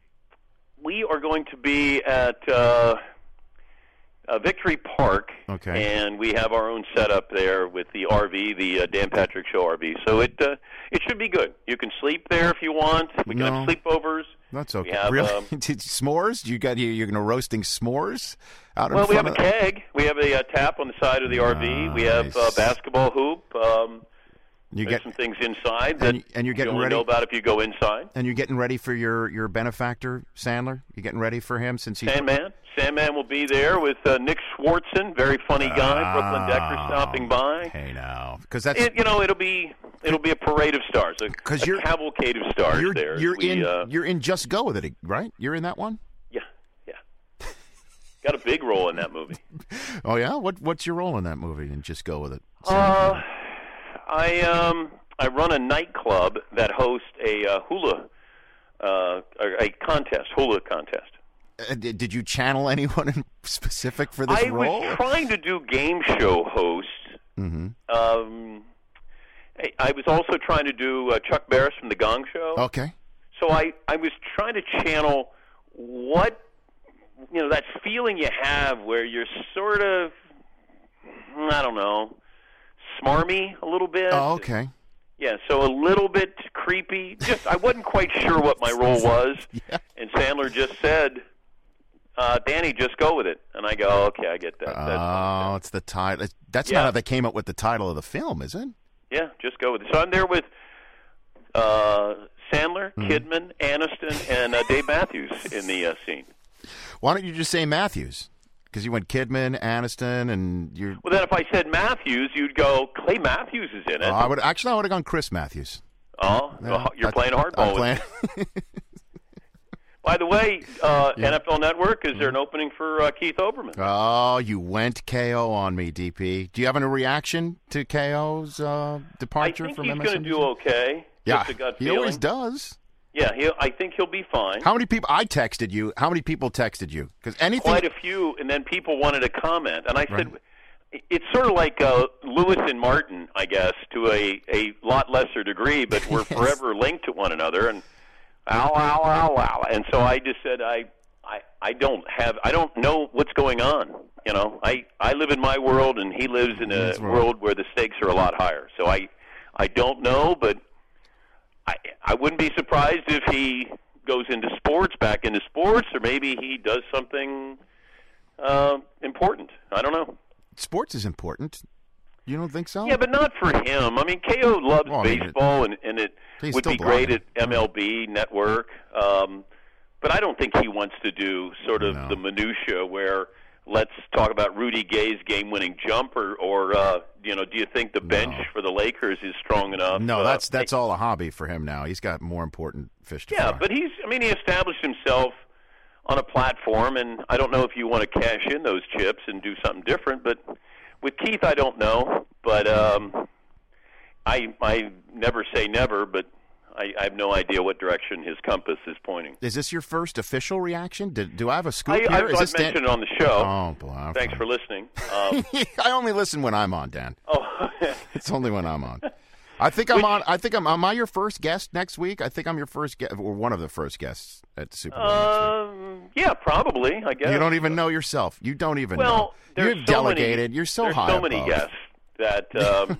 N: we are going to be at. Uh, uh, Victory Park,
A: Okay.
N: and we have our own setup there with the RV, the uh, Dan Patrick Show RV. So it uh, it should be good. You can sleep there if you want. We can
A: No.
N: have sleepovers.
A: That's
N: We
A: okay.
N: have,
A: really?
N: um,
A: s'mores? You got you? You're going to roasting s'mores out
N: well, we have a keg. We have a uh, tap on the side of the RV. We have uh, basketball hoop. Um,
A: You
N: there's
A: get
N: some things inside
A: and
N: that
A: you- and you're
N: you
A: getting
N: only
A: ready-
N: know about if you go inside.
A: And you're getting ready for your your benefactor Sandler. You're getting ready for him since he
N: Sandman. Sandman will be there with uh, Nick Swardson, very funny guy. Brooklyn Decker stopping by.
A: Hey now, because that's
N: It, you know, it'll be it'll be a parade of stars, a, a
A: you're-
N: cavalcade of stars
A: you're
N: there.
A: you're
N: We,
A: in
N: uh,
A: you're in Just Go with it, right? You're in that one. Yeah, yeah.
N: Got a big role in that movie.
A: Oh yeah, what what's your role in that movie? And Just Go with it.
N: Uh, I um I run a nightclub that hosts a uh, hula uh, a, contest, hula contest.
A: Uh, did, did you channel anyone in specific for this
N: I
A: role?
N: was trying to do game show host.
A: mm-hmm.
N: Um, I, I was also trying to do uh, Chuck Barris from the Gong Show.
A: Okay.
N: So I I was trying to channel what you know that feeling you have where you're sort of I don't know smarmy a little bit.
A: Oh, okay.
N: Yeah, so a little bit creepy. Just I wasn't quite sure what my role was, and Sandler just said, uh, "Danny, just go with it." And I go, oh, "Okay, I get that." That's,
A: Oh, it's the title. That's
N: Yeah.
A: not how they came up with the title of the film, is it?
N: yeah, just go with it. So I'm there with uh, Sandler,
A: Hmm.
N: Kidman, Aniston, and uh, Dave Matthews in the uh, scene.
A: Why don't you just say Matthews? Because you went Kidman, Aniston, and you're.
N: Well, then if I said Matthews, you'd go Clay Matthews is in it.
A: Oh, I would actually. I would have gone Chris Matthews.
N: Oh,
A: Yeah,
N: well, you're
A: that-
N: playing hardball.
A: Playing-
N: By the way, uh,
A: Yeah.
N: NFL Network is there an opening for uh, Keith Olbermann?
A: Oh, you went KO on me, DP. Do you have any reaction to KO's uh,
N: I
A: departure
N: think
A: from
N: he's
A: MSNBC?
N: going to do okay.
A: Yeah,
N: gut
A: he always does.
N: Yeah, he, I think he'll be fine.
A: How many people? I texted you. How many people texted you? Because anything.
N: Quite a few, and then people wanted to comment, and I said. It's sort of like uh, Lewis and Martin, I guess, to a, a lot lesser degree, but we're forever linked to one another. And ow, ow, ow, ow. And so I just said, I, I, I don't have, I don't know what's going on. You know, I, I live in my world, and he lives in a
A: world.
N: world where the stakes are a lot higher. So I, I don't know, but I, I wouldn't be surprised if he goes into sports, back into sports, or maybe he does something uh, important. I don't know.
A: Sports is important. You don't think so?
N: Yeah, but not for him. I mean, KO loves
A: Well, mean, it-
N: baseball, and, and it would be great
A: blind.
N: at MLB Network. Um, but I don't think he wants to do sort of the minutia where let's talk about Rudy Gay's game-winning jumper, or uh, you know, do you think the bench for the Lakers is strong enough?
A: No,
N: Uh,
A: that's that's all a hobby for him now. He's got more important fish to
N: yeah,
A: fry.
N: but he's. I mean, he established himself on a platform, and I don't know if you want to cash in those chips and do something different. But with Keith, I don't know. But um, I I never say never, but I, I have no idea what direction his compass is pointing.
A: Is this your first official reaction? Did, do I have a scoop
N: I,
A: here? Is
N: I've
A: this Dan-
N: mentioned it on the show.
A: Oh, boy.
N: Thanks for listening. Um,
A: I only listen when I'm on, Dan.
N: oh,
A: It's only when I'm on. I think I'm on. I think I'm. Am I your first guest next week? I think I'm your first guest, or one of the first guests at the Super Bowl.
N: um, yeah, probably. I guess
A: you don't even know yourself. You don't even know.
N: Well, there's
A: You're
N: so
A: delegated.
N: Many,
A: You're so
N: there's
A: high
N: so many guests that um,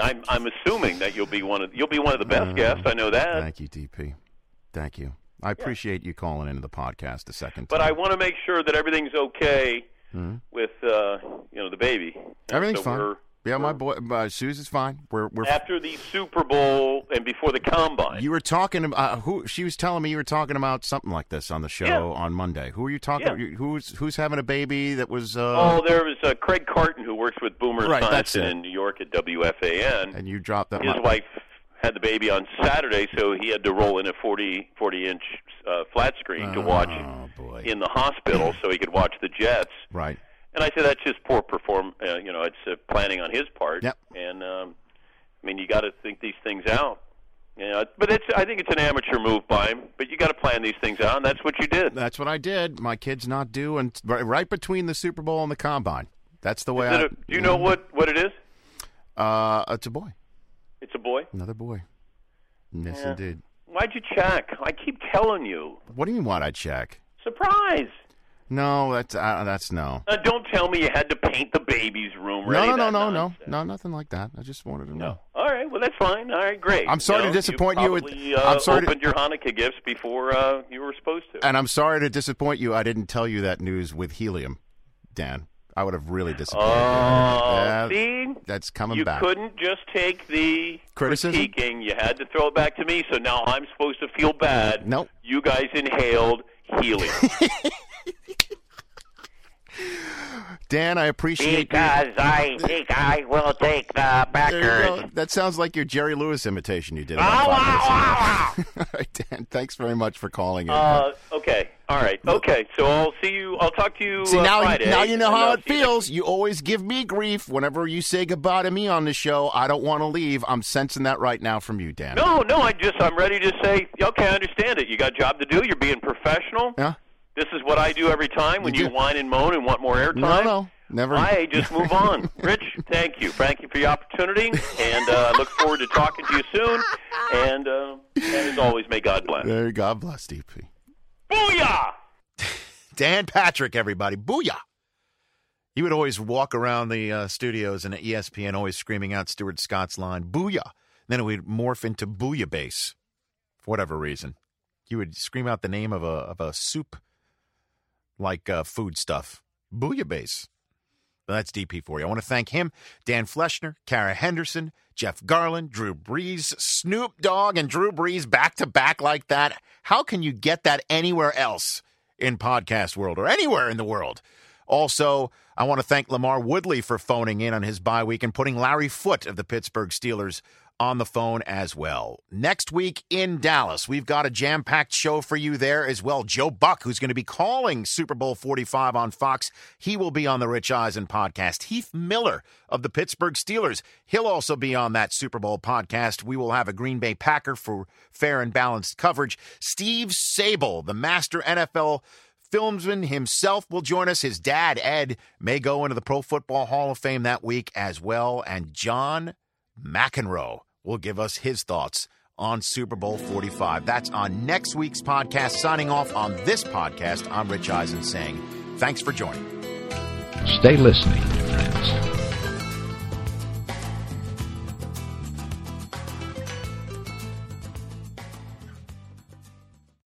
N: I'm, I'm assuming that you'll be one of you'll be one of the best guests. I know that.
A: Uh, Thank you, DP. Thank you. I appreciate you calling into the podcast a second time. But.
N: I want to make sure that everything's okay
A: Mhm.
N: with uh, you know the baby.
A: Everything's
N: so
A: fine. Yeah, my boy, uh, Susie's fine. We're we're.
N: After the Super Bowl and before the combine.
A: You were talking. Uh, who she was telling me you were talking about something like this on the show
N: Yeah.
A: on Monday. Who are you talking?
N: Yeah.
A: Who's who's having a baby that was? Uh,
N: Oh, there was uh, Craig Carton who works with Boomer
A: Right, that's
N: in New York at WFAN.
A: and you dropped that.
N: His
A: mi-
N: wife had the baby on Saturday, so he had to roll in a 40, 40 inch uh, flat screen to watch
A: Oh,
N: in the hospital so he could watch the Jets.
A: Right.
N: And I said that's just poor perform. Uh, you know, it's uh, planning on his part.
A: Yep.
N: And um, I mean, you got to think these things out. You know, but it's I think it's an amateur move by him. But you got to plan these things out, and that's what you did.
A: That's what I did. My kid's not due, and right, right between the Super Bowl and the Combine. That's the way I.
N: a, do you know what what it is?
A: Uh, it's a boy.
N: It's a boy.
A: Another boy. Yes,
N: Yeah.
A: indeed.
N: Why'd you check? I keep telling you.
A: What do you mean? What I check?
N: Surprise.
A: No, that's uh, that's no.
N: Uh, don't tell me you had to paint the baby's room.
A: No, no, no, no,
N: nonsense.
A: no, no, nothing like that. I just wanted to know.
N: All right, well that's fine. All right, great.
A: I'm sorry
N: You
A: to disappoint you with-
N: Uh,
A: I'm sorry to-
N: opened your Hanukkah gifts before uh, you were supposed to.
A: And I'm sorry to disappoint you. I didn't tell you that news with helium, Dan. I would have really disappointed you.
N: Oh,
A: Yeah,
N: see,
A: that's coming
N: you
A: back.
N: couldn't just take the
A: Criticism?
N: critiquing. You had to throw it back to me. So now I'm supposed to feel bad.
A: Nope.
N: You guys inhaled helium.
A: Dan, I appreciate
O: Because I think I will take the
A: you go. That sounds like your Jerry Lewis imitation you did. About five minutes ago. All right, Dan. Thanks very much for calling in.
N: uh, okay. All right. Okay. So I'll see you. I'll talk to you
A: See
N: uh,
A: now,
N: Friday.
A: now you know how
N: I'll
A: it
N: see you
A: feels. You always give me grief whenever you say goodbye to me on the show. I don't want to leave. I'm sensing that right now from you, Dan.
N: No, no. I just I'm ready to say. Okay, I understand it. You got a job to do. You're being professional.
A: Yeah.
N: This is what I do every time when
A: You
N: you, whine and moan and want more airtime.
A: No, no, never.
N: I just move on. Rich, thank you. Thank you for the opportunity, and uh, look forward to talking to you soon. And, uh, and as always, may God bless.
A: There, God bless DP.
N: Booyah!
A: Dan Patrick, everybody. Booyah. He would always walk around the uh, studios and at ESPN, always screaming out Stuart Scott's line, Booyah. Then it would morph into Booyah Base for whatever reason. He would scream out the name of a, of a soup like uh, food stuff. Base. But that's DP for you. I want to thank him, Dan Fleschner, Kara Henderson, Jeff Garlin, Drew Brees, Snoop Dogg, and Drew Brees back to back like that. How can you get that anywhere else in podcast world or anywhere in the world? Also, I want to thank LaMarr Woodley for phoning in on his bye week and putting Larry Foote of the Pittsburgh Steelers on the phone as well. Next week in Dallas, we've got a jam packed show for you there as well. Joe Buck, who's going to be calling Super Bowl 45 on Fox, he will be on the Rich Eisen podcast. Heath Miller of the Pittsburgh Steelers, he'll also be on that Super Bowl podcast. We will have a Green Bay Packer for fair and balanced coverage. Steve Sabol, the master NFL filmsman himself will join us. His dad, Ed, may go into the Pro Football Hall of Fame that week as well. And John McEnroe will give us his thoughts on Super Bowl 45. That's on next week's podcast. Signing off on this podcast, I'm Rich Eisen saying thanks for joining.
E: Stay listening